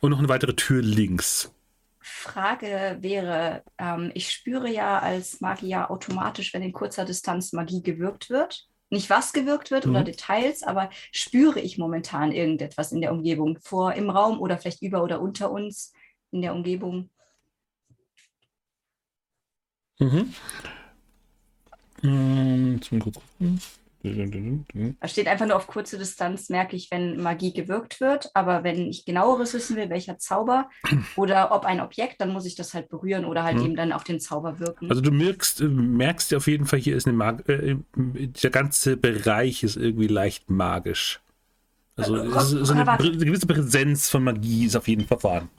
und noch eine weitere Tür links. Frage wäre, ähm, ich spüre ja als Magier automatisch, wenn in kurzer Distanz Magie gewirkt wird. Nicht was gewirkt wird oder Mhm. Details, aber spüre ich momentan irgendetwas in der Umgebung, vor im Raum oder vielleicht über oder unter uns in der Umgebung. Mhm. Ähm, jetzt Da steht einfach nur auf kurze Distanz, merke ich, wenn Magie gewirkt wird. Aber wenn ich genaueres wissen will, welcher Zauber oder ob ein Objekt, dann muss ich das halt berühren oder halt Mhm. eben dann auf den Zauber wirken. Also du merkst, äh, merkst auf jeden Fall, hier ist eine Mag äh, der ganze Bereich ist irgendwie leicht magisch. Also Äh, es ist so eine, gewisse Präsenz von Magie ist auf jeden Fall vorhanden.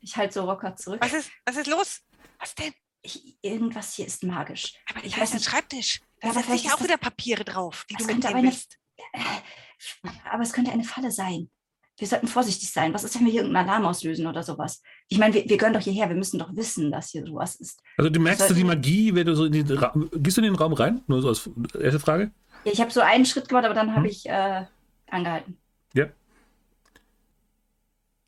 ich halte so Rocker zurück. Was ist, was ist los? Was denn? Ich, irgendwas hier ist magisch. Aber Ich weiß nicht. Schreibtisch. Da sind vielleicht sicher auch das- wieder Papiere drauf, die du mitnehmen aber eine- willst. Aber es könnte eine Falle sein. Wir sollten vorsichtig sein. Was ist, wenn wir hier irgendeinen Alarm auslösen oder sowas? Ich meine, wir, wir gehören doch hierher. Wir müssen doch wissen, dass hier sowas ist. Also du merkst Sollten- die Magie, wenn du so in den Raum, gehst du in den Raum rein? Nur so als erste Frage. Ja, ich habe so einen Schritt gemacht, aber dann habe Hm. ich äh, angehalten. Ja.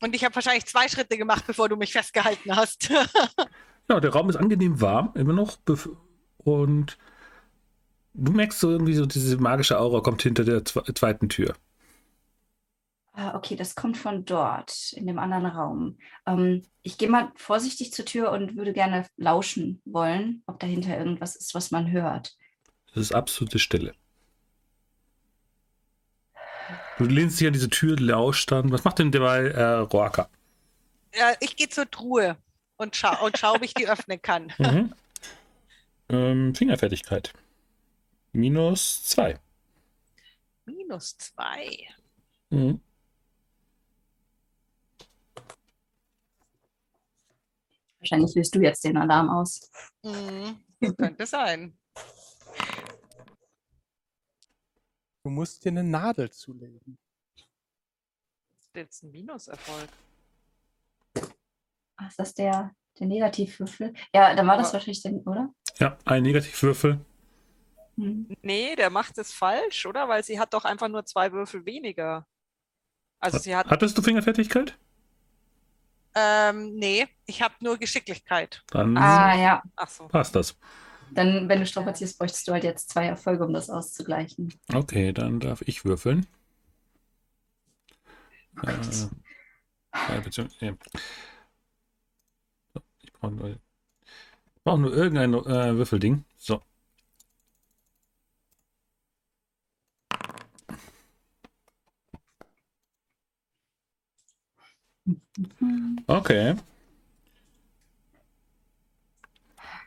Und ich habe wahrscheinlich zwei Schritte gemacht, bevor du mich festgehalten hast. Ja, der Raum ist angenehm warm, immer noch. Und du merkst so irgendwie so, diese magische Aura kommt hinter der zwe- zweiten Tür. Ah, okay, das kommt von dort, in dem anderen Raum. Ähm, ich gehe mal vorsichtig zur Tür und würde gerne lauschen wollen, ob dahinter irgendwas ist, was man hört. Das ist absolute Stille. Du lehnst dich an diese Tür, lauscht dann. Was macht denn derweil äh, Roaka? ja, ich gehe zur Truhe und schau, und schau, ob ich die öffnen kann. Mhm. ähm, Fingerfertigkeit. Minus zwei. Minus zwei. Mhm. Wahrscheinlich löst du jetzt den Alarm aus. Mhm, das könnte sein. Du musst dir eine Nadel zulegen. Jetzt ein Minuserfolg. Ah, Ist das der, der Negativwürfel? Ja, dann war das wahrscheinlich der, oder? Ja, ein Negativwürfel. Hm. Nee, der macht es falsch, oder? Weil sie hat doch einfach nur zwei Würfel weniger. Also sie hat. Hattest du Fingerfertigkeit? Ähm, nee, ich habe nur Geschicklichkeit. Dann Ah, ja. Ach so. passt das. Dann, wenn du strapazierst, bräuchtest du halt jetzt zwei Erfolge, um das auszugleichen. Okay, dann darf ich würfeln. Oh. Äh, äh, beziehungs- ja. So, ich brauche nur, brauch nur irgendein äh, Würfelding. So. Okay.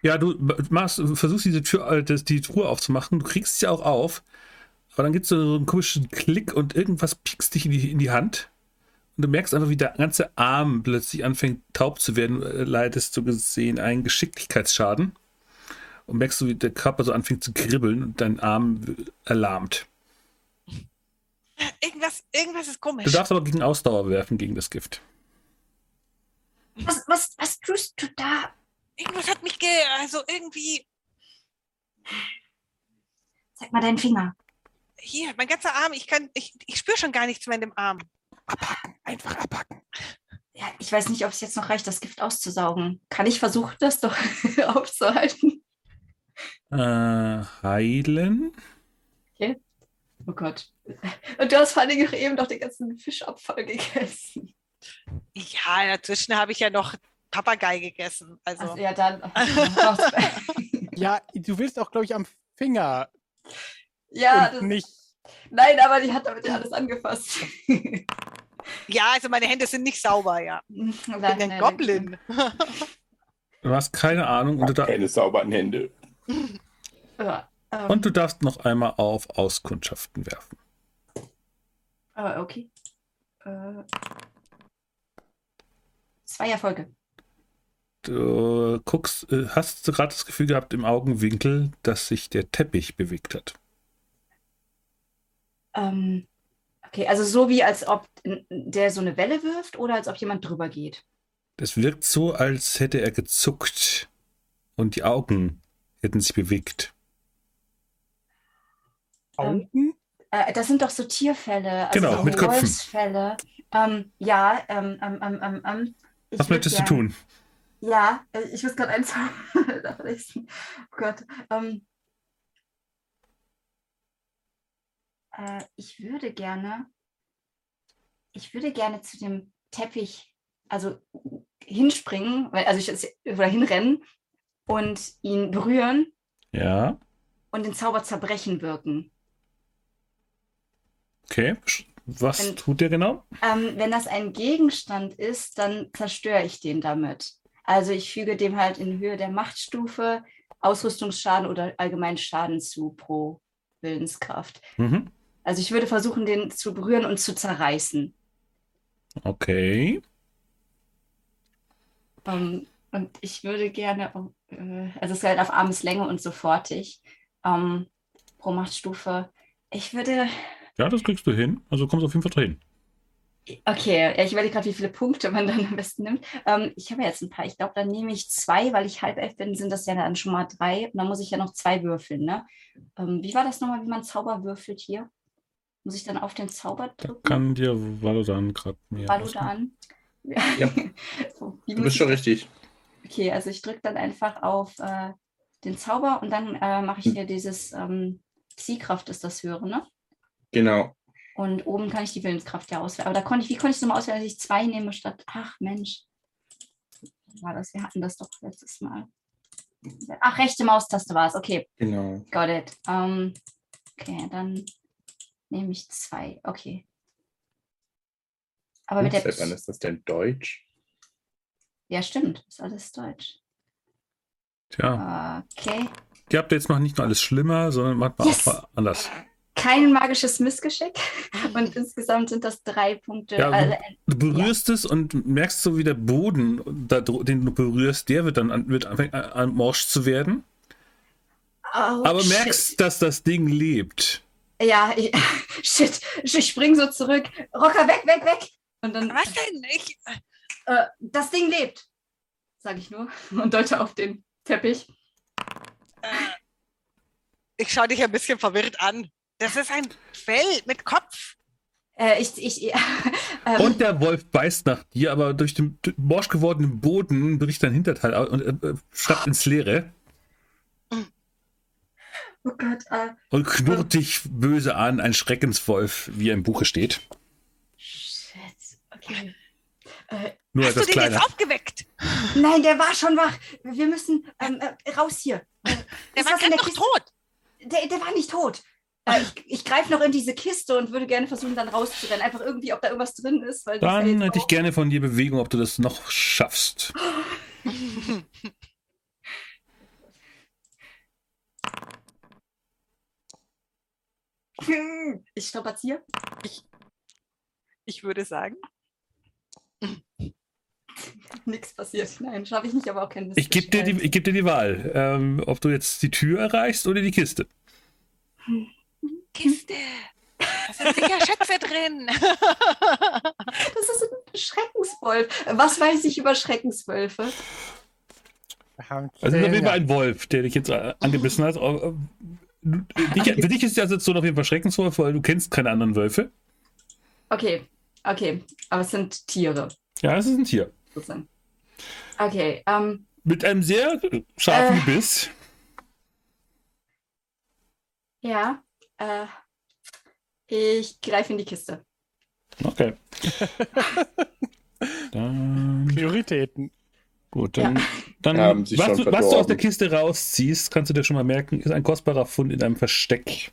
Ja, du machst, versuchst diese Tür, äh, die Truhe aufzumachen. Du kriegst sie auch auf. Aber dann gibt es so einen komischen Klick und irgendwas piekst dich in die, in die Hand. Und du merkst einfach, wie der ganze Arm plötzlich anfängt taub zu werden, äh, leidest du gesehen einen Geschicklichkeitsschaden. Und merkst du, wie der Körper so anfängt zu kribbeln und dein Arm erlahmt. Irgendwas, irgendwas ist komisch. Du darfst aber gegen Ausdauer werfen, gegen das Gift. Was, was, was tust du da? Irgendwas hat mich ge... Also irgendwie... Zeig mal deinen Finger. Hier, mein ganzer Arm, ich kann... Ich, ich spüre schon gar nichts mehr in dem Arm. Abhaken, einfach abhaken. Ja, ich weiß nicht, ob es jetzt noch reicht, das Gift auszusaugen. Kann ich versuchen, das doch aufzuhalten? Äh, heilen? Oh Gott. Und du hast vor allem auch eben noch den ganzen Fischabfall gegessen. Ja, dazwischen habe ich ja noch Papagei gegessen. Also, Also, ja, dann. Ja, du willst auch, glaube ich, am Finger ja, und das, nicht. nein, aber die hat damit ja alles angefasst. ja, also meine Hände sind nicht sauber, ja. Ich bin ein Goblin. Du hast keine Ahnung und Keine sauberen Hände. Ja, ähm, und du darfst noch einmal auf Auskundschaften werfen. äh, okay. Äh, zwei Erfolge. Du guckst, äh, hast du gerade das Gefühl gehabt im Augenwinkel, dass sich der Teppich bewegt hat. Ähm, okay, also so wie als ob der so eine Welle wirft oder als ob jemand drüber geht. Es wirkt so, als hätte er gezuckt und die Augen hätten sich bewegt. Augen? Äh, das sind doch so Tierfälle, also Genau, so mit Köpfen. Wolfsfälle. Ähm, ja, ähm, ähm, ähm, ähm, ähm, Was möchtest du gern- tun? Ja, äh, ich muss gerade eins vielleicht- Oh Gott. Ähm, äh, ich würde gerne, ich würde gerne zu dem Teppich, also hinspringen, also ich oder hinrennen und ihn berühren Ja, und den Zauber zerbrechen wirken. Okay. Was Wenn- tut der genau? Ähm, wenn das ein Gegenstand ist, dann zerstöre ich den damit. Also ich füge dem halt in Höhe der Machtstufe Ausrüstungsschaden oder allgemeinen Schaden zu pro Willenskraft. Mhm. Also ich würde versuchen, den zu berühren und zu zerreißen. Okay. Ähm, und ich würde gerne, äh, also es ist halt auf Armeslänge und sofortig ähm, pro Machtstufe. Ich würde, Ja, das kriegst du hin. Also kommst auf jeden Fall drin. okay, ja, ich überlege gerade, wie viele Punkte man dann am besten nimmt. Ähm, ich habe ja jetzt ein paar. Ich glaube, dann nehme ich zwei, weil ich halbelf bin, sind das ja dann schon mal drei. Und dann muss ich ja noch zwei würfeln, ne? Ähm, wie war das nochmal, wie man Zauber würfelt hier? Muss ich dann auf den Zauber Da drücken? kann dir Valodan gerade mehr. Valudan? Ja. So, wie Du bist schon richtig. Okay, also ich drücke dann einfach auf äh, den Zauber und dann äh, mache ich hier dieses ähm, Psi-Kraft ist das höhere, ne? Genau. Und oben kann ich die Willenskraft ja auswählen. Aber da konnte ich, wie konnte ich es nochmal auswählen, dass ich zwei nehme statt. Ach Mensch. War das? Wir hatten das doch letztes Mal. Ach, rechte Maustaste war es. Okay, Genau. got it. Ähm, okay, dann nehme ich zwei. Okay. Aber mit der. Seit wann ist das denn Deutsch? Ja, stimmt. Ist alles Deutsch. Tja, Okay. die Updates machen nicht nur alles schlimmer, sondern manchmal Yes. auch mal anders. Kein magisches Missgeschick und insgesamt sind das drei Punkte. Ja, also, Du berührst es und merkst so, wie der Boden, den du berührst, der wird dann an, wird anfängt an, an morsch zu werden. oh, Aber shit. merkst, dass das Ding lebt. Ja, ich, shit. Ich spring so zurück. Rocker, weg, weg, weg. Und dann, Was denn? Ich, äh, das Ding lebt, sage ich nur und deute auf den Teppich. äh, ich schaue dich ein bisschen verwirrt an. Das ist ein Fell mit Kopf. Äh, ich, ich, ähm, Und der Wolf beißt nach dir, aber durch den morsch gewordenen Boden bricht dein Hinterteil aus und äh, schrappt ins Leere oh Gott, äh, und knurrt dich böse an, ein Schreckenswolf, wie er im Buche steht. shit, okay. Äh, Nur Hast du etwas den kleiner. jetzt aufgeweckt? nein, der war schon wach. Wir müssen ähm, äh, raus hier. Äh, Der ist war gerade noch tot. Der, der war nicht tot. Äh, ich ich greife noch in diese Kiste und würde gerne versuchen, dann rauszurennen. Einfach irgendwie, ob da irgendwas drin ist. Weil ja Dann jetzt hätte ich gerne von dir Bewegung, ob du das noch schaffst. Ich strapaziere. Ich würde sagen, Nichts passiert. Nein, schaffe ich nicht, aber auch kein Mist. Ich gebe dir, die- ich geb dir die Wahl, ähm, ob du jetzt die Tür erreichst oder die Kiste. Kiste. Da sind sicher Schätze drin. Das ist ein Schreckenswolf. Was weiß ich über Schreckenswölfe? Wir haben Also es ist auf jeden Zähne. Fall ein Wolf, der dich jetzt äh, angebissen hat. Äh, du- dich, für dich ist die Assoziation auf jeden Fall Schreckenswolf, weil du kennst keine anderen Wölfe. Okay, okay. Aber es sind Tiere. Ja, es ist ein Tier. Okay, ähm, Mit einem sehr scharfen Äh. Gebiss. ja. Äh, ich greife in die Kiste. Okay. Dann, Prioritäten. gut, dann, dann Haben sich was, schon du, was du aus der Kiste rausziehst, kannst du dir schon mal merken, ist ein kostbarer Fund in einem Versteck.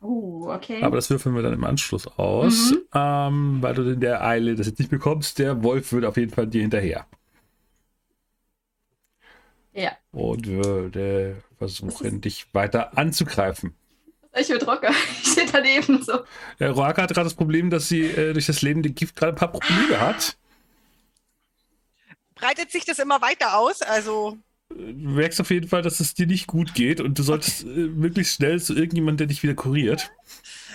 Uh, okay. Aber das würfeln wir dann im Anschluss aus, Mhm. ähm, weil du in der Eile das jetzt nicht bekommst. Der Wolf wird auf jeden Fall dir hinterher ja. und würde versuchen, dich weiter anzugreifen. Ich wird Rocker. Ich stehe daneben so. Der Roaka hat gerade das Problem, dass sie äh, durch das lebende Gift gerade ein paar Probleme hat. Breitet sich das immer weiter aus? Also, Du merkst auf jeden Fall, dass es dir nicht gut geht und du solltest äh, möglichst schnell zu irgendjemandem, der dich wieder kuriert.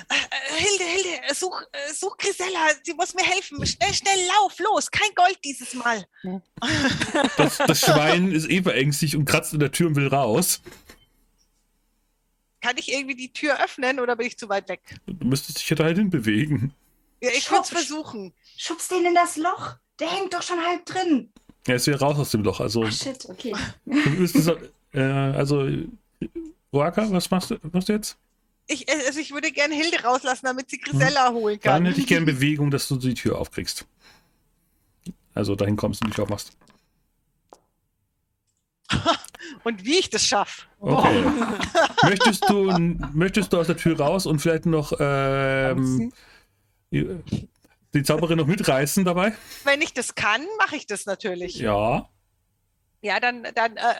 äh, Hilde, Hilde, such, äh, such Grisella. Sie muss mir helfen. Schnell, schnell, lauf, los. Kein Gold dieses Mal. Das, das Schwein ist eh verängstigt und kratzt in der Tür und will raus. Kann ich irgendwie die Tür öffnen oder bin ich zu weit weg? Du müsstest dich ja dahin bewegen. Ja, ich würde es versuchen. Schubst den in das Loch. Der hängt doch schon halb drin. Er ist wieder raus aus dem Loch. Also, Oh, shit, okay. du müsstest, äh, also, Roaka, was machst du, machst du jetzt? Ich, äh, also ich würde gerne Hilde rauslassen, damit sie Grisella holen kann. Dann hätte ich gerne Bewegung, dass du die Tür aufkriegst. Also dahin kommst und dich aufmachst. Und wie ich das schaffe. Okay. möchtest, du, möchtest du aus der Tür raus und vielleicht noch ähm, die Zauberin noch mitreißen dabei? Wenn ich das kann, mache ich das natürlich. Ja. Ja, dann, dann äh,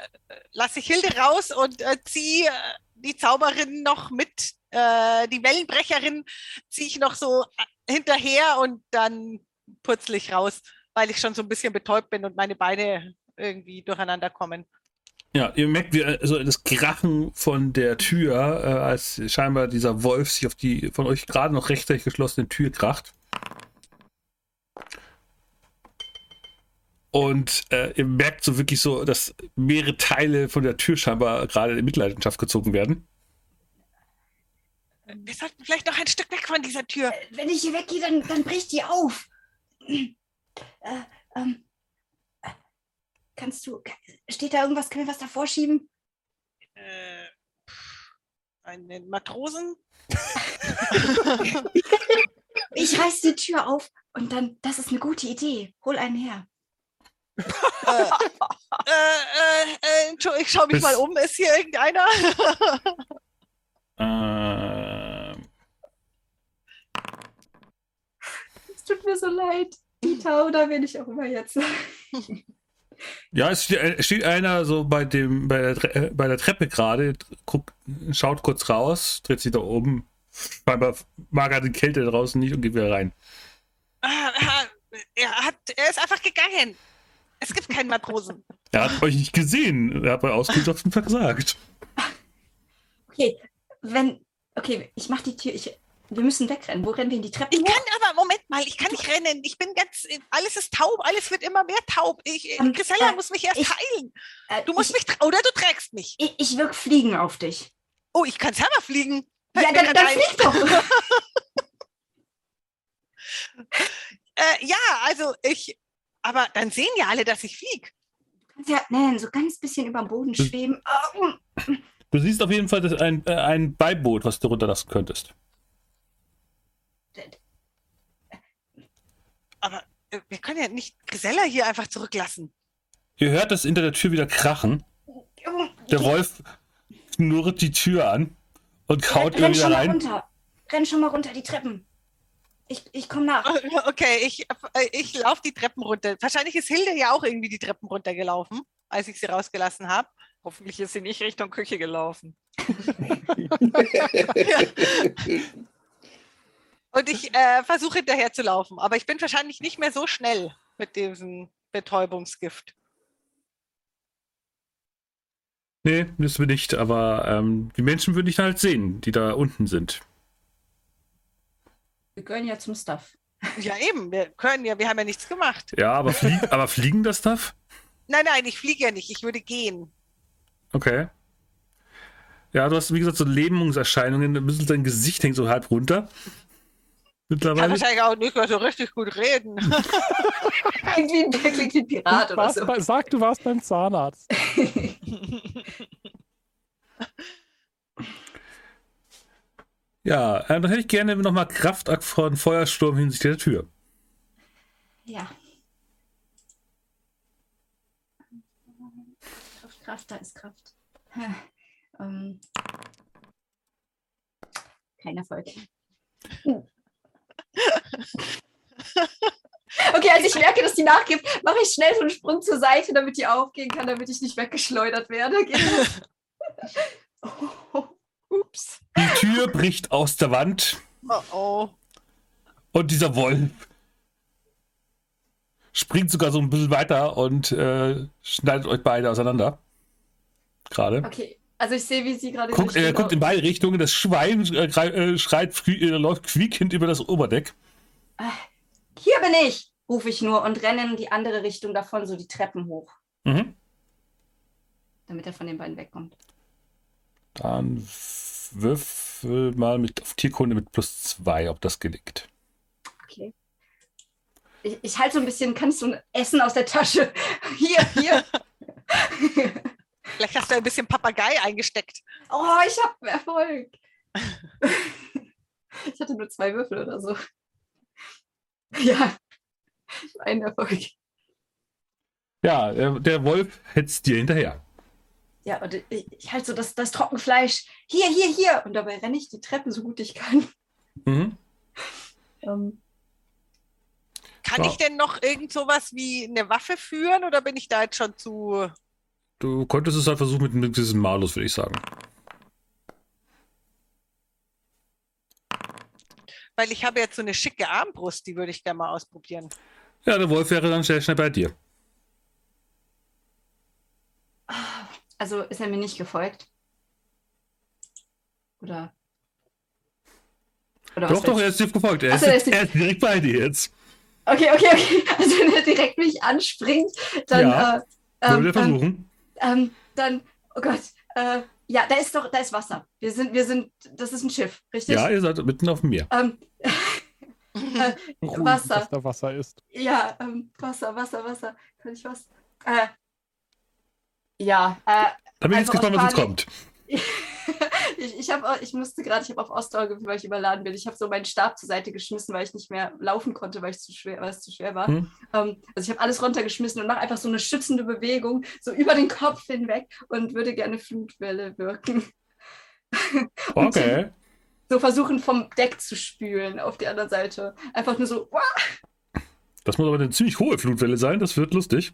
lasse ich Hilde raus und äh, ziehe äh, die Zauberin noch mit, äh, die Wellenbrecherin ziehe ich noch so äh, hinterher und dann purzle ich raus, weil ich schon so ein bisschen betäubt bin und meine Beine irgendwie durcheinander kommen. Ja, ihr merkt, wie also das Krachen von der Tür, äh, als scheinbar dieser Wolf sich auf die von euch gerade noch rechtzeitig geschlossene Tür kracht. Und äh, ihr merkt so wirklich so, dass mehrere Teile von der Tür scheinbar gerade in Mitleidenschaft gezogen werden. Wir sollten vielleicht noch ein Stück weg von dieser Tür. Wenn ich hier weggehe, dann, dann bricht die auf. Äh, ähm, äh, kannst du, steht da irgendwas, können wir was davor schieben? Äh, einen Matrosen? Ich reiß die Tür auf und dann, das ist eine gute Idee. Hol einen her. äh, äh, äh, Entschuldigung, ich schaue mich Bis- mal um. Ist hier irgendeiner? Ähm, Es tut mir so leid. Dieter oder wen ich auch immer jetzt. ja, es steht, es steht einer so bei dem bei der, äh, bei der Treppe gerade, guckt, schaut kurz raus, dreht sich da oben. Scheinbar mag er die Kälte draußen nicht und geht wieder rein. Ah, ah, er, hat, er ist einfach gegangen. Es gibt keinen Matrosen. Er hat euch nicht gesehen. Er hat bei Auskundschaften versagt. Okay, wenn, okay, ich mach die Tür, ich, wir müssen wegrennen. Wo rennen wir in die Treppe Ich hoch? kann aber, Moment mal, ich kann nicht rennen. Ich bin ganz, alles ist taub, alles wird immer mehr taub. Ich, Ähm, Grisella äh, muss mich erst ich- heilen. Äh, Du musst ich, mich, oder du trägst mich. ich, ich wirk Fliegen auf dich. Oh, ich kann selber fliegen. Ja, dann, dann flieg doch. Äh, ja, also ich, aber dann sehen ja alle, dass ich fliege. kannst ja, nein, so ganz bisschen über dem Boden Das- schweben. Du siehst auf jeden Fall das ein, äh, ein Beiboot, was du runterlassen könntest. Aber äh, wir können ja nicht Grisella hier einfach zurücklassen. Ihr hört das hinter der Tür wieder krachen. Der Wolf knurrt die Tür an und kaut renn, wieder schon mal rein. runter. Renn schon mal runter die Treppen. Ich, ich komme nach. Okay, ich, äh, ich laufe die Treppen runter. Wahrscheinlich ist Hilde ja auch irgendwie die Treppen runtergelaufen, als ich sie rausgelassen habe. Hoffentlich ist sie nicht Richtung Küche gelaufen. Und ich äh, versuche hinterher zu laufen, aber ich bin wahrscheinlich nicht mehr so schnell mit diesem Betäubungsgift. Nee, müssen wir nicht, aber ähm, die Menschen würde ich dann halt sehen, die da unten sind. Wir gehören ja zum Stuff. Ja, eben, wir können ja, wir haben ja nichts gemacht. Ja, aber, flie aber fliegen das darf? Nein, nein, ich fliege ja nicht, ich würde gehen. Okay. Ja, du hast, wie gesagt, so Lähmungserscheinungen. Ein bisschen dein Gesicht hängt so halb runter. Ich kann Mittlerweile. wahrscheinlich auch nicht mehr so richtig gut reden. Irgendwie der klingt wie ein Pirat oder so. bei, sag, du warst beim Zahnarzt. Ja, äh, dann hätte ich gerne nochmal Kraftakt von Feuersturm hinsichtlich der Tür. Ja. Kraft, Kraft, da ist Kraft. Ähm. Kein Erfolg. Okay, als ich merke, dass die nachgibt, mache ich schnell so einen Sprung zur Seite, damit die aufgehen kann, damit ich nicht weggeschleudert werde. Oh, ups. Die Tür bricht aus der Wand Oh oh. und dieser Wolf springt sogar so ein bisschen weiter und äh, schneidet euch beide auseinander. Gerade. Okay, also ich sehe, wie sie gerade Guckt, er den- guckt in beide Richtungen. Das Schwein äh, äh, schreit, äh, läuft quiekend über das Oberdeck. Hier bin ich, rufe ich nur und renne in die andere Richtung davon, so die Treppen hoch, Mhm. damit er von den beiden wegkommt. Dann würfel mal mit auf Tierkunde mit plus zwei, ob das gelingt. Okay. Ich, ich halte so ein bisschen, kannst du ein Essen aus der Tasche? Hier, hier. Vielleicht hast du ein bisschen Papagei eingesteckt. oh, ich habe Erfolg. ich hatte nur zwei Würfel oder so. Ja, ein Erfolg. Ja, der Wolf hetzt dir hinterher. Ja, und ich, ich halte so das, das Trockenfleisch. Hier, hier, hier. Und dabei renne ich die Treppen so gut ich kann. Mhm. Ähm, Kann Ja. ich denn noch irgend sowas wie eine Waffe führen oder bin ich da jetzt schon zu. Du konntest es halt versuchen mit, mit diesem Malus, würde ich sagen. Weil ich habe jetzt so eine schicke Armbrust, die würde ich gerne mal ausprobieren. Ja, der Wolf wäre dann sehr schnell bei dir. also ist er mir nicht gefolgt? Oder? Oder Doch, doch, er ist dir gefolgt. Er, so, er ist- er ist direkt bei dir jetzt. Okay, okay, okay. Also wenn er direkt mich anspringt, dann, Ja, äh, ähm, Würde er dann, versuchen. ähm, dann, oh Gott, äh, ja, da ist doch, da ist Wasser. Wir sind, wir sind, das ist ein Schiff, richtig? Ja, ihr seid mitten auf dem Meer. Ähm, Ruhig, Wasser. dass da Wasser ist. ja, ähm, Wasser, Wasser, Wasser. Kann ich was? Äh, ja, äh, Da bin ich jetzt Einfach gespannt, was jetzt kommt. ich, ich, hab, ich musste gerade, ich habe auf Ausdauer gewürfelt, weil ich überladen bin. Ich habe so meinen Stab zur Seite geschmissen, weil ich nicht mehr laufen konnte, weil, ich zu schwer, weil es zu schwer war. Hm. Ähm, also ich habe alles runtergeschmissen und mache einfach so eine schützende Bewegung, so über den Kopf hinweg und würde gerne Flutwelle wirken. Okay. So versuchen, vom Deck zu spülen auf die andere Seite. Einfach nur so, "Uah!" Das muss aber eine ziemlich hohe Flutwelle sein. Das wird lustig.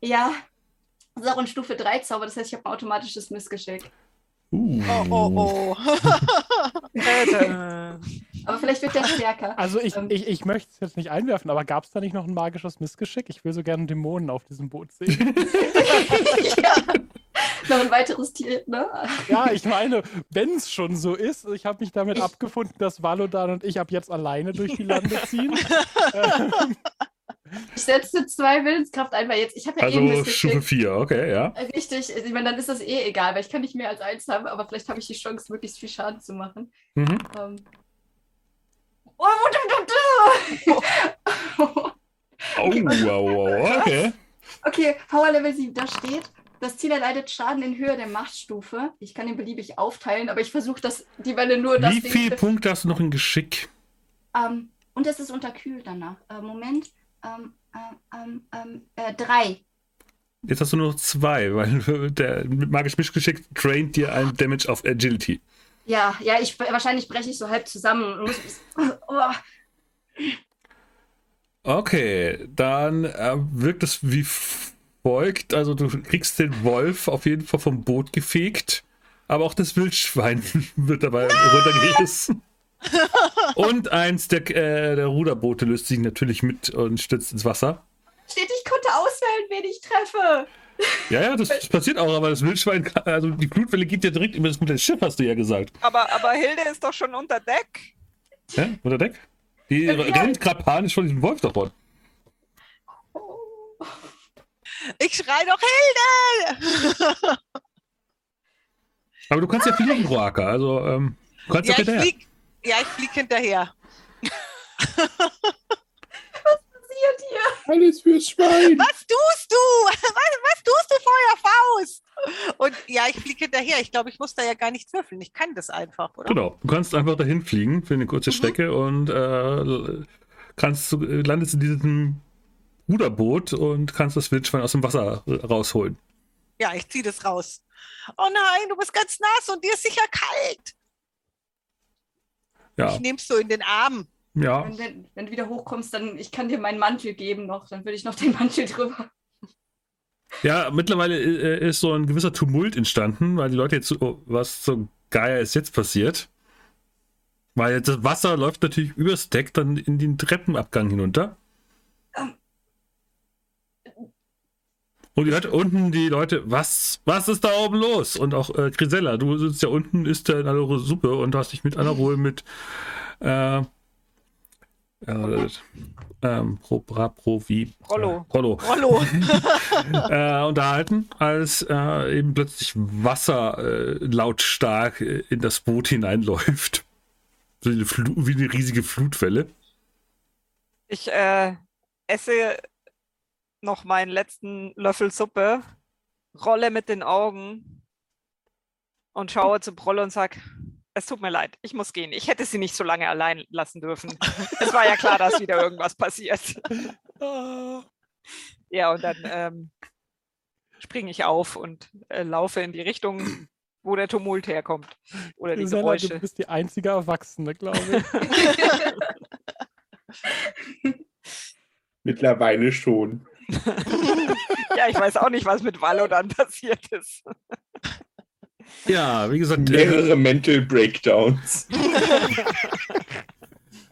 ja. Das ist auch ein Stufe 3 Zauber, das heißt, ich habe ein automatisches Missgeschick. Uh. Oh, oh, oh. Äh, Aber vielleicht wird der stärker. Also ich, Ähm. ich, ich möchte es jetzt nicht einwerfen, aber gab es da nicht noch ein magisches Missgeschick? Ich will so gerne Dämonen auf diesem Boot sehen. ja. Noch ein weiteres Tier, ne? ja, ich meine, wenn es schon so ist, ich habe mich damit abgefunden, dass Valodan und ich ab jetzt alleine durch die Lande ziehen. Ähm, Ich setze zwei Willenskraft ein, weil jetzt, ich habe ja eh ein Also Stufe Missgeschick. 4, okay, ja. Richtig, ich meine, dann ist das eh egal, weil ich kann nicht mehr als eins haben, aber vielleicht habe ich die Chance, möglichst viel Schaden zu machen. Mhm. Ähm. Oh, du, du, du. Oh, wow, wow, okay. Okay, Power Level 7, da steht, das Ziel erleidet Schaden in Höhe der Machtstufe. Ich kann ihn beliebig aufteilen, aber ich versuche, dass die Welle nur das Wie viele. Punkte hast du noch in Geschick? Ähm, und es ist unterkühlt danach. Äh, Moment. Ähm, ähm, ähm, ähm, äh, drei. Jetzt hast du nur noch zwei, weil der magisch Mischgeschick traint dir ein Damage auf Agility. Ja, ja, ich wahrscheinlich breche ich so halb zusammen und muss. Oh, Okay, dann äh, wirkt es wie folgt. Also du kriegst den Wolf auf jeden Fall vom Boot gefegt, aber auch das Wildschwein wird dabei runtergerissen. Und eins der, äh, der Ruderboote löst sich natürlich mit und stürzt ins Wasser. Steht, ich konnte auswählen, wen ich treffe. Ja, ja, das, das passiert auch, aber das Wildschwein, also die Flutwelle geht ja direkt über das komplette Schiff, hast du ja gesagt. Aber, aber Hilde ist doch schon unter Deck. Ja, unter Deck? Die Ja. rennt gerade panisch von diesem Wolf davon. Ich schrei doch Hilde! Aber du kannst ja fliegen, Roaka, also ähm, du kannst ja, ja, ich flieg, ja, ich flieg hinterher. Passiert hier. Alles fürs Schwein. Was tust du? Was, was tust du, Feuerfaust? Und ja, ich fliege hinterher. Ich glaube, ich muss da ja gar nichts würfeln. Ich kann das einfach, oder? Genau, du kannst einfach dahin fliegen für eine kurze Mhm. Strecke und äh, kannst, landest in diesem Ruderboot und kannst das Wildschwein aus dem Wasser rausholen. Ja, ich ziehe das raus. Oh nein, du bist ganz nass und dir ist sicher kalt. Ja, Ich nehm's so in den Arm. ja. Wenn, wenn, du wieder hochkommst, dann ich kann dir meinen Mantel geben noch. Dann würde ich noch den Mantel drüber. Ja, mittlerweile äh, ist so ein gewisser Tumult entstanden, weil die Leute jetzt, so, oh, was so Geier ist jetzt passiert. Weil jetzt das Wasser läuft natürlich übers Deck dann in den Treppenabgang hinunter. Und ihr hört unten die Leute, was, was ist da oben los? Und auch äh, Grisella, du sitzt ja unten, isst ja in einer Suppe und hast dich mit Ruhe mit äh, äh, ähm, Pro, Bra, Pro, wie? Rollo. Äh, Rollo Rollo. äh, unterhalten, als äh, eben plötzlich Wasser äh, lautstark äh, in das Boot hineinläuft. So eine Flu wie eine riesige Flutwelle. Ich äh, esse noch meinen letzten Löffel Suppe, rolle mit den Augen und schaue zu Brolle und sag, es tut mir leid, ich muss gehen. Ich hätte sie nicht so lange allein lassen dürfen. es war ja klar, dass wieder irgendwas passiert. Ja, und dann ähm, springe ich auf und äh, laufe in die Richtung, wo der Tumult herkommt. Oder die Geräusche. du bist die einzige Erwachsene, glaube ich. Mittlerweile schon. Ja, ich weiß auch nicht, was mit Wallo dann passiert ist. Ja, wie gesagt, äh, Mehrere Mental Breakdowns.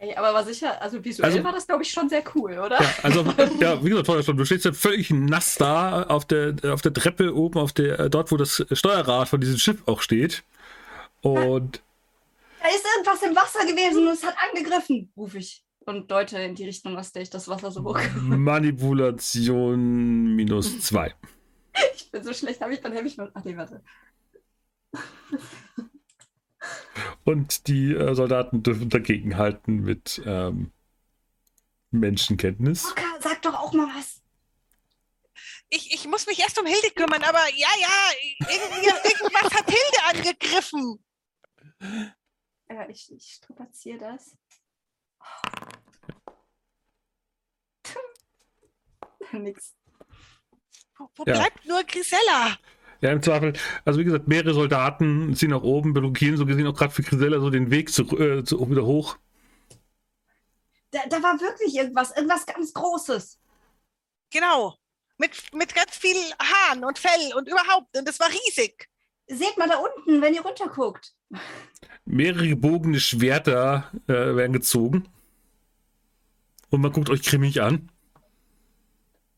Ey, aber war sicher, also visuell Also- war das, glaube ich, schon sehr cool, oder? ja, also, ja, wie gesagt, vorher schon, du stehst ja völlig nass da auf der, auf der Treppe oben, auf der, äh, dort, wo das Steuerrad von diesem Schiff auch steht. Und Da ist irgendwas im Wasser gewesen und es hat angegriffen, rufe ich. Und deute in die Richtung, aus der ich das Wasser so hoch. Manipulation minus zwei. Ich bin so schlecht, habe ich dann habe ich nur. Ach nee, warte. Und die äh, Soldaten dürfen dagegen halten mit ähm, Menschenkenntnis. Rocker, sag doch auch mal was. Ich, ich muss mich erst um Hilde kümmern, aber ja, ja, irgendwas hat Hilde angegriffen. Ja, ich, ich strapaziere das. Nix. Wo, wo Ja. bleibt nur Grisella? Ja, im Zweifel. Also wie gesagt, mehrere Soldaten ziehen nach oben, blockieren so gesehen auch gerade für Grisella so den Weg zu, äh, zu, wieder hoch. Da, da war wirklich irgendwas, irgendwas ganz Großes. Genau. Mit, mit ganz viel Haaren und Fell und überhaupt. Und es war riesig. Seht mal da unten, wenn ihr runterguckt. Mehrere gebogene Schwerter äh, werden gezogen. Und man guckt euch grimmig an.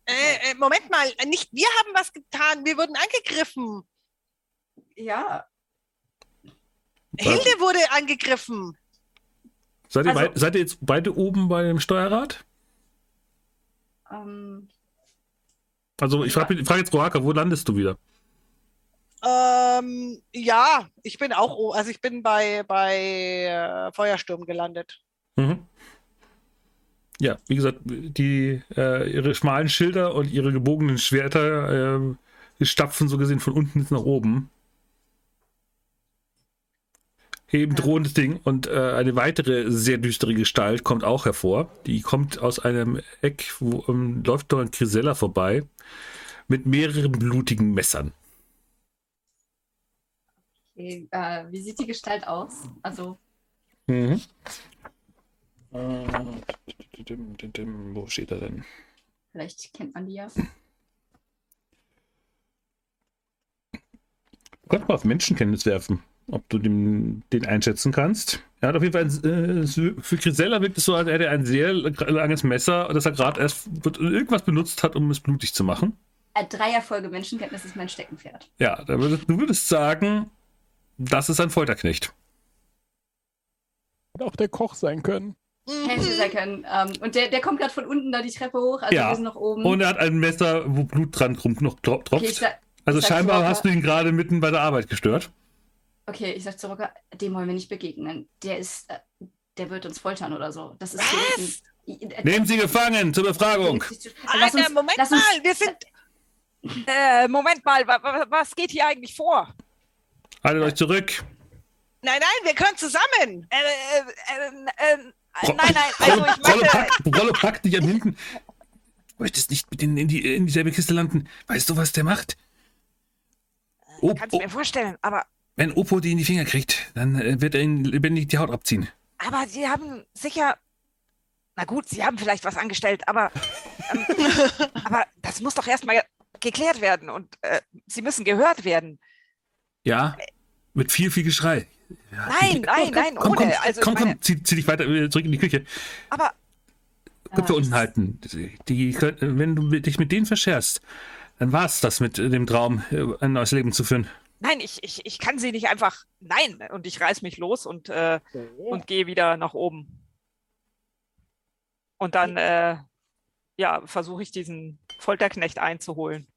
Äh, äh, Moment mal, nicht wir haben was getan, wir wurden angegriffen. Ja, Hilde wurde angegriffen. Seid ihr, Also- seid ihr jetzt beide oben bei dem Steuerrad? ähm, Also ich frage frag jetzt Roaka, wo landest du wieder? Ähm, ja, ich bin auch, also ich bin bei, bei äh, Feuersturm gelandet. Mhm. Ja, wie gesagt, die, äh, ihre schmalen Schilder und ihre gebogenen Schwerter äh, stapfen so gesehen von unten nach oben. Heben drohendes Ding und äh, eine weitere sehr düstere Gestalt kommt auch hervor. Die kommt aus einem Eck, wo ähm, läuft dort ein Grisella vorbei mit mehreren blutigen Messern. okay, äh, wie sieht die Gestalt aus? Also, Mhm. Äh, wo steht er denn? vielleicht kennt man die ja. Du kannst mal auf Menschenkenntnis werfen. ob du den, den einschätzen kannst. Er hat auf jeden Fall, ein, äh, für Grisella wirkt es so, als hätte er ein sehr langes Messer, das er gerade erst irgendwas benutzt hat, um es blutig zu machen. Ein Dreierfolge Menschenkenntnis ist mein Steckenpferd. Ja, würdest, du würdest sagen, das ist ein Folterknecht. Hätte auch der Koch sein können. Hätte Mhm. sein können. Ähm, und der, der kommt gerade von unten da die Treppe hoch, also Ja. wir sind noch oben. Und er hat ein Messer, wo Blut dran noch tro- tropft. okay, sag, also scheinbar hast du ihn gerade mitten bei der Arbeit gestört. okay, ich sag zu Rocker, dem wollen wir nicht begegnen. Der ist, äh, der wird uns foltern oder so. Das ist Was? Äh, Nehmen Sie gefangen zur Befragung. Lass Alter, uns- Moment lass uns- mal, wir sind. Äh, Moment mal, wa, wa, was geht hier eigentlich vor? Haltet euch zurück. Nein, nein, wir können zusammen. Äh, äh, äh, äh, nein, nein, also ich Rollo, möchte... packt, Rollo packt dich am Hinten. Du möchtest nicht mit in, in, die, in dieselbe Kiste landen. Weißt du, was der macht? Oh, Kannst oh, mir vorstellen, aber, wenn Oppo die in die Finger kriegt, dann äh, wird er ihn lebendig die Haut abziehen. aber Sie haben sicher... Na gut, Sie haben vielleicht was angestellt, aber, ähm, aber das muss doch erstmal geklärt werden und äh, Sie müssen gehört werden. Ja, mit viel, viel Geschrei. Ja, Nein, nein, nein, komm, komm, ohne. Also ich komm, meine, komm, zieh, zieh dich weiter äh, zurück in die Küche. aber Köpfe Ah, unten halten. Die, wenn du dich mit denen verscherst, dann war's das mit äh, dem Traum, äh, ein neues Leben zu führen. nein, ich, ich, ich kann Sie nicht einfach... Nein, und ich reiß mich los und, äh, und gehe wieder nach oben. Und dann, äh, ja, versuche ich diesen Folterknecht einzuholen.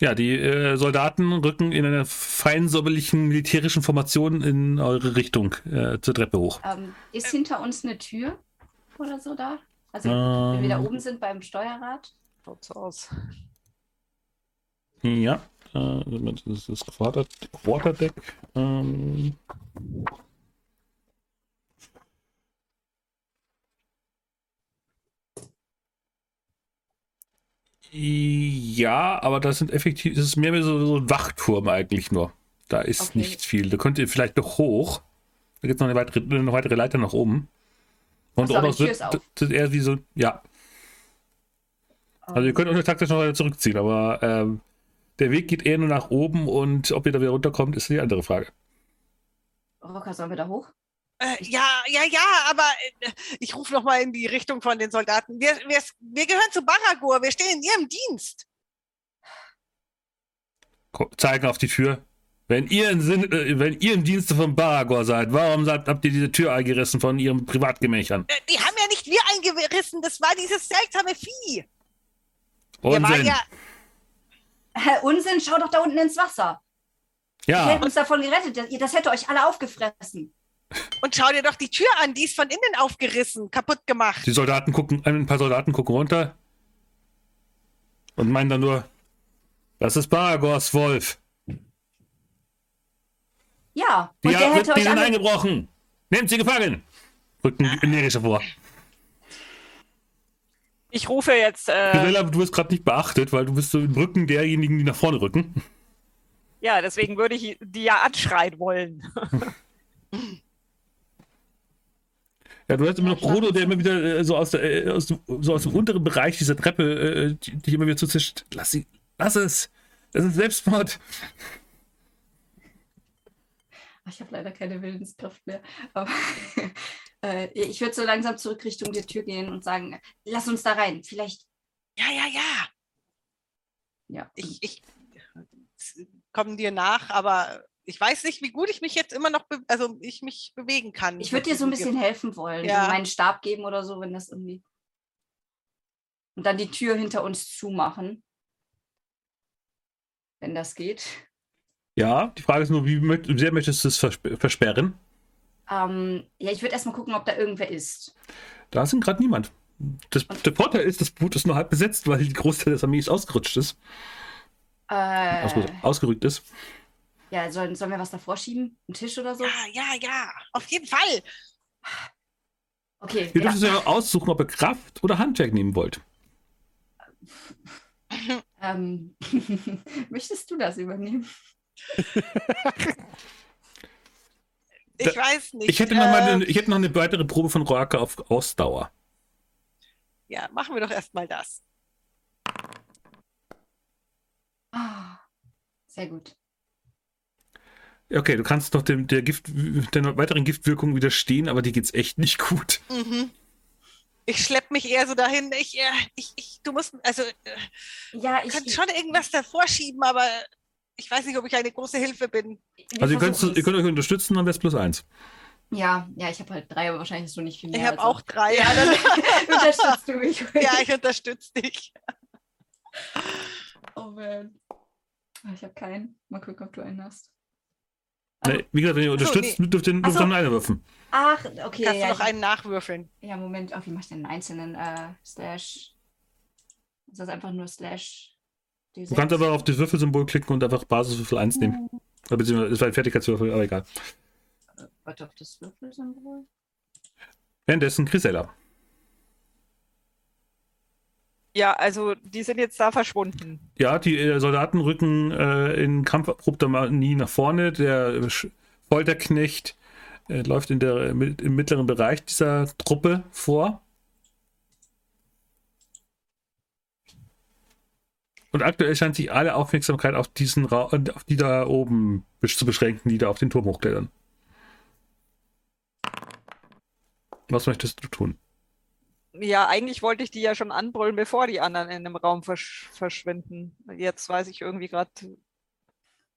Ja, die äh, Soldaten rücken in einer feinsäuberlichen militärischen Formation in eure Richtung äh, zur Treppe hoch. Ähm, ist hinter uns eine Tür oder so da? Also, wenn wir da Ähm, oben sind beim Steuerrad. Schaut so aus. ja, äh, das ist das Quarter Quarterdeck. Ähm, ja, aber das sind effektiv, das ist mehr so, so ein Wachturm eigentlich nur. Da ist Okay. nicht viel. Da könnt ihr vielleicht noch hoch. Da gibt es noch eine weitere, eine weitere Leiter nach oben. Und so, auf. das ist eher wie so, ja. Also ihr könnt euch taktisch noch weiter zurückziehen, aber ähm, der Weg geht eher nur nach oben und ob ihr da wieder runterkommt, ist die andere Frage. Rocker, sollen wir da hoch? Äh, ja, ja, ja, aber äh, ich rufe noch mal in die Richtung von den Soldaten. Wir, wir, wir gehören zu Baragor. Wir stehen in ihrem Dienst. Zeigen auf die Tür. Wenn ihr, im Sinn, äh, wenn ihr im Dienste von Baragor seid, warum seid, habt ihr diese Tür eingerissen von ihren Privatgemächern? Äh, die haben ja nicht wir eingerissen. Das war dieses seltsame Vieh. Wir waren Unsinn. ja, Hä, Unsinn, schau doch da unten ins Wasser. Wir ja, hätten uns davon gerettet. Das hätte euch alle aufgefressen. Und schau dir doch die Tür an. Die ist von innen aufgerissen, kaputt gemacht. die Soldaten gucken, ein paar Soldaten gucken runter und meinen dann nur, das ist Baragors Wolf. Ja, Die, und der haben- hätte die euch sind alle... eingebrochen. Nehmt sie gefangen. Rücken energischer vor. Ich rufe jetzt, äh, Pirella, du wirst gerade nicht beachtet, weil du bist so im Rücken derjenigen, die nach vorne rücken. ja, deswegen würde ich die ja anschreien wollen. Ja, du hast immer noch Frodo, der immer wieder äh, so, aus der, äh, aus dem, so aus dem unteren Bereich dieser Treppe äh, die- dich immer wieder zuzischt. Lass sie, lass es. Das ist Selbstmord. Ach, Ich habe leider keine Willenskraft mehr. Aber äh, ich würde so langsam zurück Richtung der Tür gehen und sagen, lass uns da rein. Vielleicht, Ja, ja, ja. ja. Ich, ich komme dir nach, aber ich weiß nicht, wie gut ich mich jetzt immer noch, also ich mich bewegen kann. Ich würde dir so ein bisschen helfen wollen. Ja. So meinen Stab geben oder so, wenn das irgendwie. Und dann die Tür hinter uns zumachen. Wenn das geht. Ja, die Frage ist nur, wie möcht- sehr möchtest du es versp versperren? Ähm, ja, ich würde erstmal gucken, ob da irgendwer ist. Da ist gerade niemand. Das, der Vorteil ist, das Boot ist nur halb besetzt, weil die Großteil des Armees ausgerutscht ist. Äh, ausgerückt ist. Ja, sollen, sollen wir was davor schieben? Ein Tisch oder so? Ja, ja, ja, auf jeden Fall. Okay. Ihr ja. dürft es ja aussuchen, ob ihr Kraft oder Handwerk nehmen wollt. Ähm, möchtest du das übernehmen? Ich Da- weiß nicht. Ich hätte noch, mal äh, eine, ich hätte noch eine weitere Probe von Roaka auf Ausdauer. Ja, machen wir doch erstmal das. Ah, sehr gut. Okay, du kannst noch dem, der Gift, der weiteren Giftwirkung widerstehen, aber dir geht's echt nicht gut. Mhm. Ich schlepp mich eher so dahin. Ich, äh, ich, ich, du musst, also, äh, Ja, ich. kannst schon irgendwas davor schieben, aber ich weiß nicht, ob ich eine große Hilfe bin. wir Also ihr könnt, ihr könnt euch unterstützen, dann wär's plus eins. Ja, ja, ich habe halt drei, aber wahrscheinlich hast du nicht viel mehr. Ich habe also. auch drei. Ja, dann unterstützt du mich. ja, ich unterstütze dich. Oh man. Ah, Ich habe keinen. Mal gucken, ob du einen hast. Nee, wie gesagt, wenn ihr so, unterstützt, dürft ihr dürft so. ihr nur eine würfen. Ach, okay. Kannst ja, du noch ich- einen nachwürfeln? ja, Moment. Ach, wie mach ich denn einen einzelnen äh, Slash? Ist das einfach nur Slash? Du kannst aber auf das Würfelsymbol klicken und einfach Basiswürfel 1 nehmen. Oder Beziehungsweise, es war ein Fertigkeitswürfel, aber egal. Warte auf das Würfelsymbol. Währenddessen Grisella. Ja, also die sind jetzt da verschwunden. Ja, die äh, Soldaten rücken äh, in kampferprobter Manie nach vorne. Der äh, Folterknecht äh, läuft in der, mit, im mittleren Bereich dieser Truppe vor. Und aktuell scheint sich alle Aufmerksamkeit auf diesen Ra auf die da oben zu beschränken, die da auf den Turm hochklettern. Was möchtest du tun? Ja, eigentlich wollte ich die ja schon anbrüllen, bevor die anderen in dem Raum versch verschwinden. Jetzt weiß ich irgendwie gerade,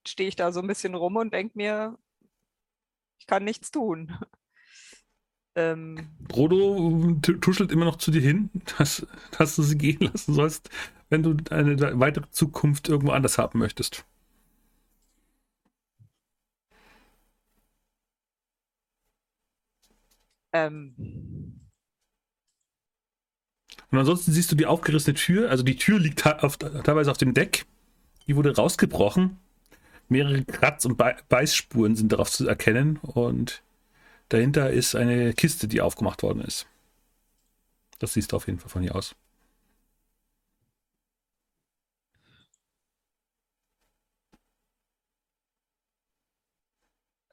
stehe ich da so ein bisschen rum und denke mir, ich kann nichts tun. Ähm, Frodo t- tuschelt immer noch zu dir hin, dass, dass du sie gehen lassen sollst, wenn du eine weitere Zukunft irgendwo anders haben möchtest. ähm, Und ansonsten siehst du die aufgerissene Tür, also die Tür liegt auf, teilweise auf dem Deck, die wurde rausgebrochen. Mehrere Kratz- und Bei- Beißspuren sind darauf zu erkennen und dahinter ist eine Kiste, die aufgemacht worden ist. Das siehst du auf jeden Fall von hier aus.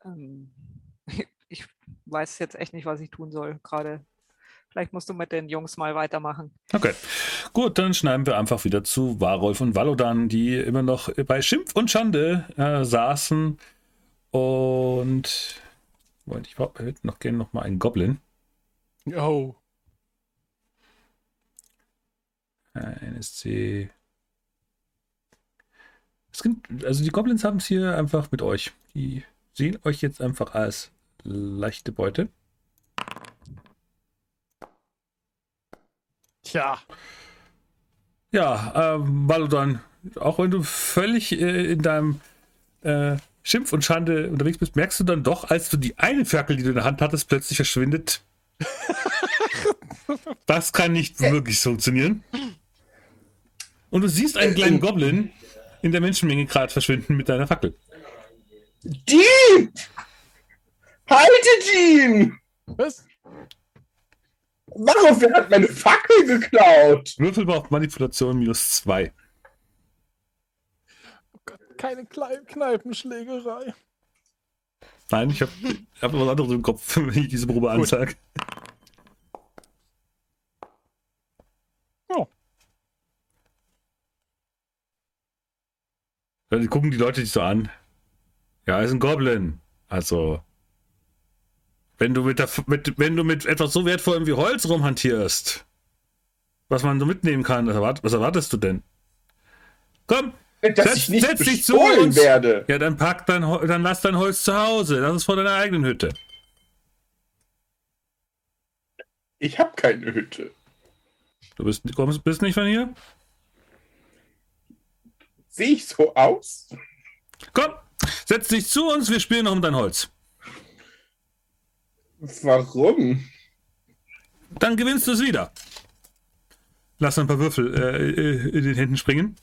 ähm, ich weiß jetzt echt nicht, was ich tun soll gerade. Vielleicht musst du mit den Jungs mal weitermachen. Okay, gut, dann schneiden wir einfach wieder zu Warolf und Valodan, die immer noch bei Schimpf und Schande äh, saßen. Und Moment, ich hätte noch gerne noch mal einen Goblin. Oh. NSC. Es gibt, also die Goblins haben es hier einfach mit euch. Die sehen euch jetzt einfach als leichte Beute. Tja. Ja, ähm, Valodan, auch wenn du völlig äh, in deinem äh, Schimpf und Schande unterwegs bist, merkst du dann doch, als du die eine Ferkel, die du in der Hand hattest, plötzlich verschwindet. das kann nicht wirklich funktionieren. Und du siehst einen kleinen Goblin in der Menschenmenge gerade verschwinden mit deiner Fackel. Dean! Haltet ihn! Was? Warum? Wer hat meine Fackel geklaut? Würfel braucht Manipulation minus zwei. Oh Gott, keine Klei- Kneipenschlägerei. Nein, ich habe hab was anderes im Kopf, wenn ich diese Probe ansage. Oh. Dann gucken die Leute dich so an. Ja, ist ein Goblin. Also, wenn du mit, der, mit, wenn du mit etwas so wertvollem wie Holz rumhantierst, was man so mitnehmen kann, was, erwart, was erwartest du denn? Komm, Dass Setz- ich nicht setz dich zu uns. werde. ja, dann pack dein, dann lass dein Holz zu Hause. Das ist vor deiner eigenen Hütte. Ich habe keine Hütte. Du bist, kommst, bist nicht von hier? Sehe ich so aus? Komm, setz dich zu uns, wir spielen noch um dein Holz. Warum? Dann gewinnst du es wieder. Lass ein paar Würfel äh, äh, in den Händen springen.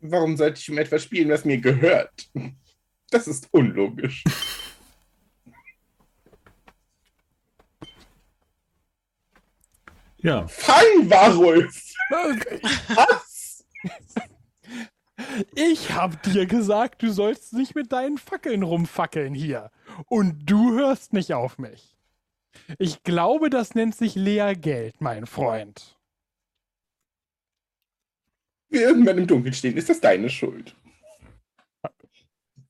Warum sollte ich um etwas spielen, was mir gehört? Das ist unlogisch. Ja, Fang, Warulf! Was? Ich hab dir gesagt, du sollst nicht mit deinen Fackeln rumfackeln hier. Und du hörst nicht auf mich. Ich glaube, das nennt sich Lehrgeld, mein Freund. Wir irgendwann im Dunkeln stehen, ist das deine Schuld.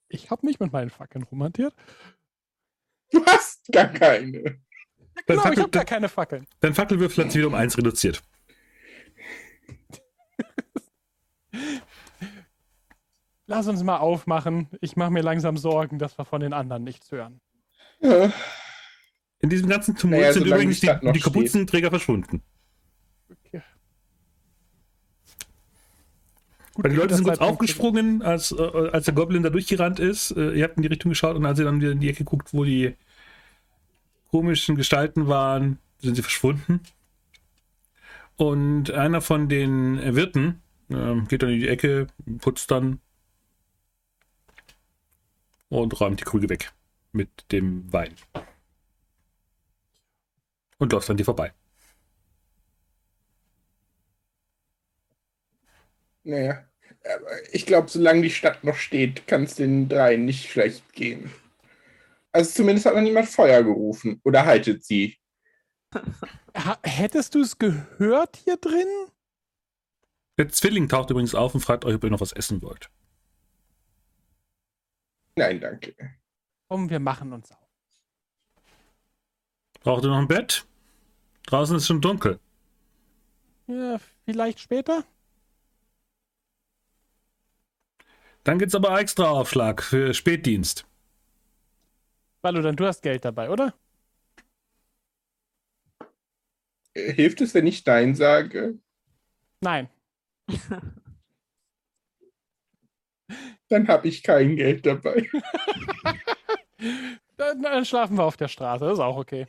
Ich habe nicht mit meinen Fackeln romantiert. Du hast gar keine. Dein, Genau, ich Fackel, habe gar dein, keine Fackeln. dein Fackelwürfel hat sich wieder um eins reduziert. Lass uns mal aufmachen. Ich mache mir langsam Sorgen, dass wir von den anderen nichts hören. Ja. In diesem ganzen Tumult Naja, sind übrigens die die, die Kapuzenträger verschwunden. Okay. Gut, Weil die Leute sind kurz aufgesprungen, als, äh, als der Goblin da durchgerannt ist. Äh, ihr habt in die Richtung geschaut und als ihr dann wieder in die Ecke guckt, wo die komischen Gestalten waren, sind sie verschwunden. Und einer von den Wirten ähm, geht dann in die Ecke, putzt dann und räumt die Krüge weg mit dem Wein. Und läuft an dir vorbei. Naja, aber ich glaube, solange die Stadt noch steht, kann es den dreien nicht schlecht gehen. Also zumindest hat noch niemand Feuer gerufen. Oder haltet sie. Hättest du es gehört hier drin? Der Zwilling taucht übrigens auf und fragt euch, ob ihr noch was essen wollt. Nein, danke. Komm, wir machen uns auf. Braucht ihr noch ein Bett? Draußen ist schon dunkel. Ja, vielleicht später? Dann gibt's aber extra Aufschlag für Spätdienst. Baludan, du hast Geld dabei, oder? Äh, Hilft es, wenn ich Nein sage? Nein. Dann habe ich kein Geld dabei. Dann, dann schlafen wir auf der Straße, das ist auch okay.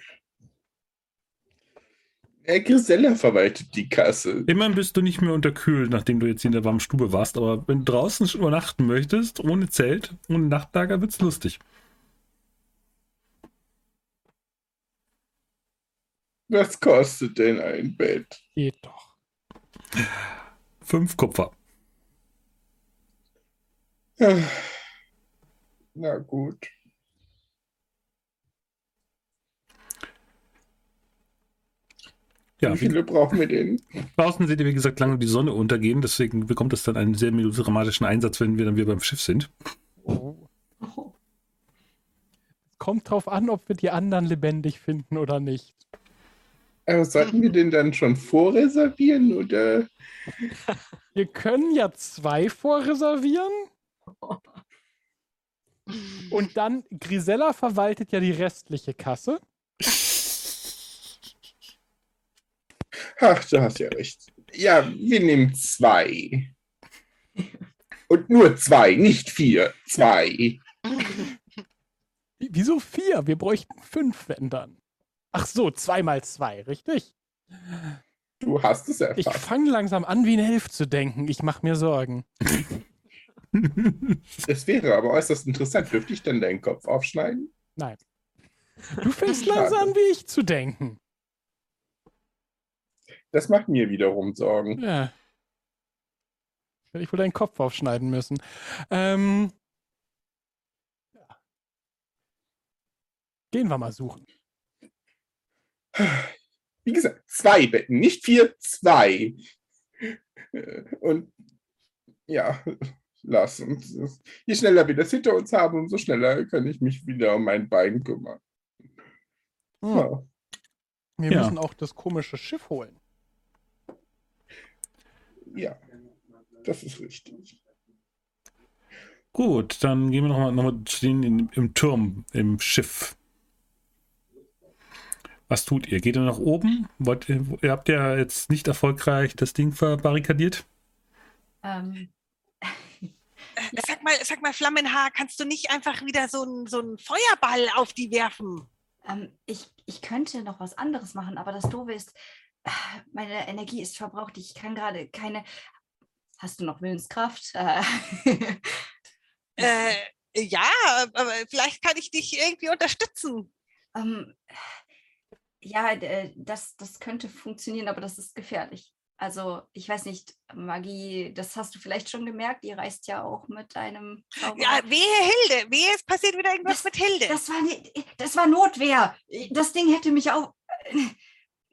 Herr Grisella verwaltet die Kasse. Immerhin bist du nicht mehr unterkühlt, nachdem du jetzt in der warmen Stube warst. Aber wenn du draußen übernachten möchtest, ohne Zelt, ohne Nachtlager, wird's lustig. Was kostet denn ein Bett? Geht doch. Fünf Kupfer. Na gut. Ja, Wie wie, viele brauchen wir denn? draußen seht ihr, wie gesagt, lange die Sonne untergehen. Deswegen bekommt es dann einen sehr melodramatischen Einsatz, wenn wir dann wieder beim Schiff sind. Oh. Kommt drauf an, ob wir die anderen lebendig finden oder nicht. Aber sollten wir den dann schon vorreservieren oder? Wir können ja zwei vorreservieren. Und dann, Grisella verwaltet ja die restliche Kasse. Ach, du hast ja recht. Ja, wir nehmen zwei. Und nur zwei, nicht vier. Zwei. Wie- Wieso vier? Wir bräuchten fünf, wenn dann. Ach so, zwei mal zwei, richtig? Du hast es Ich erfasst. fange langsam an, wie ein Elf zu denken. Ich mache mir Sorgen. Das wäre aber äußerst interessant. Dürfte ich dann deinen Kopf aufschneiden? Du fängst langsam an, wie ich zu denken. Das macht mir wiederum Sorgen. Ja. Werde ich wohl deinen Kopf aufschneiden müssen. Ähm. Ja. Gehen wir mal suchen. Wie gesagt, zwei Betten, nicht vier, zwei. Und ja, lass uns. Je schneller wir das hinter uns haben, umso schneller kann ich mich wieder um mein Bein kümmern. Hm. Ja. Wir Ja. müssen auch das komische Schiff holen. ja, das ist richtig. Gut, dann gehen wir nochmal noch mal zu denen in, im Turm, im Schiff. Was tut ihr? Geht ihr nach oben? Wollt ihr, ihr habt ja jetzt nicht erfolgreich das Ding verbarrikadiert. Ähm, Äh, Sag mal, sag mal, Flammenhaar, kannst du nicht einfach wieder so einen so einen Feuerball auf die werfen? ähm, ich, ich könnte noch was anderes machen, aber das Doofe ist, meine Energie ist verbraucht. Ich kann gerade keine. Hast du noch Willenskraft? Äh, Äh, ja, aber vielleicht kann ich dich irgendwie unterstützen. ähm, ja, äh, das, das könnte funktionieren, aber das ist gefährlich. Also, ich weiß nicht, Magie, das hast du vielleicht schon gemerkt, die reist ja auch mit einem Zauberer. Ja, wehe Hilde, wehe, es passiert wieder irgendwas mit Hilde. Das war, das war Notwehr. Das Ding hätte mich auch.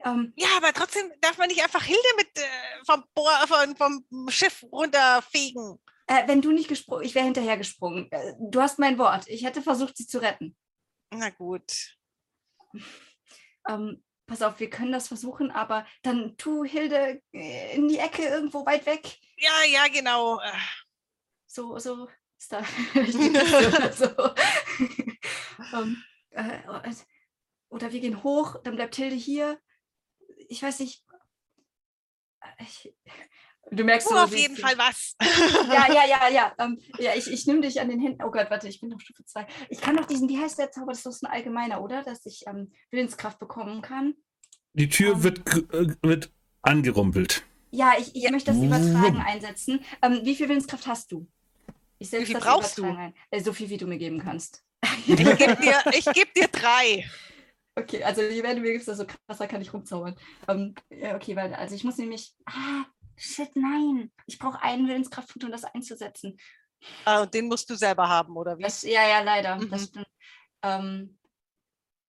Ähm, ja, aber trotzdem darf man nicht einfach Hilde mit äh, vom, Bohr, von, vom Schiff runterfegen. Äh, wenn du nicht gesprungen, ich wäre hinterher gesprungen. Äh, du hast mein Wort. Ich hätte versucht, sie zu retten. Na gut. Ähm, pass auf, wir können das versuchen, aber dann tu Hilde äh, in die Ecke irgendwo weit weg. Ja, ja, genau. Äh, So, so ist da so. ähm, äh, oder wir gehen hoch, dann bleibt Hilde hier. Ich weiß nicht. Äh, Ich, du merkst Tu so, auf wie- jeden wie- Fall was. Ja, ja, ja, ja. Ähm, ja, ich, ich nehme dich an den Händen. Oh Gott, warte, ich bin noch Stufe 2. Ich kann doch diesen, wie heißt der Zauber? Das ist ein allgemeiner, oder? Dass ich ähm, Willenskraft bekommen kann. Die Tür Ähm. wird, äh, wird angerumpelt. Ja, ich, ich möchte das Übertragen einsetzen. Ähm, wie viel Willenskraft hast du? Ich setze viel das brauchst du? Äh, so viel, wie du mir geben kannst. Ich gebe dir, ich geb dir drei. Okay, also je mehr du mir gibst, desto krasser kann ich rumzaubern. Ähm, ja, okay, weil, also ich muss nämlich. Ah, shit, nein. Ich brauche einen Willenskraftpunkt, um das einzusetzen. Ah, und den musst du selber haben, oder wie? Das, ja, ja, leider. Mhm. Das stimmt. Ähm,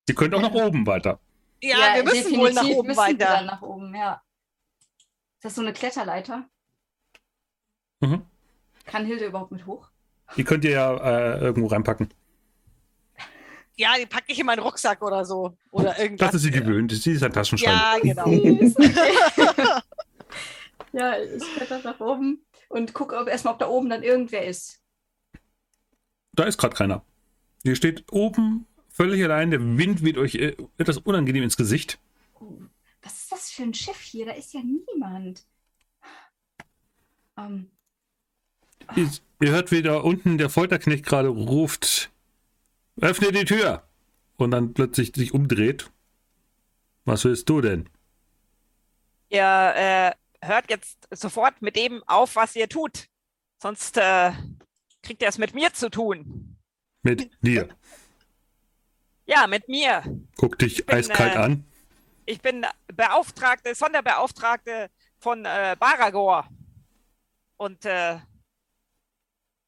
Sie könnt auch nach oben weiter. Ja, wir müssen wohl nach oben müssen wir Dann weiter. nach oben, ja. Ist das so eine Kletterleiter? Mhm. Kann Hilde überhaupt mit hoch? Die könnt ihr ja äh, irgendwo reinpacken. Ja, die packe ich in meinen Rucksack oder so. Oder irgendwas. Das ist sie gewöhnt. Sie ist ein Taschenschwein. Ja, genau. Ja, ich kletter nach oben und gucke ob, erstmal, ob da oben dann irgendwer ist. Da ist gerade keiner. Ihr steht oben völlig allein. Der Wind weht euch äh, etwas unangenehm ins Gesicht. Oh, was ist das für ein Schiff hier? Da ist ja niemand. Ähm, Ihr, ihr hört wieder unten der Folterknecht gerade ruft: Öffne die Tür! Und dann plötzlich sich umdreht. Was willst du denn? Ihr äh, hört jetzt sofort mit dem auf, was ihr tut. Sonst äh, kriegt ihr es mit mir zu tun. Mit dir. Ja, mit mir. Guck dich bin, eiskalt äh, an. Ich bin Beauftragte, Sonderbeauftragte von äh, Baragor. Und äh,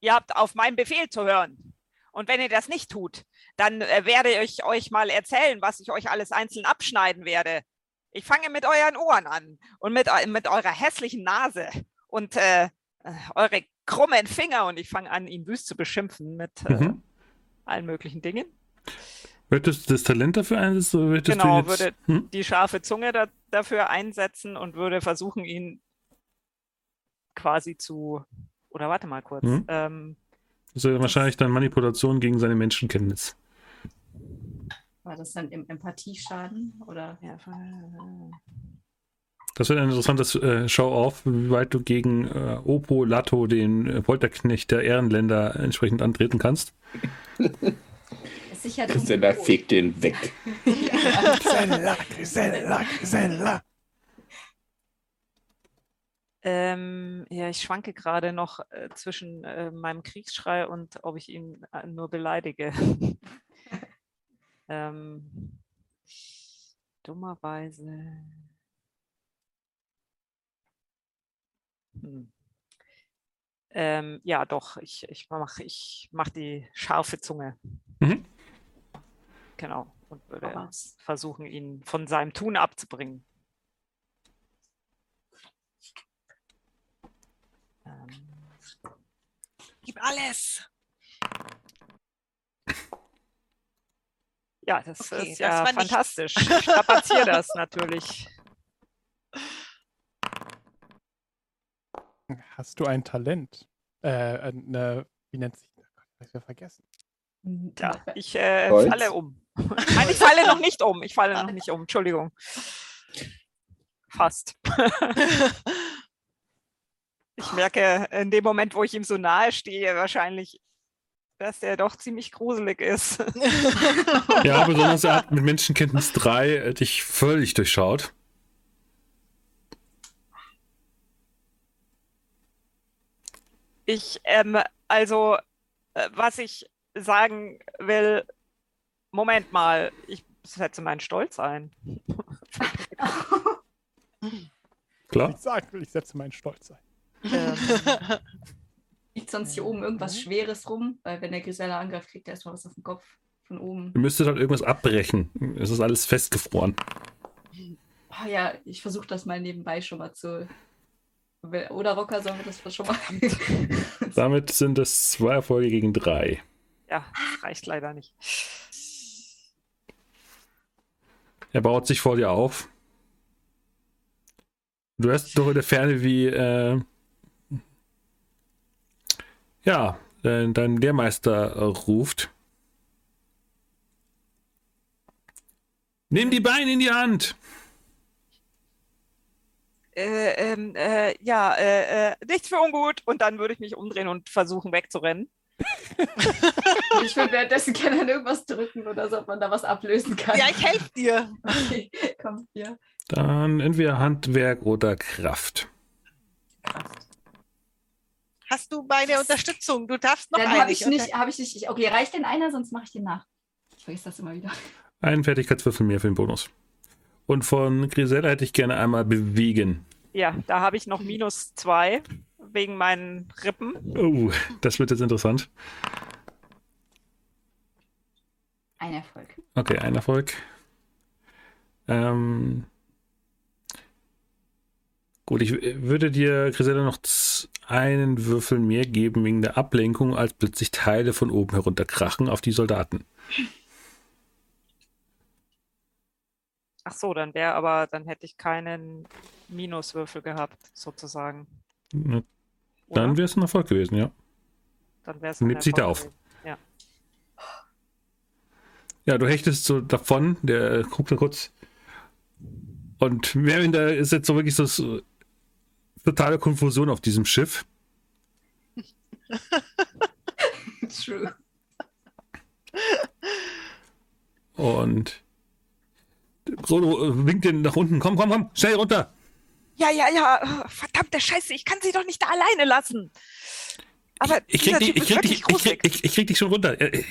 ihr habt auf meinen Befehl zu hören. Und wenn ihr das nicht tut, dann äh, werde ich euch mal erzählen, was ich euch alles einzeln abschneiden werde. Ich fange mit euren Ohren an und mit, mit eurer hässlichen Nase und äh, äh, eure krummen Finger und ich fange an, ihn wüst zu beschimpfen mit äh, Mhm. allen möglichen Dingen. Möchtest du das Talent dafür einsetzen? Genau, du jetzt, würde- hm? die scharfe Zunge da, dafür einsetzen und würde versuchen, ihn quasi zu. Oder warte mal kurz. Mhm. Ähm, Das ist ja wahrscheinlich dann Manipulation gegen seine Menschenkenntnis. War das dann im Empathieschaden? Oder? ja, Das wird ein interessantes äh, Show-off, wie weit du gegen äh, Opo Lato, den äh, Polterknecht der Ehrenländer, entsprechend antreten kannst. Ist sicher dunkel. fegt den weg. Grisella, Grisella, Grisella. ähm, ja, ich schwanke gerade noch äh, zwischen äh, meinem Kriegsschrei und ob ich ihn äh, nur beleidige. Ähm, dummerweise. Hm. Ähm, ja, doch, ich, ich mache ich mach die scharfe Zunge. Mhm. Genau. Und würde versuchen, ihn von seinem Tun abzubringen. Ähm, Gib alles. Ja, das Okay, ist das ja nichts. fantastisch. Ich strapaziere das natürlich. Hast du ein Talent? Äh, eine, wie nennt sich das? Ich ja vergessen. Ja, ich äh, falle um. Nein, ich falle noch nicht um. Ich falle noch nicht um. Entschuldigung. Fast. Ich merke in dem Moment, wo ich ihm so nahe stehe, wahrscheinlich, dass der doch ziemlich gruselig ist. Ja, besonders er hat mit Menschenkenntnis 3 äh, dich völlig durchschaut. Ich, ähm, also, äh, was ich sagen will, Moment mal, ich setze meinen Stolz ein. Klar. Ich sag, ich setze meinen Stolz ein. Ähm, Liegt sonst hier oben irgendwas Schweres rum? Weil wenn der Grisella angreift, kriegt er erstmal was auf den Kopf von oben. Ihr müsstet halt irgendwas abbrechen. Es ist alles festgefroren. Oh ja, ich versuche das mal nebenbei schon mal zu. Oder Rocker, sollen wir das schon mal Damit sind es zwei Erfolge gegen drei. Ja, das reicht leider nicht. Er baut sich vor dir auf. Du hörst doch in der Ferne, wie äh, ja, dein Lehrmeister ruft. Nimm die Beine in die Hand! Äh, ähm, äh, ja, äh, äh, nichts für ungut. Und dann würde ich mich umdrehen und versuchen wegzurennen. Ich würde währenddessen gerne an irgendwas drücken oder so, ob man da was ablösen kann. Ja, ich helfe dir. Okay, komm, hier. Dann entweder Handwerk oder Kraft. Hast du meine Unterstützung? Du darfst noch Dann eine. habe ich nicht, habe ich nicht. Ich, okay, reicht denn einer, sonst mache ich den nach. Ich vergesse das immer wieder. Einen Fertigkeitswürfel mehr für den Bonus. Und von Grisella hätte ich gerne einmal bewegen. Ja, da habe ich noch minus zwei wegen meinen Rippen. Oh, das wird jetzt interessant. Ein Erfolg. Okay, ein Erfolg. Ähm, gut, ich würde dir, Grisella, noch einen Würfel mehr geben wegen der Ablenkung, als plötzlich Teile von oben herunterkrachen auf die Soldaten. Ach so, dann wäre aber, dann hätte ich keinen Minuswürfel gehabt, sozusagen. Na? Dann wäre es ein Erfolg gewesen, ja. dann wäre es nimmt sich der auf. Ja. Ja, du hechtest so davon, der äh, guckt da kurz. Und Merwin, da ist jetzt so wirklich so, so totale Konfusion auf diesem Schiff. True. Und Frodo äh, winkt den nach unten. Komm, komm, komm, schnell runter. Ja, ja, ja. Verdammte Scheiße, ich kann sie doch nicht da alleine lassen. Aber Ich ich, krieg wirklich ich, krieg, gruselig. ich, ich krieg dich schon runter. Äh,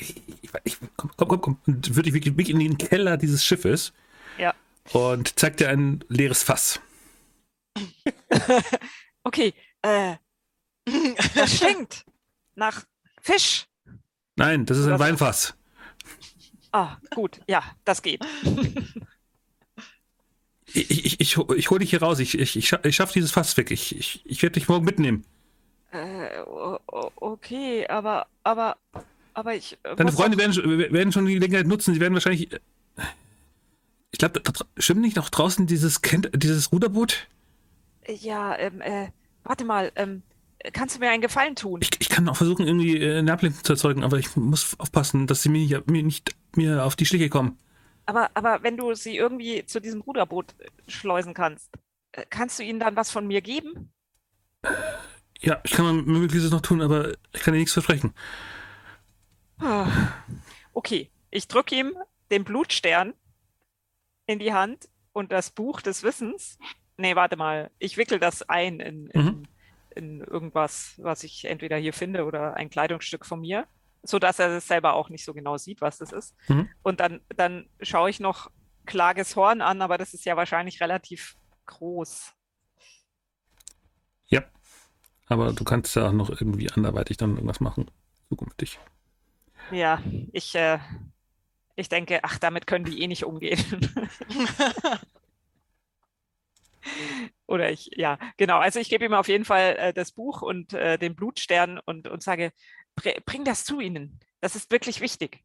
komm, komm, komm, komm. Und würde ich wirklich wirklich in den Keller dieses Schiffes Ja. und zeigt dir ein leeres Fass. Okay, äh, das stinkt nach Fisch. Nein, das ist ein. Weinfass. Ah, gut, ja, das geht. Ich, ich, ich, ich hol dich hier raus. Ich, ich, ich, scha- ich schaff dieses Fass weg. Ich, ich, ich werde dich morgen mitnehmen. Äh, okay, aber, aber, aber ich. äh, Deine Freunde werden, schon- werden schon die Gelegenheit nutzen. Sie werden wahrscheinlich. äh, Ich glaube, stimmt nicht noch draußen dieses, dieses Ruderboot? Ja, ähm, äh, warte mal, ähm, kannst du mir einen Gefallen tun? Ich, ich kann auch versuchen, irgendwie äh, eine Ablenkung zu erzeugen, aber ich muss aufpassen, dass sie mir, nicht- mir nicht mir auf die Schliche kommen. Aber, aber wenn du sie irgendwie zu diesem Ruderboot äh, schleusen kannst, äh, kannst du ihnen dann was von mir geben? Ja, ich kann mein Mögliches noch tun, aber ich kann dir nichts versprechen. Ah, Okay, ich drücke ihm den Blutstern in die Hand und das Buch des Wissens. Nee, warte mal, ich wickel das ein in, in, Mhm. in irgendwas, was ich entweder hier finde oder ein Kleidungsstück von mir, sodass er es selber auch nicht so genau sieht, was das ist. Mhm. Und dann, dann schaue ich noch Klages Horn an, aber das ist ja wahrscheinlich relativ groß. Ja. Aber du kannst ja auch noch irgendwie anderweitig dann irgendwas machen. Zukünftig. Ja, ich, äh, ich denke, ach, damit können die eh nicht umgehen. Oder ich, ja, genau. Also ich gebe ihm auf jeden Fall äh, das Buch und äh, den Blutstern und, und sage, "Br- bring das zu ihnen. Das ist wirklich wichtig.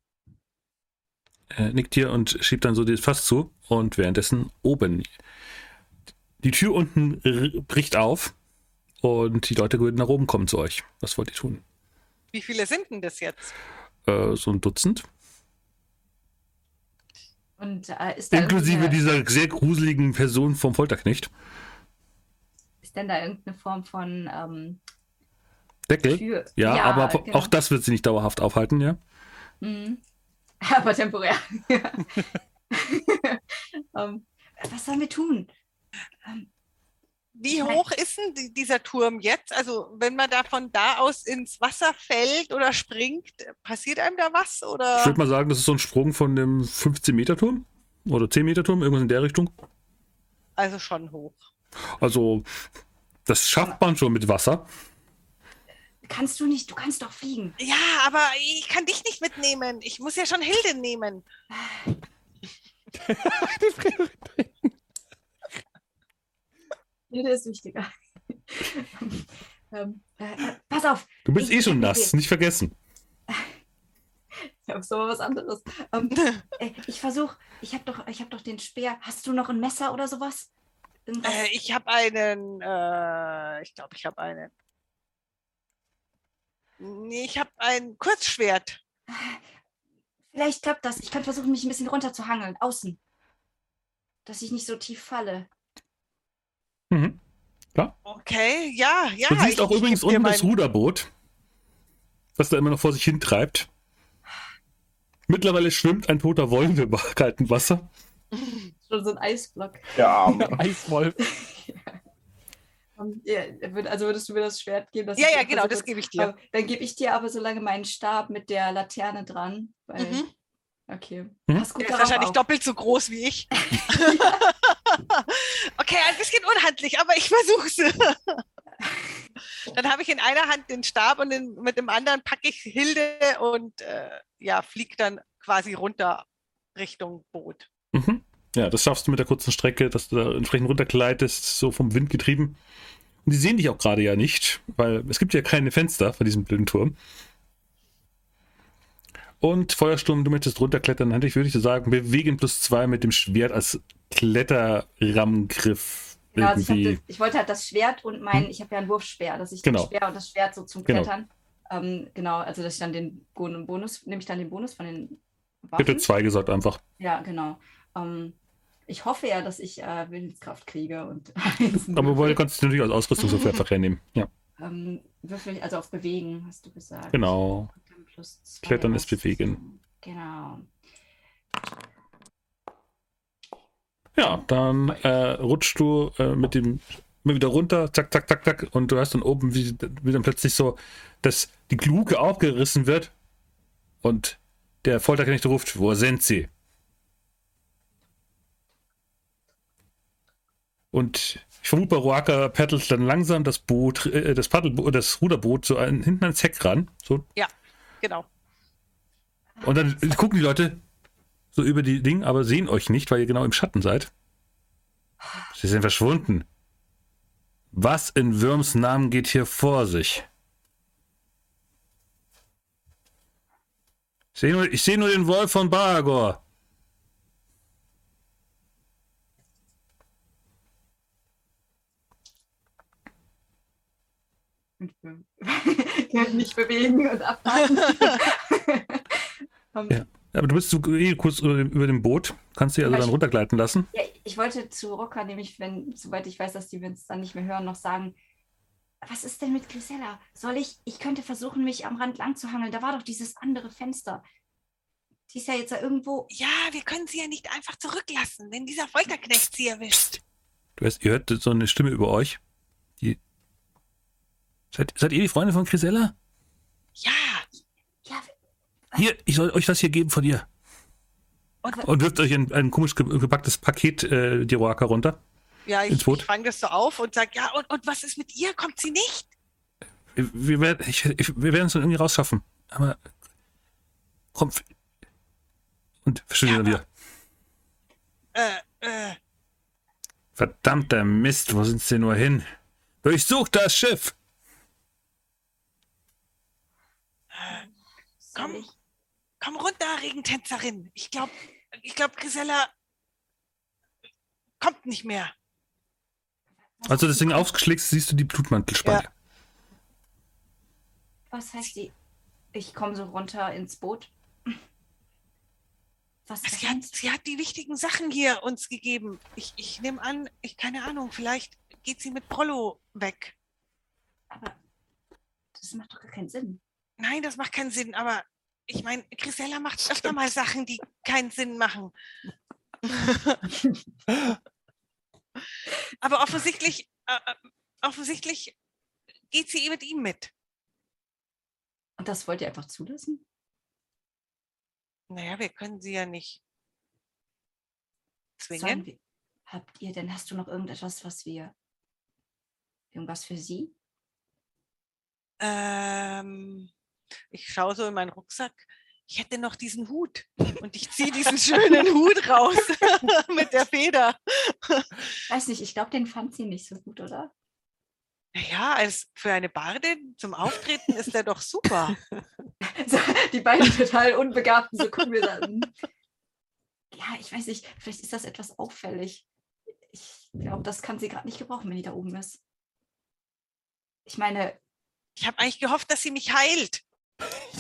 Er nickt hier und schiebt dann so das Fass zu. Und währenddessen oben. Die Tür unten bricht auf. Und die Leute würden nach oben kommen zu euch. Was wollt ihr tun? Wie viele sind denn das jetzt? Äh, so ein Dutzend. Und äh, Inklusive irgendeine- dieser sehr gruseligen Person vom Folterknecht. ist denn da irgendeine Form von ähm, Deckel. Tür? Ja, aber genau. auch das wird sie nicht dauerhaft aufhalten, ja? Mhm. Aber temporär. ähm, was sollen wir tun? Ähm, Wie hoch ist denn die- dieser Turm jetzt? Also wenn man da von da aus ins Wasser fällt oder springt, passiert einem da was? Ich Oder? würde mal sagen, das ist so ein Sprung von dem 15-Meter-Turm oder 10-Meter-Turm, irgendwas in der Richtung. Also schon hoch. Also, das schafft man schon mit Wasser. kannst du nicht, du kannst doch fliegen. Ja, aber ich kann dich nicht mitnehmen. Ich muss ja schon Hilde nehmen. Nee, der ist wichtiger. Ähm, äh, äh, pass auf, Du bist Ich- eh schon ich- nass, nicht vergessen. ich habe so was anderes. Ähm, äh, ich versuche, ich habe doch, ich habe doch den Speer. Hast du noch ein Messer oder sowas? Äh, ich habe einen, äh, ich glaube, ich habe einen. Nee, ich habe ein Kurzschwert. Vielleicht klappt das. Ich kann versuchen, mich ein bisschen runter zu hangeln, außen. Dass ich nicht so tief falle. Mhm. Okay, ja, ja. Du siehst ich- auch ich übrigens unten das mein- Ruderboot, das da immer noch vor sich hin treibt. Mittlerweile schwimmt ein toter Wolf im kalten Wasser. Schon so ein Eisblock. Arme. Eiswolf. Ja, würd- also würdest du mir das Schwert geben? dass Ja, ich ja, dir genau, das gebe ich dir. Dann gebe ich dir aber so lange meinen Stab mit der Laterne dran. Weil, Mhm. Okay. Pass gut Der ist wahrscheinlich auf. doppelt so groß wie ich. okay, ein bisschen unhandlich, aber ich versuch's. Dann habe ich in einer Hand den Stab und in, mit dem anderen packe ich Hilde und äh, ja, fliege dann quasi runter Richtung Boot. Mhm. Ja, das schaffst du mit der kurzen Strecke, dass du da entsprechend runtergleitest, so vom Wind getrieben. Und die sehen dich auch gerade ja nicht, weil es gibt ja keine Fenster von diesem blöden Turm. Und Feuersturm, du möchtest runterklettern, hätte ich, würde ich so sagen, bewegen plus zwei mit dem Schwert als Kletterrammgriff Genau, also ich, das- ich wollte halt das Schwert und mein, ich habe ja ein Wurfspeer, dass ich Genau. das Speer und das Schwert so zum Genau. Klettern. Ähm, genau, also dass ich dann den Bon- Bonus, nehme ich dann den Bonus von den Bitte Waffen. zwei gesagt einfach. Ja, genau. Ähm, ich hoffe ja, dass ich äh, Willenskraft kriege und Aber wohl kannst du natürlich als Ausrüstung so einfach hernehmen. Ja, ähm, würfel ich also auf Bewegen, hast du gesagt. genau. Plus zwei Klettern ist Bewegen. Genau. Ja, dann äh, rutschst du äh, mit dem immer wieder runter, zack, zack, zack, zack, und du hast dann oben, wie, wie dann plötzlich so, dass die Kluge aufgerissen wird und der Folterknecht ruft, wo sind sie? Und ich vermute, bei Roaka paddelt dann langsam das Boot, äh, das Paddelboot, das Ruderboot so ein, hinten ans Heck ran. So. Genau. Und dann gucken die Leute so über die Dinge, aber sehen euch nicht, weil ihr genau im Schatten seid. Sie sind verschwunden. Was in Würms Namen geht hier vor sich? Ich sehe nur, ich sehe nur den Wolf von Baragor. Nicht bewegen und abwarten. Ja. Aber du bist so eh kurz über dem, Boot. Kannst dich also Ja, dann runtergleiten lassen. Ja, ich wollte zu Rocker, nämlich, wenn, soweit ich weiß, dass die uns dann nicht mehr hören, noch sagen, was ist denn mit Grisella? Soll ich, ich könnte versuchen, mich am Rand lang zu hangeln. Da war doch dieses andere Fenster. Die ist ja jetzt da irgendwo. Ja, wir können sie ja nicht einfach zurücklassen, wenn dieser Folterknecht sie erwischt. Du hörst, ihr hört so eine Stimme über euch. Die seid, seid ihr die Freunde von Grisella? Ja, Ja, Hier, ich soll euch was hier geben von ihr. und Und wirft euch ein, ein komisch ge- gepacktes Paket äh, die Roaka runter. ja, ich, ich fange das so auf und sage, ja, und, und was ist mit ihr? Kommt sie nicht? Wir, wir, werden, ich, wir werden es dann irgendwie rausschaffen. Aber komm. Und verschwindet Ja, wieder. Äh, äh, Verdammter Mist, wo sind sie nur hin? Durchsucht das Schiff! soll Komm. ich? komm runter, Regentänzerin. Ich glaube, ich glaube, Grisella kommt nicht mehr. Als du das Ding aufschlägst, siehst du die Blutmantelspanne. Was heißt die? Ich komme so runter ins Boot. Was Sie ist hat, sie hat die wichtigen Sachen hier uns gegeben. Ich, ich nehme an, ich keine Ahnung, vielleicht geht sie mit Prollo weg. Aber das macht doch gar keinen Sinn. Nein, das macht keinen Sinn, aber ich meine, Grisella macht öfter mal Sachen, die keinen Sinn machen. aber offensichtlich, äh, äh, offensichtlich geht sie mit ihm mit. Und das wollt ihr einfach zulassen? Naja, wir können sie ja nicht zwingen. wir, habt ihr denn, hast du noch irgendetwas, was wir, irgendwas für sie? Ähm, ich schaue so in meinen Rucksack. Ich hätte noch diesen Hut und ich ziehe diesen schönen Hut raus mit der Feder. Weiß nicht, ich glaube, den fand sie nicht so gut, oder? Ja, als für eine Bardin zum Auftreten ist der doch super. Die beiden total Unbegabten, so gucken wir dann. Ja, ich weiß nicht, vielleicht ist das etwas auffällig. Ich glaube, das kann sie gerade nicht gebrauchen, wenn die da oben ist. Ich meine, Ich habe eigentlich gehofft, dass sie mich heilt.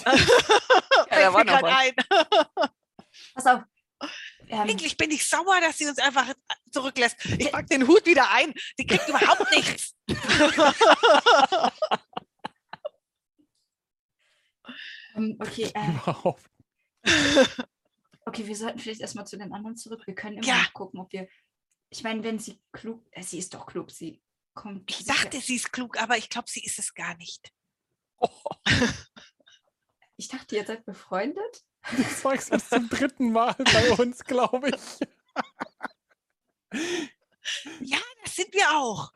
Da Fällt war noch was. ein. pass auf. Ähm, Eigentlich bin ich sauer, dass sie uns einfach zurücklässt. Ich pack den Hut wieder ein. Die kriegt überhaupt nichts. ähm, okay, äh, Überhaupt. okay, wir sollten vielleicht erstmal zu den anderen zurück. Wir können immer Ja. noch gucken, ob wir. Ich meine, wenn sie klug. Äh, sie ist doch klug, sie kommt. Ich sicher- dachte, sie ist klug, aber ich glaube, sie ist es gar nicht. Ich dachte, ihr seid befreundet. Du sagst es zum dritten Mal bei uns, glaube ich. Ja, das sind wir auch.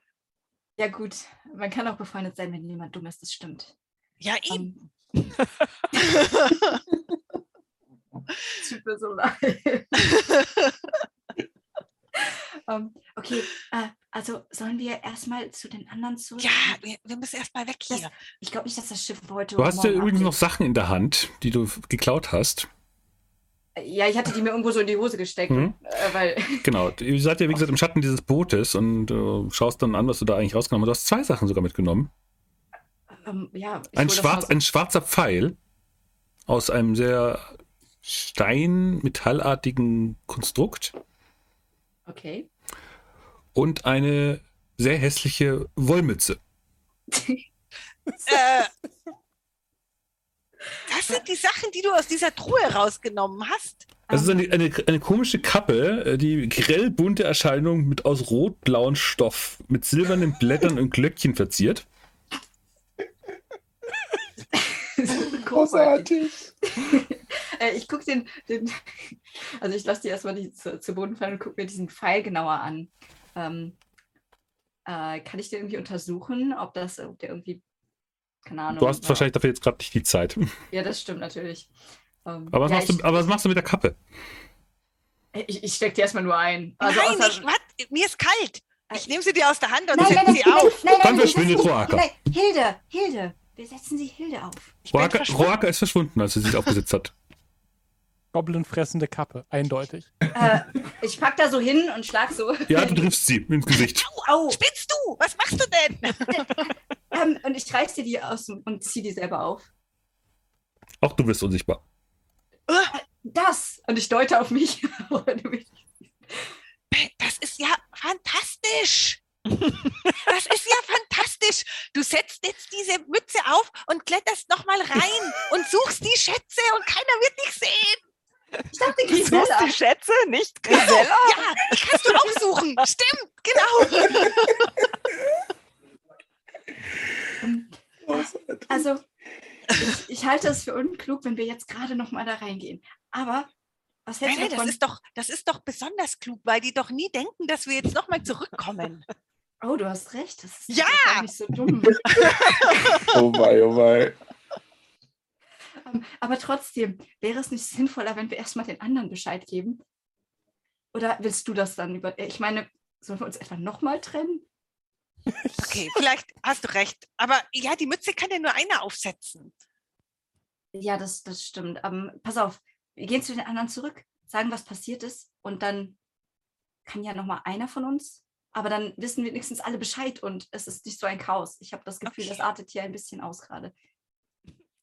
Ja, gut. Man kann auch befreundet sein, wenn jemand dumm ist, das stimmt. Ja, eben. Ähm, tut mir so leid. ähm, okay, äh, also sollen wir erstmal zu den anderen zurück? ja, wir, wir müssen erst mal weg Das- hier. Ich glaube nicht, dass das Schiff heute. Du hast ja übrigens noch. Sachen in der Hand, die du geklaut hast. Ja, ich hatte die mir irgendwo so in die Hose gesteckt, Mhm. äh, weil. Genau. Ihr seid ja, wie gesagt, im Schatten dieses Bootes und äh, schaust dann an, was du da eigentlich rausgenommen hast. Du hast zwei Sachen sogar mitgenommen. Ähm, ja, ich Ein, das schwarz, ein schwarzer Pfeil aus einem sehr stein-metallartigen Konstrukt Okay. Und eine sehr hässliche Wollmütze. Äh, das sind die Sachen, die du aus dieser Truhe rausgenommen hast. Das ist eine, eine, eine komische Kappe, äh, die grell bunte Erscheinung mit aus rot-blauen Stoff, mit silbernen Blättern und Glöckchen verziert. Großartig. äh, ich gucke den, den. Also, ich lasse die erstmal die zu, zu Boden fallen und gucke mir diesen Pfeil genauer an. Ähm, äh, kann ich den irgendwie untersuchen, ob das ob der irgendwie. Keine Ahnung. Du hast wahrscheinlich dafür jetzt gerade nicht die Zeit. Ja, das stimmt natürlich. Ähm, Aber was, ja, machst du, aber was machst du mit der Kappe? ich, ich, ich stecke die erstmal nur ein. Also Nein, außer- ich, wat, mir ist kalt. Ich nehme sie dir aus der Hand und setze sie nein, auf. nein, nein, Dann verschwindet Roaka. Hilde, Hilde. Wir setzen sie Hilde auf. Ich Roaka. Roaka ist verschwunden, als sie sich aufgesetzt hat. Goblinfressende Kappe, eindeutig. Äh, ich pack da so hin und schlag so. Ja, du triffst sie ins Gesicht. Au. Spinnst du? Was machst du denn? Ähm, und ich reiß dir die aus und, und zieh die selber auf. Auch du wirst unsichtbar. Das! Und ich deute auf mich. Das ist ja fantastisch. Das ist ja fantastisch. Du setzt jetzt diese Mütze auf und kletterst nochmal rein und suchst die Schätze und keiner wird dich sehen. Ich dachte, Du suchst die Schätze, nicht Grisella? Ja, die kannst du auch suchen. Stimmt, genau. Also, ich, ich halte es für unklug, wenn wir jetzt gerade noch mal da reingehen. Aber, was hältst nein, du das davon? ist doch, das ist doch besonders klug, weil die doch nie denken, dass wir jetzt nochmal zurückkommen. Oh, du hast recht. Das ist Ja! gar nicht so dumm. Oh wei, oh wei. Aber trotzdem, wäre es nicht sinnvoller, wenn wir erstmal den anderen Bescheid geben? Oder willst du das dann über. Ich meine, sollen wir uns etwa nochmal trennen? Okay, vielleicht hast du recht. Aber ja, die Mütze kann ja nur einer aufsetzen. Ja, das, das stimmt. Ähm, pass auf, wir gehen zu den anderen zurück, sagen, was passiert ist und dann kann ja nochmal einer von uns, aber dann wissen wenigstens alle Bescheid und es ist nicht so ein Chaos. Ich habe das Gefühl, das Okay. artet hier ein bisschen aus gerade.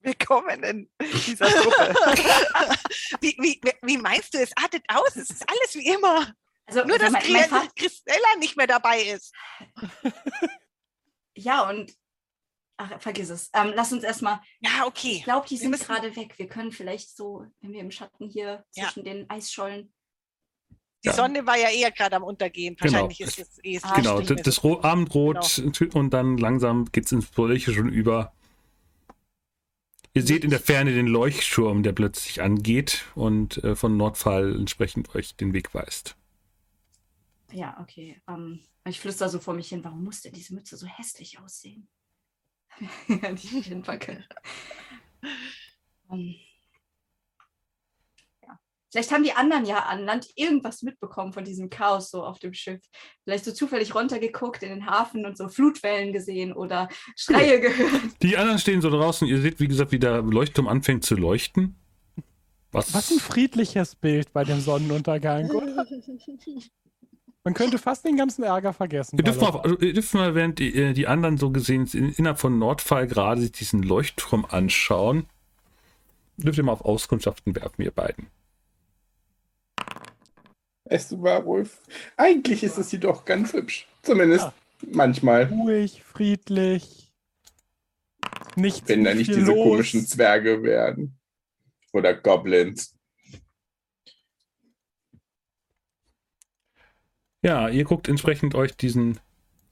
Willkommen in dieser Gruppe. Wie, wie, wie meinst du, es artet aus? Es ist alles wie immer. Also, Nur, dass mein, mein Vater, Christella nicht mehr dabei ist. ja, und ach, vergiss es. Ähm, lass uns erstmal, Ja, ich okay. glaube, die sind müssen- gerade weg. Wir können vielleicht so, wenn wir im Schatten hier Ja. zwischen den Eisschollen. Die Ja. Sonne war ja eher gerade am Untergehen. Genau. Wahrscheinlich ist es eh Ah, genau, das, das Ro Abendrot und dann langsam geht es ins Fröhliche schon über. Ihr seht in der Ferne den Leuchtturm, der plötzlich angeht und äh, von Nordfall entsprechend euch den Weg weist. Ja, okay. Ähm, ich flüster so vor mich hin, warum muss denn diese Mütze so hässlich aussehen? die ich hinpacke. Vielleicht haben die anderen ja an Land irgendwas mitbekommen von diesem Chaos so auf dem Schiff. Vielleicht so zufällig runtergeguckt in den Hafen und so Flutwellen gesehen oder Schreie gehört. Die anderen stehen so draußen. Ihr seht, wie gesagt, wie der Leuchtturm anfängt zu leuchten. Was? Was ein friedliches Bild bei dem Sonnenuntergang. oder? Man könnte fast den ganzen Ärger vergessen. Ihr dürft, mal, also ihr dürft mal, während die, äh, die anderen so gesehen in, innerhalb von Nordfall gerade sich diesen Leuchtturm anschauen, dürft ihr mal auf Auskundschaften werfen, ihr beiden. Weißt du, Warwolf, eigentlich ist es jedoch ganz hübsch. Zumindest Ah. manchmal. ruhig, friedlich. Nicht Wenn da nicht diese los. komischen Zwerge werden. Oder Goblins. Ja, ihr guckt entsprechend euch diesen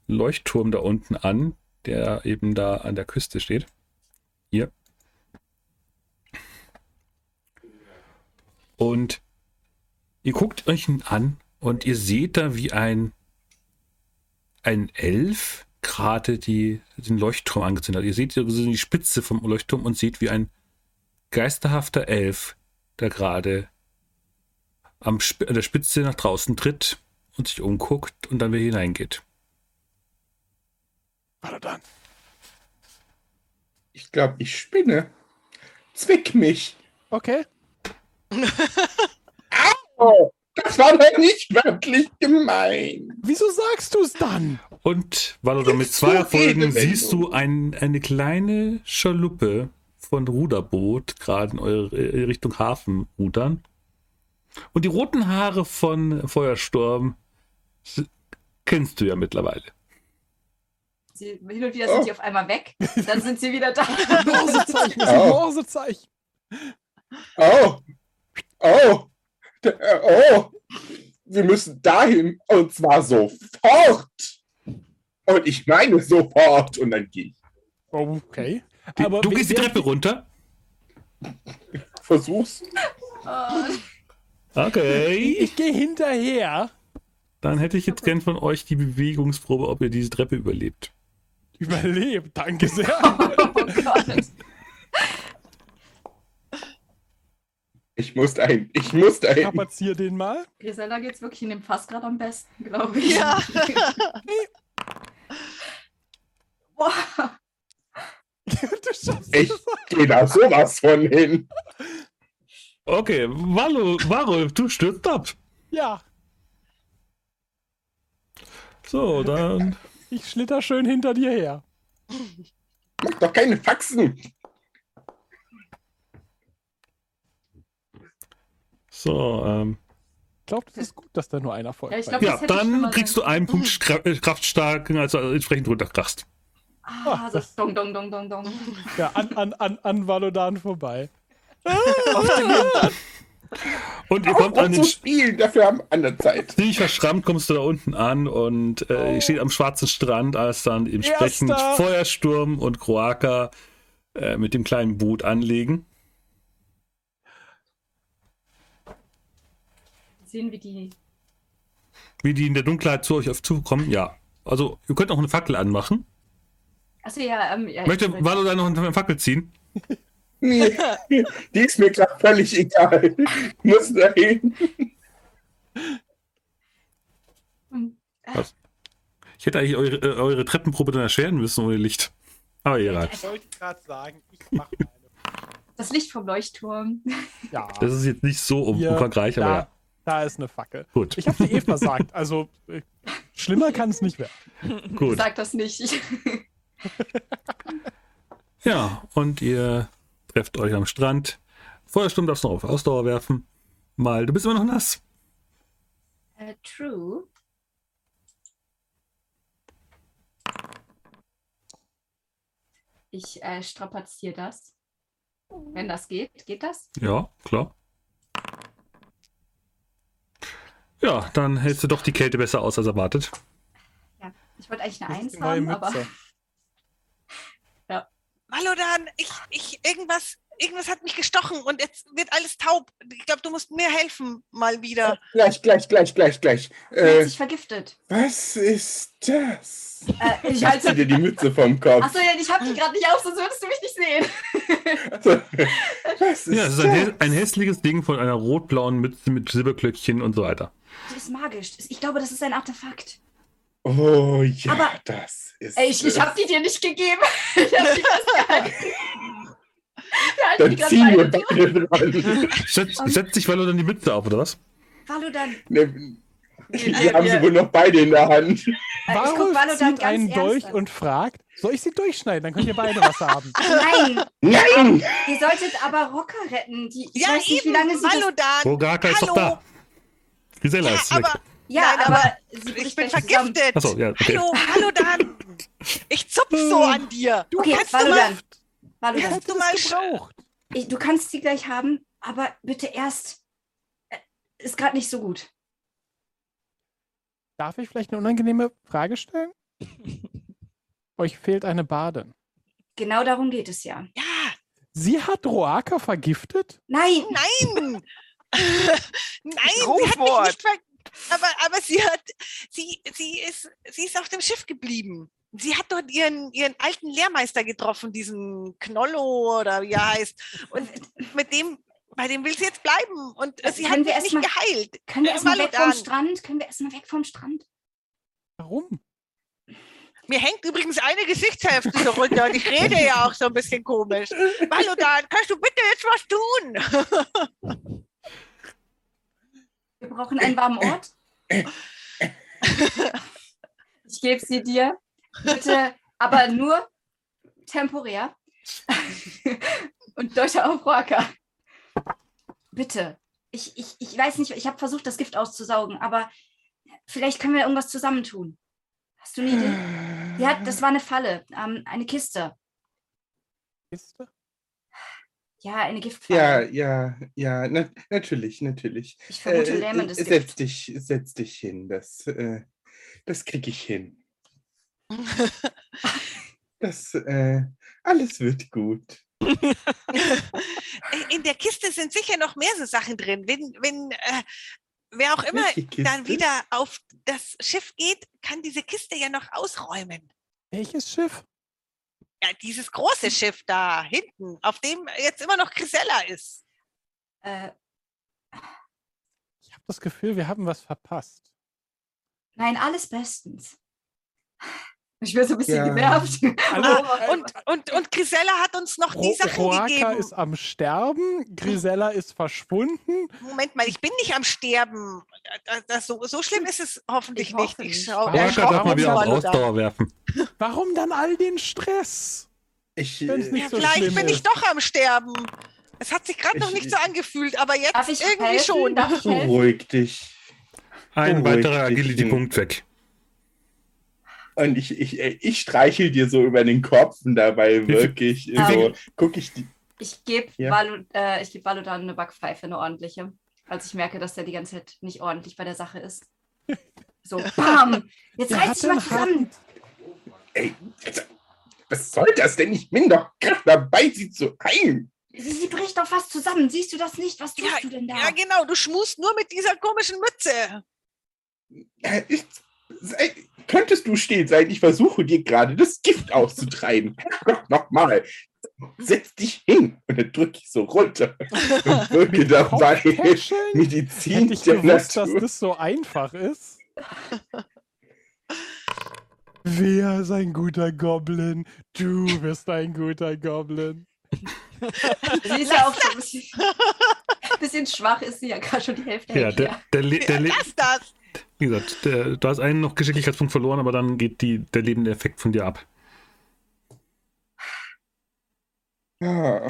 Leuchtturm da unten an, der eben da an der Küste steht. Hier. Und ihr guckt euch ihn an und ihr seht da, wie ein, ein Elf gerade die, den Leuchtturm angezündet hat. Ihr seht die Spitze vom Leuchtturm und seht, wie ein geisterhafter Elf da gerade am Sp an der Spitze nach draußen tritt und sich umguckt und dann wieder hineingeht. Warte dann. Ich glaube, ich spinne. Zwick mich. Okay. Oh, das war doch nicht wirklich gemein. Wieso sagst du es dann? Und Valodor, mit zwei Erfolgen siehst du ein, eine kleine Schaluppe von Ruderboot gerade in eure äh, Richtung Hafen rudern. Und die roten Haare von Feuersturm kennst du ja mittlerweile. Sie, hin und wieder sind Oh. sie auf einmal weg, dann sind sie wieder da. Morsezeichen, das ist ein Oh. Morsezeichen. Oh. Oh. Oh. Wir müssen dahin. Und zwar sofort. Und ich meine sofort. Und dann gehe ich. Okay. Aber du gehst die Treppe runter. Versuch's. Oh, Okay. Ich gehe hinterher. Dann hätte ich jetzt gern von euch die Bewegungsprobe, ob ihr diese Treppe überlebt. Überlebt, danke sehr. oh Gott. Ich muss dahin. Ich muss dahin. Strapazier den mal. Grisella geht's wirklich in dem Fass gerade am besten, glaube ich. Ja. Boah. du schaffst Ich gehe da sowas von hin. Okay, Valo, Varulf, du stürzt ab. Ja, So, dann. ich schlitter schön hinter dir her. Mach doch keine Faxen. So, ähm. Ich glaube, das ist gut, dass da nur einer folgt. Ja, ich glaub, Ja, das dann kriegst sein du einen Punkt äh, Kraftstarken, also entsprechend runterkrachst. Ah, so das- dong, dong, dong, dong, dong. ja, an, an, an, an Valodan vorbei. Und ihr Auch kommt an um den zu spielen. Dafür haben andere Zeit. ziemlich verschrammt, kommst du da unten an und äh, ihr steht am schwarzen Strand, als dann entsprechend Erster. Feuersturm und Kroaka äh, mit dem kleinen Boot anlegen. Sehen wir die. Wie die in der Dunkelheit zu euch auf zukommen, ja. Also, ihr könnt auch eine Fackel anmachen. Achso, ja, ähm, ja. Möchte Valo da noch eine Fackel ziehen? Nee, die ist mir gerade völlig egal. Ich muss dahin. Ich hätte eigentlich eure, äh, eure Treppenprobe dann erschweren müssen ohne Licht. Aber egal. Ich wollte gerade sagen, ich mache meine. Das Licht vom Leuchtturm. Ja, Das ist jetzt nicht so um- umfangreich, aber ja. Da ist eine Fackel. Gut, Ich habe dir eh versagt. Also, äh, schlimmer kann es nicht werden. gut. Sag das nicht. Ja, und ihr trefft euch am Strand. Feuersturm darfst du noch auf Ausdauer werfen. Mal, du bist immer noch nass. äh, true. Ich äh, strapaziere das. Wenn das geht, geht das? Ja, klar. Ja, dann hältst du doch die Kälte besser aus als erwartet. Ja. Ich wollte eigentlich eine Das Eins haben, aber Mütze. Malodan, ich, ich, irgendwas irgendwas hat mich gestochen und jetzt wird alles taub. Ich glaube, du musst mir helfen, mal wieder. Gleich, gleich, gleich, gleich, gleich. Er hat Äh, sich vergiftet. was ist das? Äh, ich halte. dir die Mütze vom Kopf. Achso, ja, ich habe die gerade nicht auf, sonst würdest du mich nicht sehen. Also, was ist Ja, es ist ein, das? ein hässliches Ding von einer rot-blauen Mütze mit Silberklöckchen und so weiter. Die ist magisch. Ich glaube, das ist ein Artefakt. Oh ja, Aber- das ist. Ey, ich, ich habe die dir nicht gegeben. Ich hab die festgehalten. Dann ziehen wir beide dran. Setzt, Und- setzt sich Valo dann die Mütze auf, oder was? Valo dann. Ne, Wir- Wir wir- haben sie wohl noch beide in der Hand. Äh, ich guck Varus Valo dann zieht ganz einen ernst Dolch an. und fragt, soll ich sie durchschneiden? Dann könnt ihr beide was haben. Nein, Nein! ihr solltet aber Rocker retten. Die, Ja, weiß nicht, eben. wie lange sie das... Valodan. Rogaka ist doch Hallo. da. Gisela Ja, ist weg. aber Ja, Nein, aber, ich bin vergiftet. Achso, ja, okay. Hallo, hallo Dan. Ich zupf so an dir. Du Okay, kannst du mal, Ich dann. Kannst du mal gebraucht. Ich, du kannst sie gleich haben, aber bitte erst... äh, Ist gerade nicht so gut. Darf ich vielleicht eine unangenehme Frage stellen? Euch fehlt eine Badin. Genau darum geht es ja. Ja, Sie hat Roaka vergiftet? Nein, nein. nein, sie hat nicht ver aber, aber sie hat, sie, sie ist, sie ist auf dem Schiff geblieben. Sie hat dort ihren, ihren alten Lehrmeister getroffen, diesen Knollo oder wie er heißt. Und mit dem, bei dem will sie jetzt bleiben. Und Also sie hat wir erst nicht mal- geheilt. können wir erstmal weg vom. Strand? Können wir erstmal weg vom Strand? Warum? Mir hängt übrigens eine Gesichtshälfte so runter und ich rede ja auch so ein bisschen komisch. Valodan, kannst du bitte jetzt was tun? Wir brauchen einen warmen Ort. Ich gebe sie dir. Bitte, aber nur temporär. Und Deutsche auf Roaka. Bitte. Ich, ich, ich weiß nicht, ich habe versucht, das Gift auszusaugen, aber vielleicht können wir irgendwas zusammentun. Hast du eine Idee? Ja, das war eine Falle, ähm, eine Kiste. Kiste? Ja, eine Ja, Giftfalle. ja, ja, na, natürlich, natürlich. Ich vermute Äh, lähmendes äh, Gift. setz dich, setz dich hin. Das, äh, das kriege ich hin. Das, äh, alles wird gut. In der Kiste sind sicher noch mehr so Sachen drin. Wenn, wenn äh, wer auch immer dann wieder auf das Schiff geht, kann diese Kiste ja noch ausräumen. Welches Schiff? Ja, dieses große Schiff da hinten, auf dem jetzt immer noch Grisella ist. Äh, Ich habe das Gefühl, wir haben was verpasst. nein, alles bestens. Ich bin so ein bisschen Ja. genervt. Äh, Und, und, und Grisella hat uns noch die Sachen Roaka gegeben. ist am Sterben, Grisella ist verschwunden. Moment mal, ich bin nicht am Sterben. Das, das, so, so schlimm ist es hoffentlich Ich nicht. hoffe Ich nicht. schau, Ja, Rogaka schau darf mal wieder auf. Ausdauer werfen. Warum dann all den Stress? Ich, äh, Ja, so vielleicht bin ich ist. doch am Sterben. Es hat sich gerade noch Ich- nicht so angefühlt, aber jetzt ich irgendwie helfen? schon. Ich beruhig dich. Ein Beruhig weiterer Agility-Punkt weg. Und ich, ich, äh, ich streichel dir so über den Kopf und dabei wirklich viel- so, gucke ich die. Ich gebe Ja. Äh, ich geb Valu dann eine Backpfeife, eine ordentliche. Als ich merke, dass der die ganze Zeit nicht ordentlich bei der Sache ist. So, bam! Jetzt Der reiß dich mal zusammen. Ey, jetzt, was soll das denn? Ich bin doch gerade dabei, sie zu heilen. Sie, sie bricht doch fast zusammen. Siehst du das nicht? Was tust Ja, du denn da? Ja, genau, du schmust nur mit dieser komischen Mütze. Ja, ich, sei, könntest du stehen sein? Ich versuche dir gerade das Gift auszutreiben. Nochmal. Setz dich hin. Und dann drücke ich so runter und wirke dabei? Medizin Hätte ich der gewusst, dass Natur. das so einfach ist. Wer ist ein guter Goblin? Du bist ein guter Goblin. Sie ist ja auch schon ein bisschen, bisschen schwach, ist sie ja gerade schon die Hälfte Ja, der, der, der, Le- Lass das. Wie gesagt, der, du hast einen noch Geschicklichkeitspunkt verloren, aber dann geht die, der lebende Effekt von dir ab. Ah,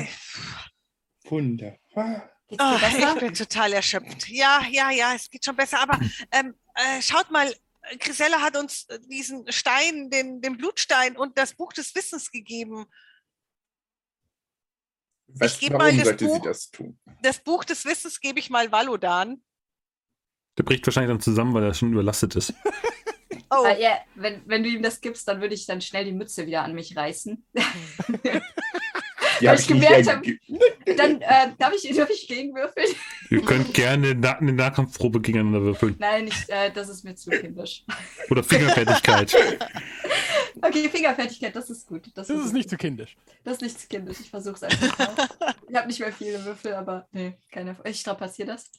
wunderbar. Oh, ich bin total erschöpft. Ja, ja, ja, es geht schon besser. Aber ähm, äh, schaut mal, Grisella hat uns diesen Stein, den, den Blutstein und das Buch des Wissens gegeben. Was, geb mal warum das sollte sie Buch. das tun? Das Buch des Wissens gebe ich mal Valodan. Der bricht wahrscheinlich dann zusammen, weil er schon überlastet ist. Oh, Äh, ja, wenn, wenn du ihm das gibst, dann würde ich dann schnell die Mütze wieder an mich reißen. Die Weil ich nicht gemerkt mehr hab- ge- Dann äh, darf, ich, darf ich gegenwürfeln? Ihr könnt gerne eine Nahkampfprobe gegeneinander würfeln. Nein, nicht, äh, das ist mir zu kindisch. Oder Fingerfertigkeit. Okay, Fingerfertigkeit, das ist gut. Das, Das ist nicht zu kindisch. Das ist nicht zu kindisch. Ich versuche es einfach mal. Ich habe nicht mehr viele Würfel, aber nee, keine. Ich strapaziere das.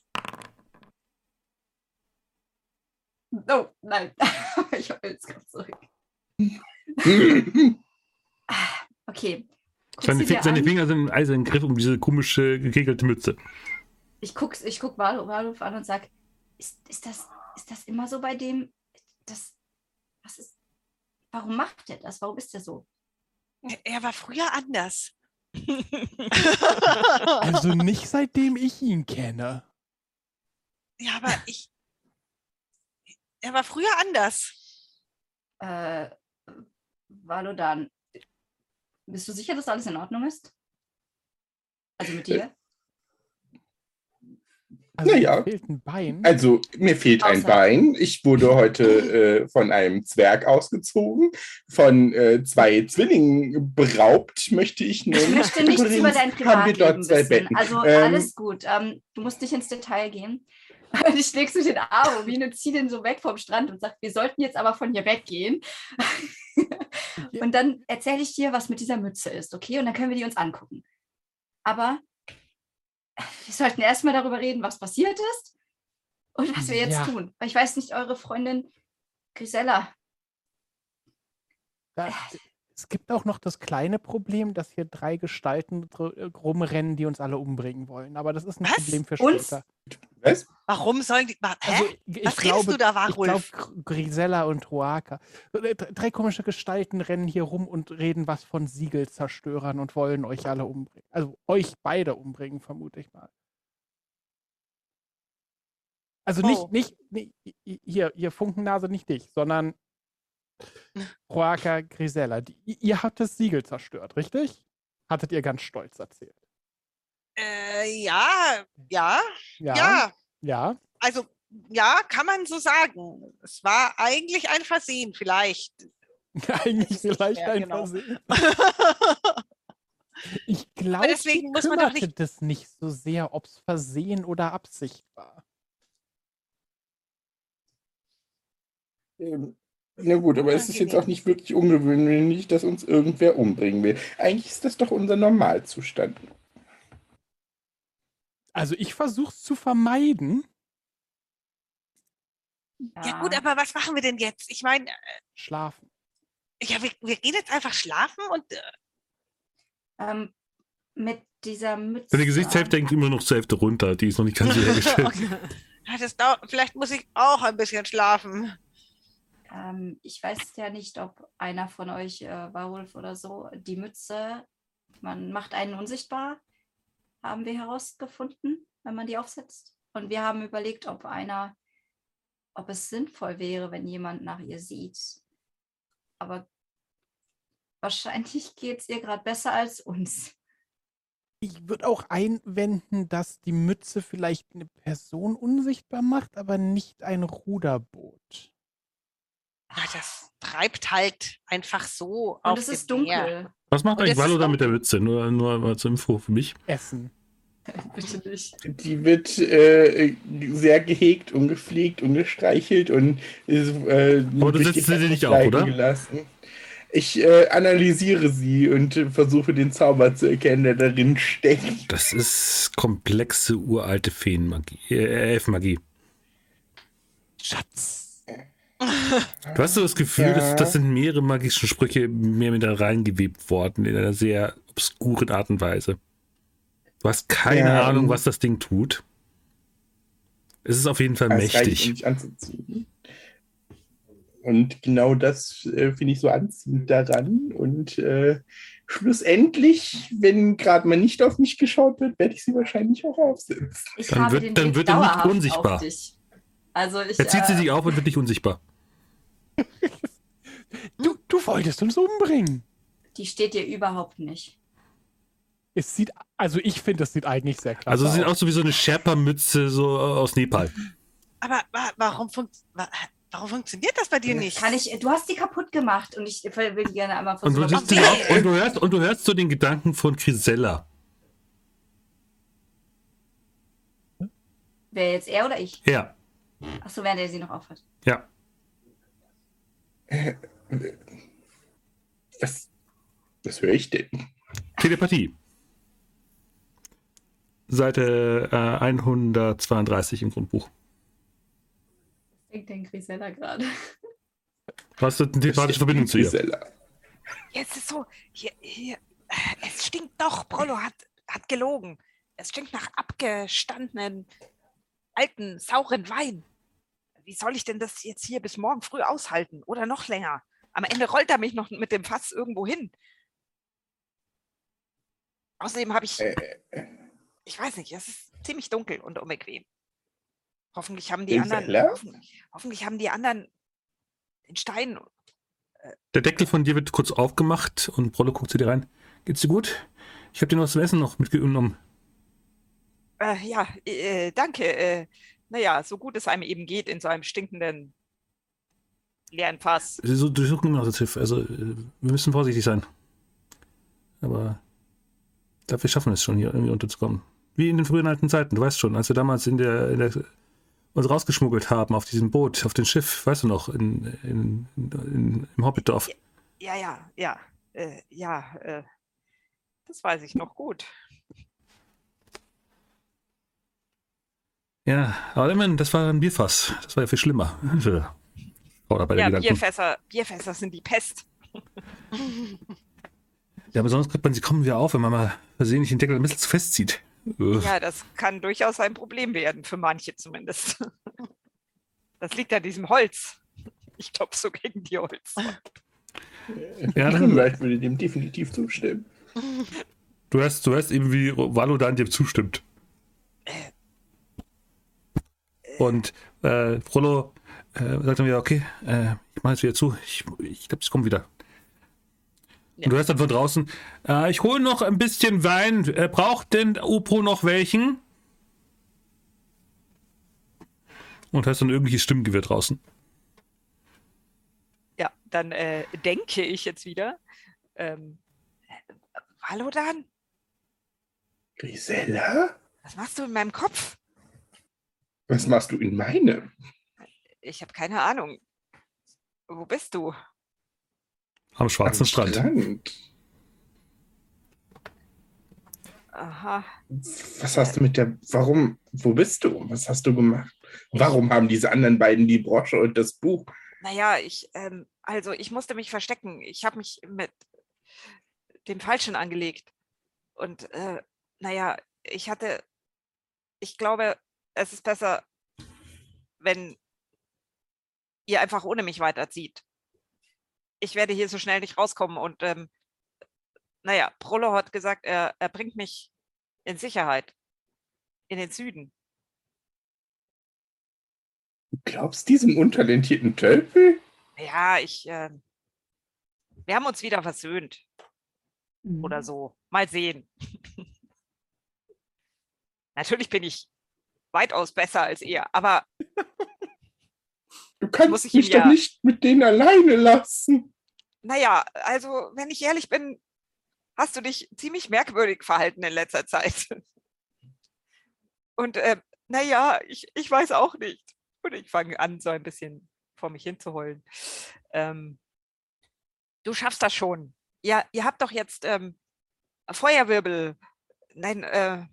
Oh, nein. ich hoffe, jetzt kommt zurück. Okay. Guck Seine, seine. Finger sind im eisernen Griff um diese komische gekegelte Mütze. Ich guck, ich guck Wal- Walruf an und sag, ist, ist, das, ist das immer so bei dem? Das, was ist, warum macht er das? Warum ist er so? Er war früher anders. Also nicht seitdem ich ihn kenne. ja, aber ich. Er war früher anders. Äh, Valodan, bist du sicher, dass alles in Ordnung ist? Also mit dir? Also Naja. mir fehlt ein Bein. Also, mir fehlt ein Außer- Bein. Ich wurde heute äh, von einem Zwerg ausgezogen, von äh, zwei Zwillingen beraubt, möchte ich Ich nennen. möchte nichts Übrigens über dein haben wir Privatleben dort zwei wissen. Betten. Also Ähm, alles gut. Ähm, du musst nicht ins Detail gehen. Ich legst du den Arm um ihn und zieh den so weg vom Strand und sag, wir sollten jetzt aber von hier weggehen. Und dann erzähle ich dir, was mit dieser Mütze ist, okay? Und dann können wir die uns angucken. Aber wir sollten erstmal darüber reden, was passiert ist und was wir jetzt Ja. tun. Weil ich weiß nicht, eure Freundin Grisella. Da, es gibt auch noch das kleine Problem, dass hier drei Gestalten dr- rumrennen, die uns alle umbringen wollen. Aber das ist ein Was? Problem für Uns? später. Was? Warum sollen die. wa- Hä? Also, ich Was glaube, redest du da, Ich glaube, Warulf? Grisella und Roaka. Äh, Drei komische Gestalten rennen hier rum und reden was von Siegelzerstörern und wollen euch alle umbringen. Also euch beide umbringen, vermute ich mal. Also nicht, Oh. nicht, nicht hier, hier Funkennase, nicht dich, sondern Roaka, Grisella. Die, ihr habt das Siegel zerstört, richtig? Hattet ihr ganz stolz erzählt. Äh, ja, ja, Ja. ja. Ja. Also, ja, kann man so sagen. Es war eigentlich ein Versehen, vielleicht. Eigentlich vielleicht mehr ein genau. Versehen. Ich glaube, deswegen muss man doch nicht- das nicht so sehr, ob es Versehen oder Absicht war. Na gut, aber es ist jetzt auch nicht wirklich ungewöhnlich, dass uns irgendwer umbringen will. Eigentlich ist das doch unser Normalzustand. Also ich versuche es zu vermeiden. Ja, gut, aber was machen wir denn jetzt? Ich meine, Schlafen. ja, wir, wir gehen jetzt einfach schlafen und. Äh, Ähm, mit dieser Mütze. Seine Gesichtshälfte hängt immer noch zur Hälfte runter. Die ist noch nicht ganz hergestellt. okay. ja, das dau- vielleicht muss ich auch ein bisschen schlafen. Ähm, ich weiß ja nicht, ob einer von euch, äh, Warwolf oder so, die Mütze, man macht einen unsichtbar, haben wir herausgefunden, wenn man die aufsetzt. Und wir haben überlegt, ob einer, ob es sinnvoll wäre, wenn jemand nach ihr sieht. Aber wahrscheinlich geht es ihr gerade besser als uns. Ich würde auch einwenden, dass die Mütze vielleicht eine Person unsichtbar macht, aber nicht ein Ruderboot. Ja, das treibt halt einfach so Und auf es ist dem Meer. dunkel. Was macht Und eigentlich Valo da mit der dunkel. Mütze? Nur, nur mal zur Info für mich. Essen. Bitte nicht. Die wird äh, sehr gehegt und gepflegt und gestreichelt und ist, äh, Aber du setzt sie nicht auf, oder? Gelassen. Ich äh, analysiere sie und äh, versuche den Zauber zu erkennen, der darin steckt. Das ist komplexe, uralte Feenmagie. Äh, Elfenmagie. Schatz. Du hast so das Gefühl, Ja. dass das sind mehrere magische Sprüche mehr mit da reingewebt worden, in einer sehr obskuren Art und Weise. Du hast keine Ja, Ahnung, und- was das Ding tut. Es ist auf jeden Fall mächtig. Und genau das äh, finde ich so anziehend daran. Und äh, schlussendlich, wenn gerade mal nicht auf mich geschaut wird, werde ich sie wahrscheinlich auch aufsetzen. Ich Dann habe wird- den dann Blick wird er nicht unsichtbar. Also ich, Er zieht sie äh, sich auf und wird nicht unsichtbar du, du wolltest uns umbringen. Die steht dir überhaupt nicht. Es sieht, also ich finde, das sieht eigentlich sehr klar aus. Also es sieht aus wie so eine Sherpa-Mütze so äh, aus Nepal. Aber wa warum, funkt wa warum funktioniert das bei dir nicht? Kann ich, du hast die kaputt gemacht und ich will die gerne einmal versuchen. Und du, okay. auch, und du, hörst, und du hörst so den Gedanken von Grisella. Wäre jetzt er oder ich? Ja. Achso, während er sie noch aufhört. Ja. Was, was höre ich denn? Telepathie. Seite äh, 132 im Grundbuch. Was denkt denn Grisella gerade? Du hast eine telepathische Verbindung zu ihr. Jetzt ist so, hier, hier, äh, es stinkt doch, Prollo hat, hat gelogen. Es stinkt nach abgestandenen, alten, sauren Wein. Wie soll ich denn das jetzt hier bis morgen früh aushalten oder noch länger? Am Ende rollt er mich noch mit dem Fass irgendwo hin. Außerdem habe ich, Äh, ich weiß nicht, es ist ziemlich dunkel und unbequem. Hoffentlich haben die anderen, hoffentlich, hoffentlich haben die anderen den Stein Der Deckel von dir wird kurz aufgemacht und Prollo guckt zu dir rein. Geht's dir gut? Ich habe dir noch was zum Essen noch mitgenommen. Äh, ja, äh, danke. Naja, so gut es einem eben geht in so einem stinkenden leeren Fass. So- durchsuchen immer noch das Schiff. Also, äh, wir müssen vorsichtig sein. Aber dafür schaffen wir es schon, hier irgendwie unterzukommen. Wie in den frühen alten Zeiten. Du weißt schon, als wir damals in der, in der uns rausgeschmuggelt haben auf diesem Boot, auf dem Schiff, weißt du noch, in, in, in, im Hobbitdorf. Ja, ja, ja, äh, ja, äh, das weiß ich noch gut. Ja, aber immerhin, das war ein Bierfass. Das war ja viel schlimmer. Oder bei der Ja. Bierfässer, Bierfässer sind die Pest. Ja, aber sonst kriegt man sie kommen wieder auf, wenn man mal versehentlich den Deckel ein bisschen zu fest zieht. Ja, das kann durchaus ein Problem werden, für manche zumindest. Das liegt an diesem Holz. Ich glaube, so gegen die Holz. Ja, dann- Vielleicht würde dem definitiv zustimmen. Du hörst, du hörst eben, wie Valodan dir zustimmt. Und äh, Frollo äh, sagt dann wieder, okay, äh, ich mache jetzt wieder zu. Ich, ich glaube, ich komme wieder. Und du hörst dann von draußen, äh, ich hole noch ein bisschen Wein. Äh, braucht denn Upo noch welchen? Und hörst dann irgendwelches Stimmgewirr draußen. Ja, dann äh, denke ich jetzt wieder. Ähm, hallo Dan, Grisella? was machst du in meinem Kopf? Was machst du in meinem? Ich habe keine Ahnung. Wo bist du? Am schwarzen Am Strand. Strand. Aha. Was hast du mit der. Warum? Wo bist du? Was hast du gemacht? Warum haben diese anderen beiden die Brosche und das Buch? Naja, ich, ähm, also ich musste mich verstecken. Ich habe mich mit dem Falschen angelegt. Und äh, naja, ich hatte, ich glaube, es ist besser, wenn ihr einfach ohne mich weiterzieht. Ich werde hier so schnell nicht rauskommen und ähm, naja, Prollo hat gesagt, er, er bringt mich in Sicherheit. In den Süden. Du glaubst diesem untalentierten Tölpel? Ja, ich, ähm, wir haben uns wieder versöhnt. oder so. Mal sehen. Natürlich bin ich weitaus besser als ihr, aber Du kannst mich ihm doch ja- nicht mit denen alleine lassen. naja, also wenn ich ehrlich bin, hast du dich ziemlich merkwürdig verhalten in letzter Zeit. Und äh, naja, ich, ich weiß auch nicht. Und ich fange an, so ein bisschen vor mich hinzuheulen. Ähm, du schaffst das schon. Ja, ihr habt doch jetzt ähm, Feuerwirbel. Nein, äh,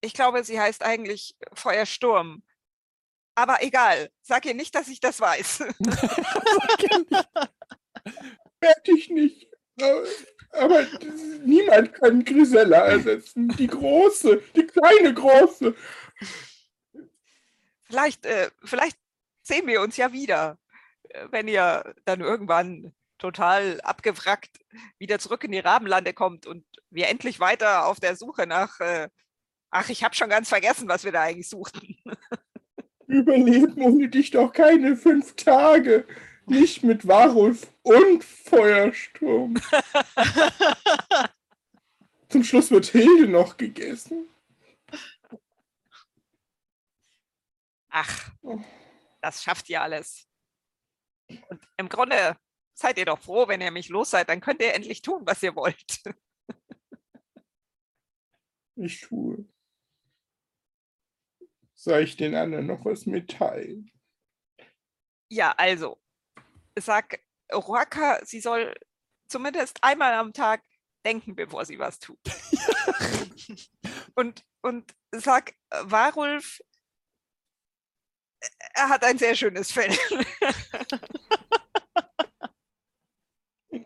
ich glaube, sie heißt eigentlich Feuersturm. Aber egal, sag ihr nicht, dass ich das weiß. Werd ich nicht. Aber, aber niemand kann Grisella ersetzen. Die große, die kleine große. vielleicht, äh, vielleicht sehen wir uns ja wieder, äh, wenn ihr dann irgendwann total abgewrackt wieder zurück in die Rabenlande kommt und wir endlich weiter auf der Suche nach. Äh, ach, ich habe schon ganz vergessen, was wir da eigentlich suchten. Überleben ohne dich doch keine fünf Tage. Nicht mit Warulf und Feuersturm. Zum Schluss wird Hilde noch gegessen. Ach, das schafft ihr alles. Und im Grunde seid ihr doch froh, wenn ihr mich los seid, dann könnt ihr endlich tun, was ihr wollt. Ich tue. Soll ich den anderen noch was mitteilen? Ja, also, sag Roaka, sie soll zumindest einmal am Tag denken, bevor sie was tut. und, und sag Warulf, er hat ein sehr schönes Fell.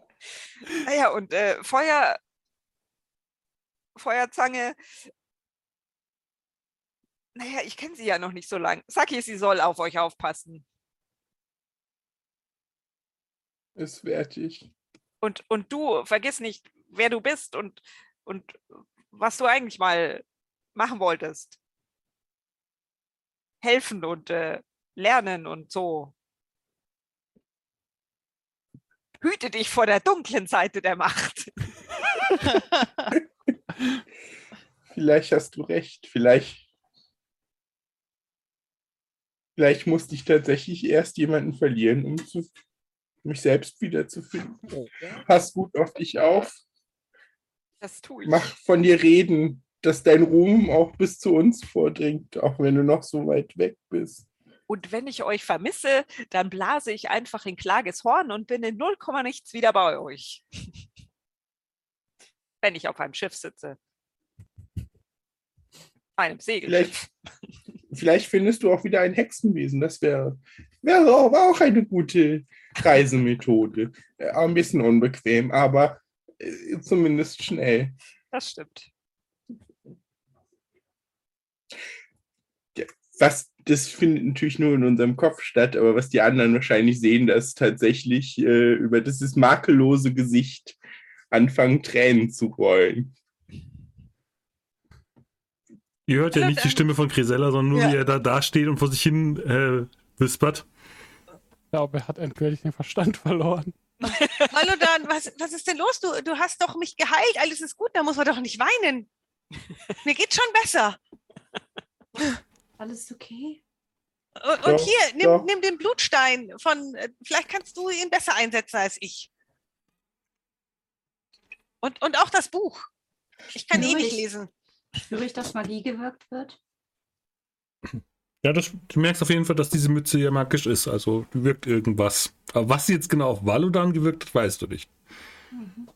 naja, und äh, Feuer, Feuerzange, naja, ich kenne sie ja noch nicht so lang. Sag ihr, sie soll auf euch aufpassen. Ist wertig. Und, und du, vergiss nicht, wer du bist und, und was du eigentlich mal machen wolltest. Helfen und äh, lernen und so. Hüte dich vor der dunklen Seite der Macht. Vielleicht hast du recht. Vielleicht. Vielleicht musste ich tatsächlich erst jemanden verlieren, um zu, mich selbst wiederzufinden. Pass gut auf dich auf. Das tue ich. Mach von dir reden, dass dein Ruhm auch bis zu uns vordringt, auch wenn du noch so weit weg bist. Und wenn ich euch vermisse, dann blase ich einfach in Klages Horn und bin in 0, nichts wieder bei euch. wenn ich auf einem Schiff sitze. Einem Segelschiff. Vielleicht, vielleicht findest du auch wieder ein Hexenwesen. Das wäre wär auch, auch eine gute Reisemethode. Äh, Ein bisschen unbequem, aber äh, zumindest schnell. Das stimmt. Was, das findet natürlich nur in unserem Kopf statt, aber was die anderen wahrscheinlich sehen, dass tatsächlich äh, über dieses makellose Gesicht anfangen Tränen zu rollen. Ihr hört ja nicht die. Stimme von Grisella, sondern nur, Ja. wie er da dasteht und vor sich hin äh, wispert. Ich glaube, er hat endgültig den Verstand verloren. Hallo Dan, was, was ist denn los? Du, du hast doch mich geheilt, alles ist gut, da muss man doch nicht weinen. Mir geht's schon besser. Alles okay? Und, und Doch, hier, nimm, doch. nimm den Blutstein von, äh, vielleicht kannst du ihn besser einsetzen als ich. Und, und auch das Buch. Ich kann eh Ja, nicht ich- lesen. Spüre ich, dass Magie gewirkt wird? Ja, das, du merkst auf jeden Fall, dass diese Mütze ja magisch ist. Also wirkt irgendwas. Aber was sie jetzt genau auf Valodan gewirkt hat, weißt du nicht. Mhm.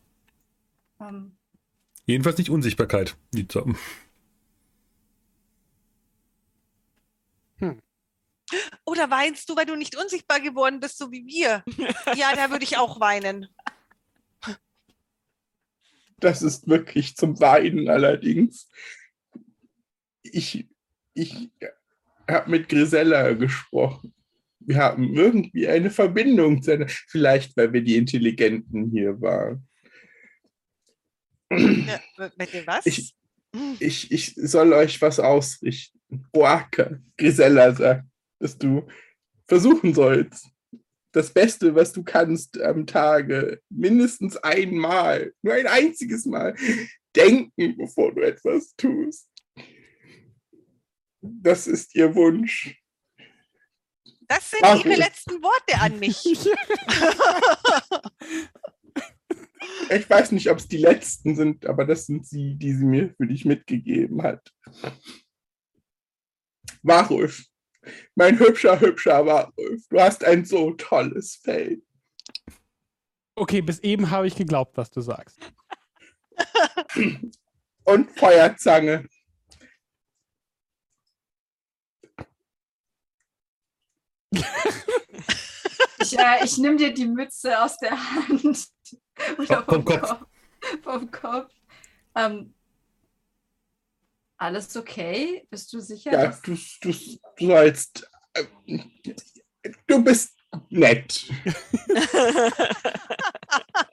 Ähm, Jedenfalls nicht Unsichtbarkeit. Die zu- Oder weinst du, weil du nicht unsichtbar geworden bist, so wie wir? Ja, da würde ich auch weinen. Das ist wirklich zum Weinen allerdings. Ich, ich habe mit Grisella gesprochen. Wir haben irgendwie eine Verbindung. zu einer- Vielleicht, weil wir die Intelligenten hier waren. Ja, mit dem was? Ich, ich, ich soll euch was ausrichten. Boaka, Grisella sagt, dass du versuchen sollst, das Beste, was du kannst am Tage, mindestens einmal, nur ein einziges Mal, denken, bevor du etwas tust. Das ist ihr Wunsch. das sind Ach, ihre gut. letzten Worte an mich. Ich weiß nicht, ob es die letzten sind, aber das sind sie, die sie mir für dich mitgegeben hat. Warulf, mein hübscher, hübscher Warulf, du hast ein so tolles Fell. Okay, bis eben habe ich geglaubt, was du sagst. Und Feuerzange. ich äh, ich nehme dir die Mütze aus der Hand. Oder Vom Kopf. Vom Kopf. Ähm, alles okay? Bist du sicher? Ja, du, du, du sollst. äh, Du bist nett.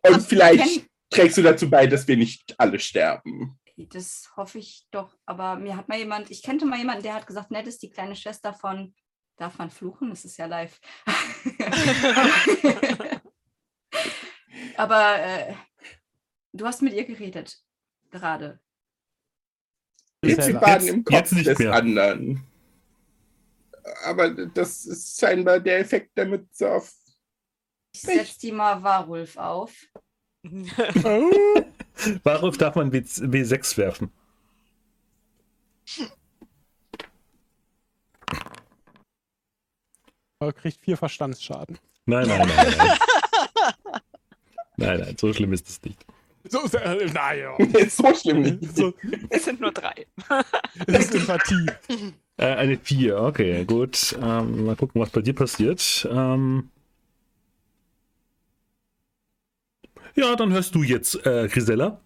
Und vielleicht trägst du dazu bei, dass wir nicht alle sterben. Das hoffe ich doch. Aber mir hat mal jemand, ich kannte mal jemanden, der hat gesagt, nett ist die kleine Schwester von, darf man fluchen? Das ist ja live. Aber äh, du hast mit ihr geredet, gerade. Jetzt sie Jetzt- baden im Kopf jetzt nicht des mehr. anderen. Aber das ist scheinbar der Effekt der Mütze auf. Ich setze die mal Warulf auf. Worauf darf man W- W6 werfen? Aber kriegt vier Verstandsschaden. Nein, nein, nein. Nein, nein, nein so schlimm ist es nicht. So, äh, naja. Ist so schlimm nicht. So, Es sind nur drei. das ist Sympathie. Äh, eine 4, okay, gut. Ähm, mal gucken, was bei dir passiert. Ähm, ja, dann hörst du jetzt, äh, Grisella.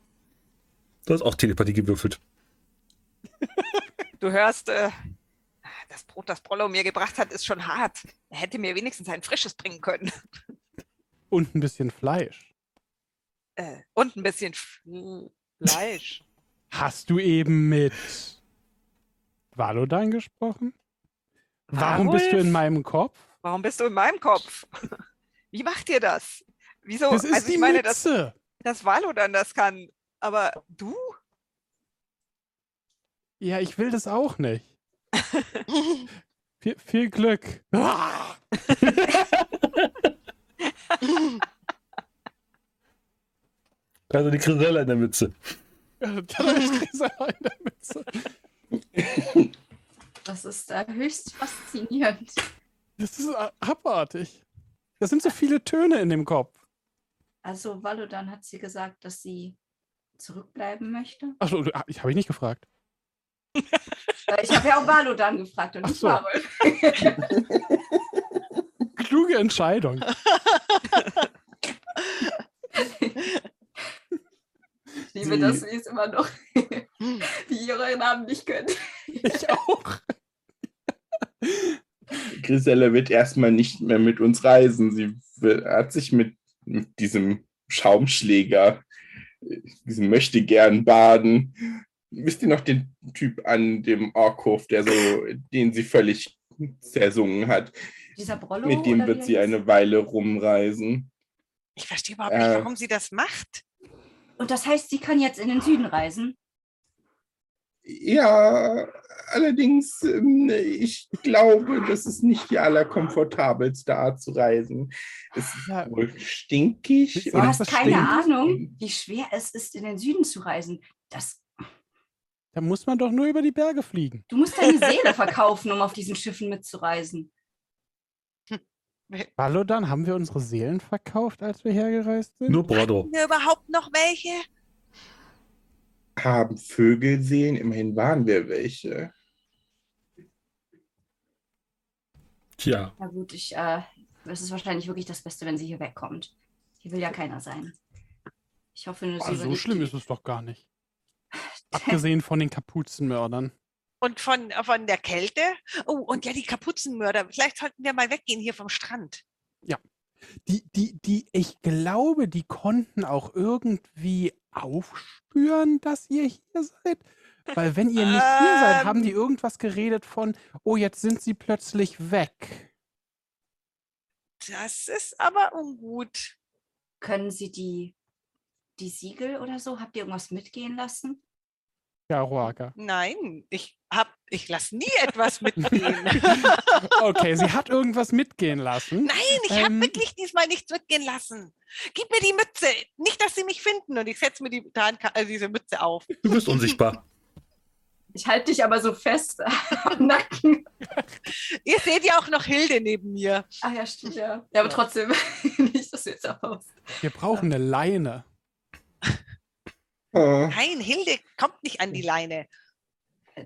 Du hast auch Telepathie gewürfelt. Du hörst, äh, das Brot, das Brollo mir gebracht hat, ist schon hart. Er hätte mir wenigstens ein frisches bringen können. Und ein bisschen Fleisch. Äh, und ein bisschen Fleisch. Hast du eben mit Valodan gesprochen? Warum bist du Warulf? in meinem Kopf? Warum bist du in meinem Kopf? Wie macht ihr das? Wieso? Das ist also die ich meine, dass Mütze. das Valodan das kann. Aber du? Ja, ich will das auch nicht. Viel, viel Glück. Ah! Also die Grisella in der Mütze. Da ist Grisella in der Mütze. Das ist äh, höchst faszinierend. Das ist a- abartig. Da sind so viele Töne in dem Kopf. Also Valodan hat sie gesagt, dass sie zurückbleiben möchte. Achso, ich habe ich nicht gefragt. Äh, Ich habe ja auch Valodan gefragt und Ach nicht so. Kluge Entscheidung. Ich liebe das, wie es immer noch, wie ihr euren Namen nicht könnt. Ich auch. Grisella wird erstmal nicht mehr mit uns reisen. Sie will- hat sich mit, mit diesem Schaumschläger, diesem möchte gern baden. Wisst ihr noch den Typ an dem Orkhof, der so, den sie völlig zersungen hat? Dieser Brollo. Mit dem wird sie eine Weile rumreisen. Ich verstehe überhaupt Äh. nicht, warum sie das macht. Und das heißt, sie kann jetzt in den Süden reisen. Ja, allerdings, ähm, ich glaube, das ist nicht die allerkomfortabelste Art zu reisen. Es ist Ja. wohl stinkig. Du hast keine stinkt? Ahnung, wie schwer es ist, in den Süden zu reisen. Das, Da muss man doch nur über die Berge fliegen. du musst deine Seele verkaufen, um auf diesen Schiffen mitzureisen. Valodan, haben wir unsere Seelen verkauft, als wir hergereist sind? Nur Bordo. Haben wir überhaupt noch welche? haben Vögel sehen, immerhin waren wir welche. Tja, Na gut, ich, äh, es ist wahrscheinlich wirklich das Beste, wenn sie hier wegkommt. Hier will ja keiner sein. Ich hoffe nur, sie Ah, so schlimm ist es doch gar nicht. Abgesehen von den Kapuzenmördern. Und von, von der Kälte? Oh, und ja, die Kapuzenmörder. Vielleicht sollten wir mal weggehen hier vom Strand. Die, die, die, ich glaube, die konnten auch irgendwie aufspüren, dass ihr hier seid. Weil wenn ihr nicht hier seid, haben die Ähm. irgendwas geredet von, oh, jetzt sind sie plötzlich weg. Das ist aber ungut. Können sie die, die Siegel oder so? Habt ihr irgendwas mitgehen lassen? Ja, Roaka. Nein, ich hab, ich lasse nie etwas mitgehen. Okay, sie hat irgendwas mitgehen lassen. Nein, ich habe Ähm. wirklich diesmal nichts mitgehen lassen. Gib mir die Mütze. Nicht, dass sie mich finden. Und ich setze mir die, Tarnka- äh, diese Mütze auf. du bist unsichtbar. Ich halte dich aber so fest am Nacken. Ihr seht ja auch noch Hilde neben mir. Ach ja, stimmt, ja. Ja, aber trotzdem, nicht, dass du jetzt aus. Wir brauchen eine Leine. Oh, Nein, Hilde kommt nicht an die Leine.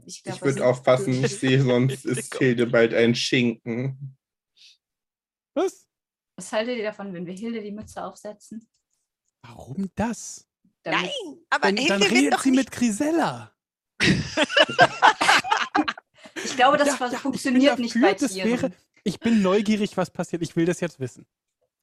Ich, ich würde aufpassen, ich sehe, sonst ist Hilde bald ein Schinken. Was? Was haltet ihr davon, wenn wir Hilde die Mütze aufsetzen? Warum das? Damit- Nein, aber Dann, Hilde dann wird redet doch sie nicht. mit Grisella. Ich glaube, das Ja, ja, funktioniert bin nicht dafür, bei das Tieren. wäre- Ich bin neugierig, was passiert. Ich will das jetzt wissen.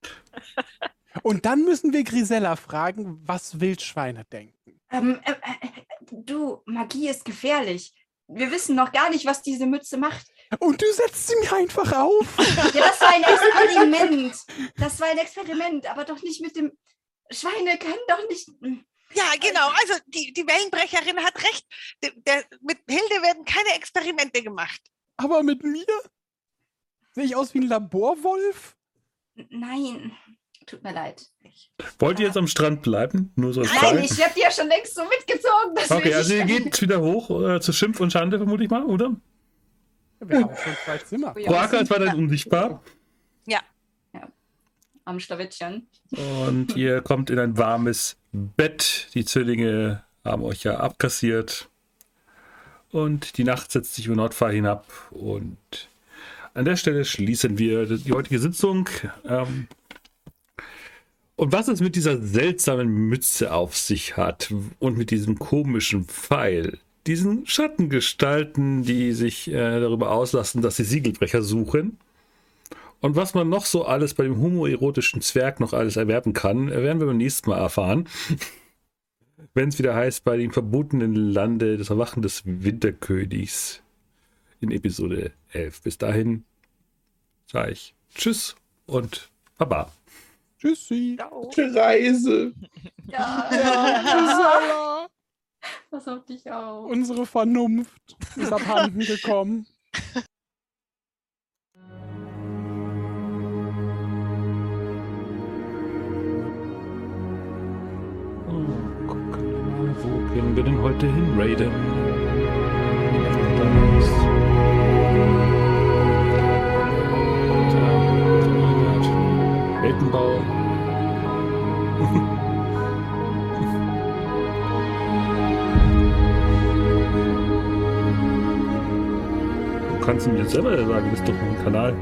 Und dann müssen wir Grisella fragen, was Wildschweine denken. Ähm, äh, äh, du, Magie ist gefährlich. Wir wissen noch gar nicht, was diese Mütze macht. Und du setzt sie mir einfach auf. Ja, das war ein Experiment. Das war ein Experiment, aber doch nicht mit dem. Schweine können doch nicht. Ja, genau. Also die, die Wellenbrecherin hat recht. Der, der, mit Hilde werden keine Experimente gemacht. Aber mit mir? Sehe ich aus wie ein Laborwolf? Nein, tut mir leid. Ich, Wollt ihr jetzt am Strand bleiben? Nur so nein, Frage. ich habe die ja schon längst so mitgezogen. dass Okay, also ihr geht wieder hoch äh, zu Schimpf und Schande, vermute ich mal, oder? Wir haben schon zwei Zimmer. Oh ja, ist sind- weiterhin unsichtbar. Ja. ja. Am Schlawittchen. Und ihr kommt in ein warmes Bett. Die Zwillinge haben euch ja abkassiert. Und die Nacht setzt sich über Nordfahr hinab. Und an der Stelle schließen wir die heutige Sitzung. Ähm, und was es mit dieser seltsamen Mütze auf sich hat und mit diesem komischen Pfeil, diesen Schattengestalten, die sich äh, darüber auslassen, dass sie Siegelbrecher suchen, und was man noch so alles bei dem homoerotischen Zwerg noch alles erwerben kann, werden wir beim nächsten Mal erfahren. Wenn es wieder heißt, bei dem verbotenen Lande des Erwachen des Winterkönigs in Episode 11. Bis dahin sage ich Tschüss und Baba. Tschüssi. Ciao. Reise. Ja, Gisela, das auf dich auch. unsere Vernunft ist abhanden gekommen. Oh, gucken wir mal, wo gehen wir denn heute hin, Raiden? Weltenbau. Du kannst mir jetzt selber sagen, bist doch ein Kanal.